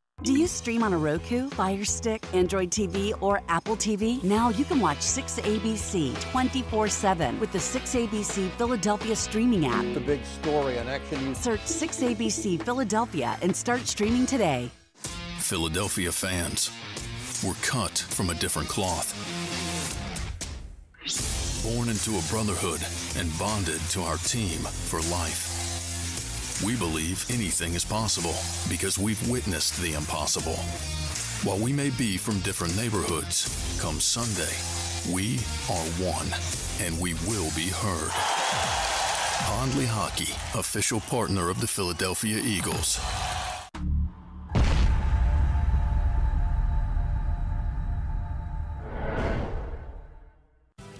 Do you stream on a Roku, Fire Stick, Android TV, or Apple TV? Now you can watch 6ABC 24 7 with the 6ABC Philadelphia streaming app. The big story on Action Search 6ABC Philadelphia and start streaming today. Philadelphia fans, we're cut from a different cloth. Born into a brotherhood and bonded to our team for life. We believe anything is possible because we've witnessed the impossible. While we may be from different neighborhoods, come Sunday, we are one and we will be heard. Pond Lehocky, official partner of the Philadelphia Eagles.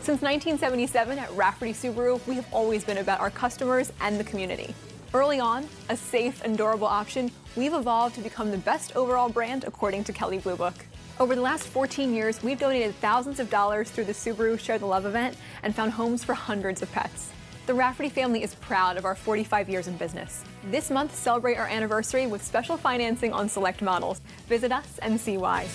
Since 1977 at Rafferty Subaru, we have always been about our customers and the community. Early on, a safe and durable option, we've evolved to become the best overall brand according to Kelley Blue Book. Over the last 14 years, we've donated thousands of dollars through the Subaru Share the Love event and found homes for hundreds of pets. The Rafferty family is proud of our 45 years in business. This month, celebrate our anniversary with special financing on select models. Visit us and see why.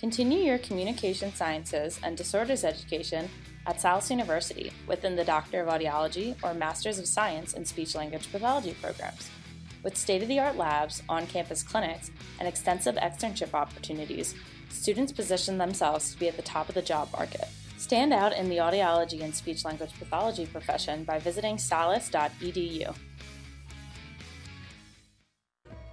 Continue your communication sciences and disorders education at Salus University within the Doctor of Audiology or Masters of Science in Speech Language Pathology programs. With state of the art labs, on campus clinics, and extensive externship opportunities, students position themselves to be at the top of the job market. Stand out in the audiology and speech language pathology profession by visiting salus.edu.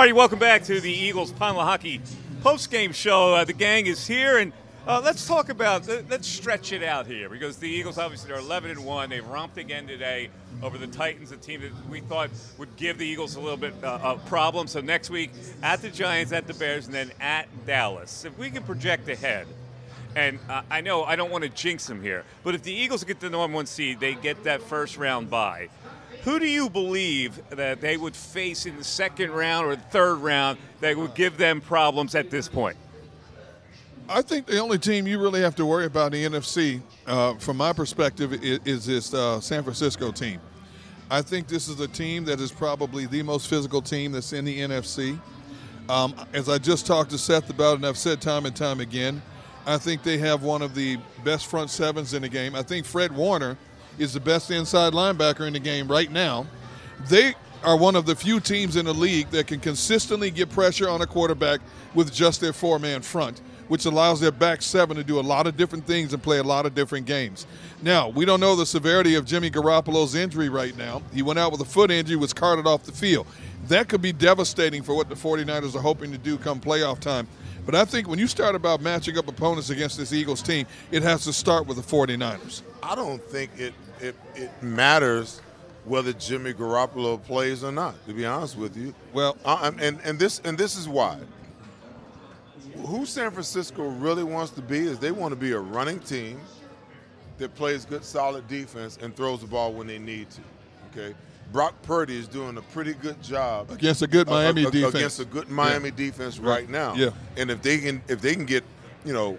All right, welcome back to the Eagles Pine Hockey post-game show. Uh, the gang is here, and uh, let's talk about let's stretch it out here because the Eagles obviously are 11 and one. They romped again today over the Titans, a team that we thought would give the Eagles a little bit uh, of problem. So next week at the Giants, at the Bears, and then at Dallas. If we can project ahead. And uh, I know I don't want to jinx them here, but if the Eagles get the number one seed, they get that first round bye. Who do you believe that they would face in the second round or the third round that would give them problems at this point? I think the only team you really have to worry about in the NFC, uh, from my perspective, is, is this uh, San Francisco team. I think this is a team that is probably the most physical team that's in the NFC. Um, as I just talked to Seth about, and I've said time and time again, I think they have one of the best front sevens in the game. I think Fred Warner – is the best inside linebacker in the game right now. They are one of the few teams in the league that can consistently get pressure on a quarterback with just their four man front, which allows their back seven to do a lot of different things and play a lot of different games. Now, we don't know the severity of Jimmy Garoppolo's injury right now. He went out with a foot injury, was carted off the field. That could be devastating for what the 49ers are hoping to do come playoff time. But I think when you start about matching up opponents against this Eagles team, it has to start with the 49ers. I don't think it it, it matters whether Jimmy Garoppolo plays or not. To be honest with you, well, uh, and and this and this is why. Who San Francisco really wants to be is they want to be a running team that plays good, solid defense and throws the ball when they need to. Okay, Brock Purdy is doing a pretty good job against a good Miami defense. Against a good Miami yeah. defense right, right now. Yeah, and if they can if they can get you know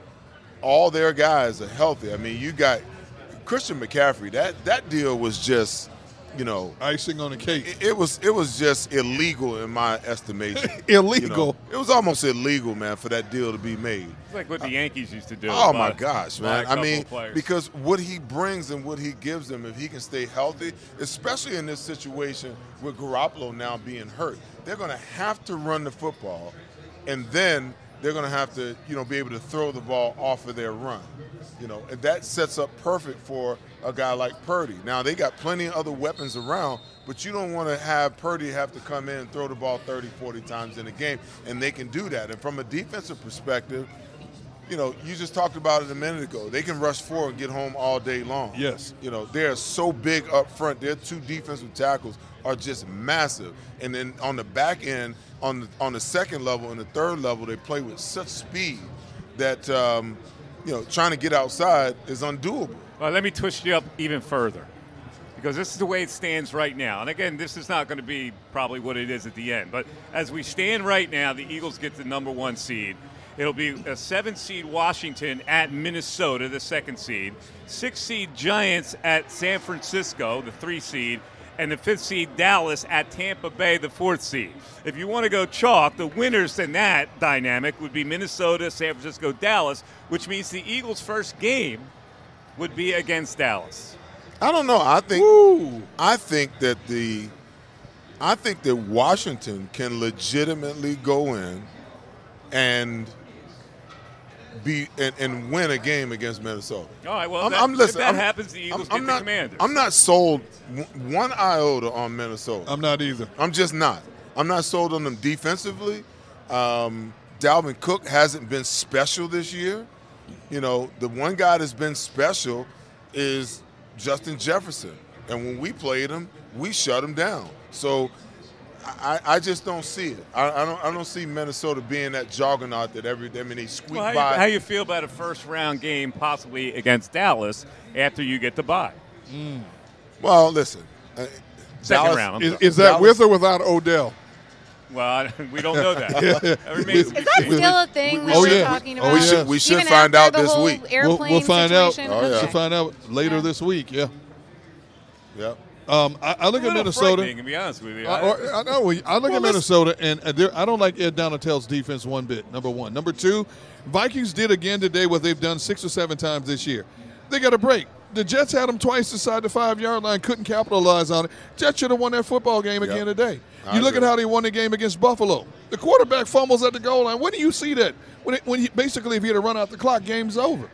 all their guys are healthy. I mean, you got Christian McCaffrey, that that deal was just, you know, icing on the cake. It, it was it was just illegal in my estimation. illegal. You know? It was almost illegal, man, for that deal to be made. It's like what the Yankees used to do. Oh my gosh, man! I mean, because what he brings and what he gives them, if he can stay healthy, especially in this situation with Garoppolo now being hurt, they're going to have to run the football, and then they're going to have to, you know, be able to throw the ball off of their run. You know, and that sets up perfect for a guy like Purdy. Now they got plenty of other weapons around, but you don't want to have Purdy have to come in and throw the ball 30, 40 times in a game, and they can do that. And from a defensive perspective, you know, you just talked about it a minute ago. They can rush four and get home all day long. Yes. You know, they're so big up front. Their two defensive tackles are just massive. And then on the back end, on the, on the second level and the third level, they play with such speed that um, you know trying to get outside is undoable. Well, let me twist you up even further because this is the way it stands right now. And again, this is not going to be probably what it is at the end. But as we stand right now, the Eagles get the number one seed. It'll be a seven seed Washington at Minnesota, the second seed. Six seed Giants at San Francisco, the three seed and the fifth seed Dallas at Tampa Bay, the fourth seed. If you want to go chalk, the winners in that dynamic would be Minnesota, San Francisco, Dallas, which means the Eagles' first game would be against Dallas. I don't know. I think Woo. I think that the I think that Washington can legitimately go in and be and, and, win a game against Minnesota. All right, well, I'm, that, I'm listening, if that I'm, happens, the Eagles I'm, get not, the Commanders. I'm not sold one iota on Minnesota. I'm not either. I'm just not. I'm not sold on them defensively. Um, Dalvin Cook hasn't been special this year. You know, the one guy that's been special is Justin Jefferson, and when we played him, we shut him down. So I, I just don't see it. I, I, don't I don't see Minnesota being that juggernaut that every I mean they squeak well, how by. You, how you feel about a first round game possibly against Dallas after you get the bye? Mm. Well, listen. Uh, Second Dallas, round. Is, is, that Dallas, with or without Odell? Well, we don't know that. Is that remains is that still a thing we, oh, yeah. we're talking about? Oh, we should, we should Even find out this week. We'll, we'll find situation? out. Oh, yeah. We'll find out later yeah. this week. Yeah. Yep. Um, I, I, look at Minnesota. To be honest with you, I, or, I know. I look well, at Minnesota, and I don't like Ed Donatell's defense one bit. Number one. Number two, Vikings did again today what they've done six or seven times this year. They got a break. The Jets had them twice inside the five yard line, couldn't capitalize on it. Jets should have won that football game again yep. today. I you look agree. at how they won the game against Buffalo. The quarterback fumbles at the goal line. When do you see that? When, it, when he, basically, if he had to run out the clock, game's over.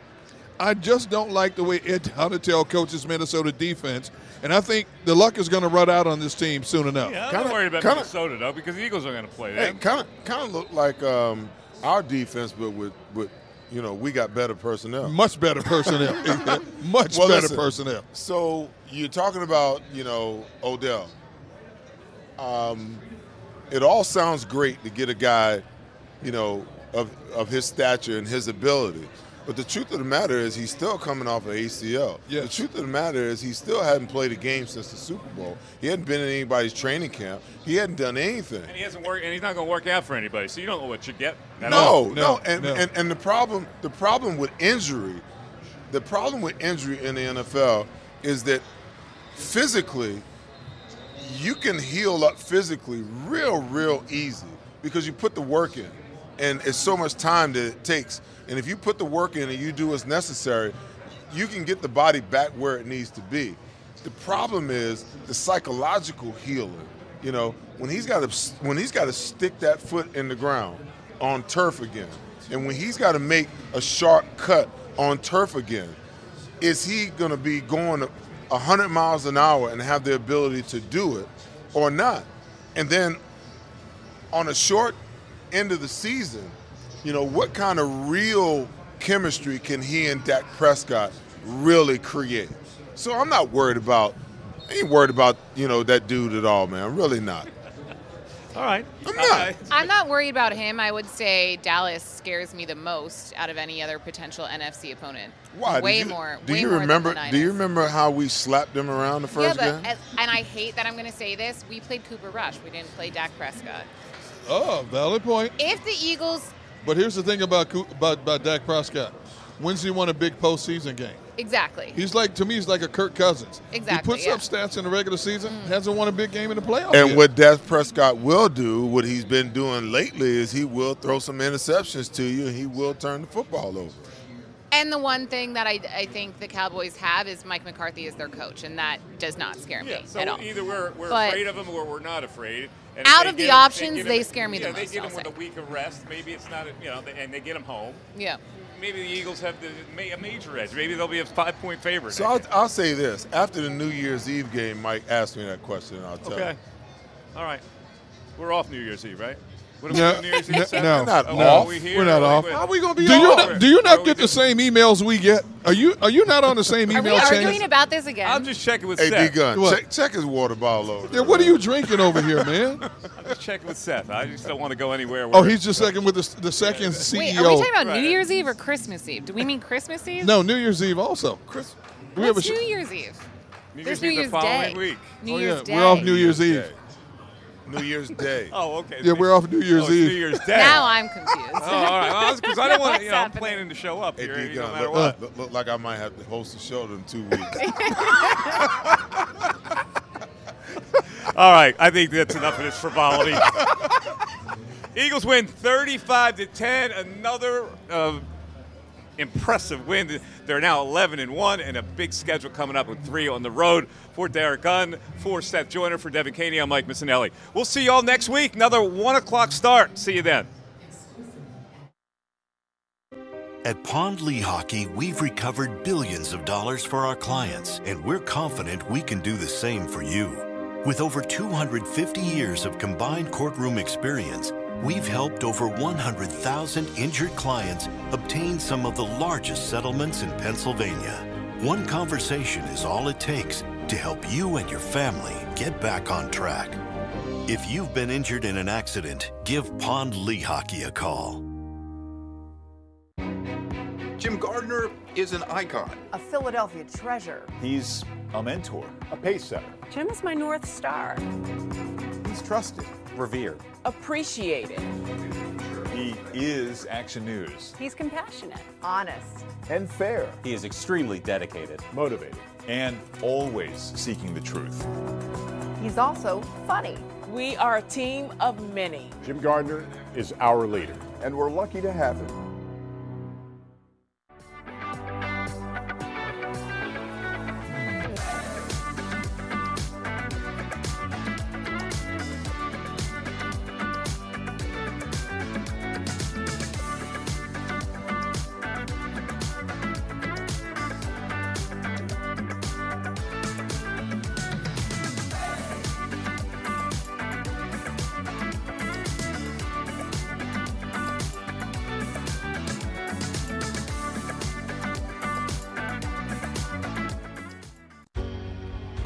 I just don't like the way Ed Donatell coaches Minnesota defense, and I think the luck is going to run out on this team soon enough. Yeah, I'm Kinda- not worried about kinda- Minnesota though because the Eagles are going to play Hey, kind of kind of look like um, our defense, but with with you know we got better personnel. Much better personnel. Much Well, better listen, personnel. So you're talking about you know Odell. Um, it all sounds great to get a guy, you know, of of his stature and his ability. But the truth of the matter is he's still coming off an ACL. The truth of the matter is he still hadn't played a game since the Super Bowl. He hadn't been in anybody's training camp. He hadn't done anything. And he hasn't worked, and he's not going to work out for anybody. So you don't know what you get. at No, all. no, and, And, and the problem the problem with injury, the problem with injury in the NFL is that physically you can heal up physically real, real easy because you put the work in. And it's so much time that it takes. And if you put the work in and you do what's necessary, you can get the body back where it needs to be. The problem is the psychological healing. You know, when he's got to when he's got to stick that foot in the ground on turf again, and when he's got to make a sharp cut on turf again, is he going to be going 100 miles an hour and have the ability to do it or not? And then on a short end of the season, you know, what kind of real chemistry can he and Dak Prescott really create? So I'm not worried about, I ain't worried about, you know, that dude at all, man. I'm really not. All right. I'm uh, not. I'm not worried about him. I would say Dallas scares me the most out of any other potential NFC opponent. Why? Way do you, more. Do way you more remember? Than the Do you remember how we slapped them around the first yeah, game? but and I hate that I'm going to say this. We played Cooper Rush. We didn't play Dak Prescott. Oh, valid point. If the Eagles, But here's the thing about about, about Dak Prescott. When's he won a big postseason game? exactly. He's like to me, he's like a Kirk Cousins. Exactly, He puts yeah. up stats in the regular season, mm. hasn't won a big game in the playoffs. And yet. what Dak Prescott will do, what he's been doing lately, is he will throw some interceptions to you, and he will turn the football over. And the one thing that I, I think the Cowboys have is Mike McCarthy as their coach, and that does not scare me so at all. either we're, we're But- afraid of him or we're not afraid. And Out of the get 'em- options, get 'em- they scare me the yeah, most, They get I'll them with say. a week of rest. Maybe it's not, you know, and they get them home. Yeah. Maybe the Eagles have the, ma- a major edge. Maybe they'll be a five-point favorite. So I'll, I'll say this: after the New Year's Eve game, Mike asked me that question, and I'll tell Okay. you. All right. We're off New Year's Eve, right? What are we No, doing New Year's Eve? no, no, not Oh, no, are we here? we're not off. How are we gonna be do you off? not, do you not get the same emails we get? Are you are you not on the same email chain? Are we email chain? arguing about this again? I'm just checking with Hey, D Seth. Gun, check, check his water bottle over. Yeah, what are you drinking over here, man? I'm just checking with Seth. I just don't want to go anywhere. Oh, he's just second with the, the second CEO. Wait, are we talking about Right. New Year's Eve or Christmas Eve? Do we mean Christmas Eve? No, New Year's Eve also. Chris, we have a What's sh- New Year's Eve? New There's New Year's Day. week. New oh, Year's yeah, Day. we're off New Year's Eve. Day. New Year's Day. Oh, okay. Yeah, we're off New Year's Oh, Eve. New Year's Day. Now I'm confused. Oh, all right. Because I don't want to, you know, I'm planning to show up Hey, here, D no Gun, matter look, what. look, look like I might have to host a show in two weeks. All right, I think that's enough of this frivolity. Eagles win 35 to 10. Another uh, impressive win. They're now 11 and one, and a big schedule coming up with three on the road. For Derrick Gunn, for Seth Joyner, for Devan Kaney, I'm Mike Missanelli. We'll see y'all next week. Another one o'clock start. See you then. At Pond Lehocky, we've recovered billions of dollars for our clients, and we're confident we can do the same for you. With over 250 years of combined courtroom experience, we've helped over 100,000 injured clients obtain some of the largest settlements in Pennsylvania. One conversation is all it takes to help you and your family get back on track. If you've been injured in an accident, give Pond Lehocky a call. Jim Gardner is an icon. A Philadelphia treasure. He's a mentor, a pace setter. Jim is my North Star. He's trusted, revered. Appreciated. He is Action News. He's compassionate. Honest. And fair. He is extremely dedicated, motivated, and always seeking the truth. He's also funny. We are a team of many. Jim Gardner is our leader, and we're lucky to have him.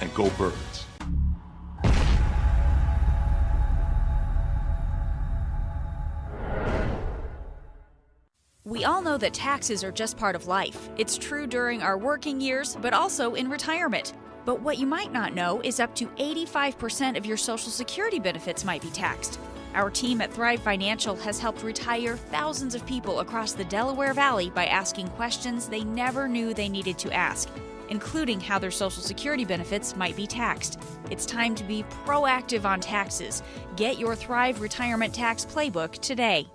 and go Birds. We all know that taxes are just part of life. It's true during our working years, but also in retirement. But what you might not know is up to 85% of your Social Security benefits might be taxed. Our team at Thrive Financial has helped retire thousands of people across the Delaware Valley by asking questions they never knew they needed to ask, including how their Social Security benefits might be taxed. It's time to be proactive on taxes. Get your Thrive Retirement Tax Playbook today.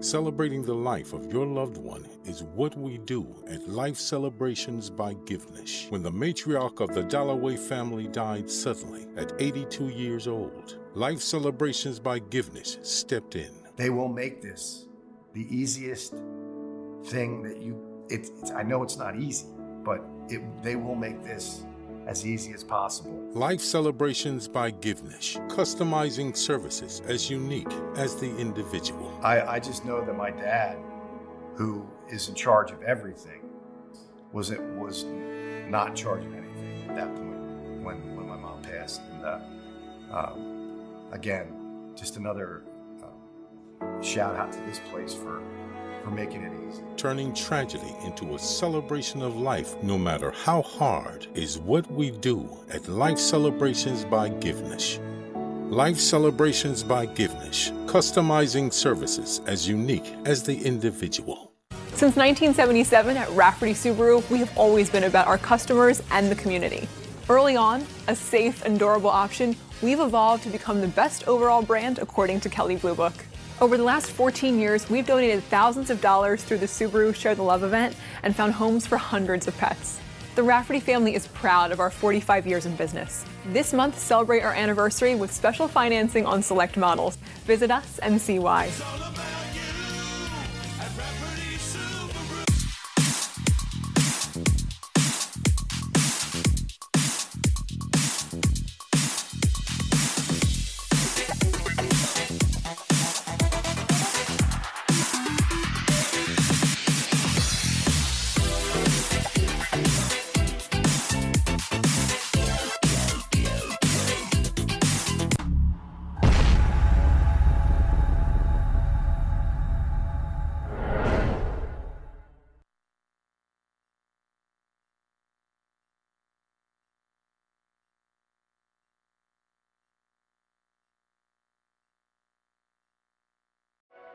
Celebrating the life of your loved one is what we do at Life Celebrations by Givnish. When the matriarch of the Dalloway family died suddenly at 82 years old, Life Celebrations by Givnish stepped in. They will make this the easiest thing that you. It's, it's I know it's not easy, but it, they will make this as easy as possible. Life Celebrations by Givnish, customizing services as unique as the individual. I, I just know that my dad, who is in charge of everything, was it was not in charge of anything at that point when when my mom passed. And uh, um, again, just another uh, shout out to this place for for making it easy. Turning tragedy into a celebration of life, no matter how hard, is what we do at Life Celebrations by Givnish. Life Celebrations by Givnish, customizing services as unique as the individual. Since 1977 at Rafferty Subaru, we have always been about our customers and the community. Early on, a safe and durable option, we've evolved to become the best overall brand according to Kelley Blue Book. Over the last 14 years, we've donated thousands of dollars through the Subaru Share the Love event and found homes for hundreds of pets. The Rafferty family is proud of our 45 years in business. This month, celebrate our anniversary with special financing on select models. Visit us and see why.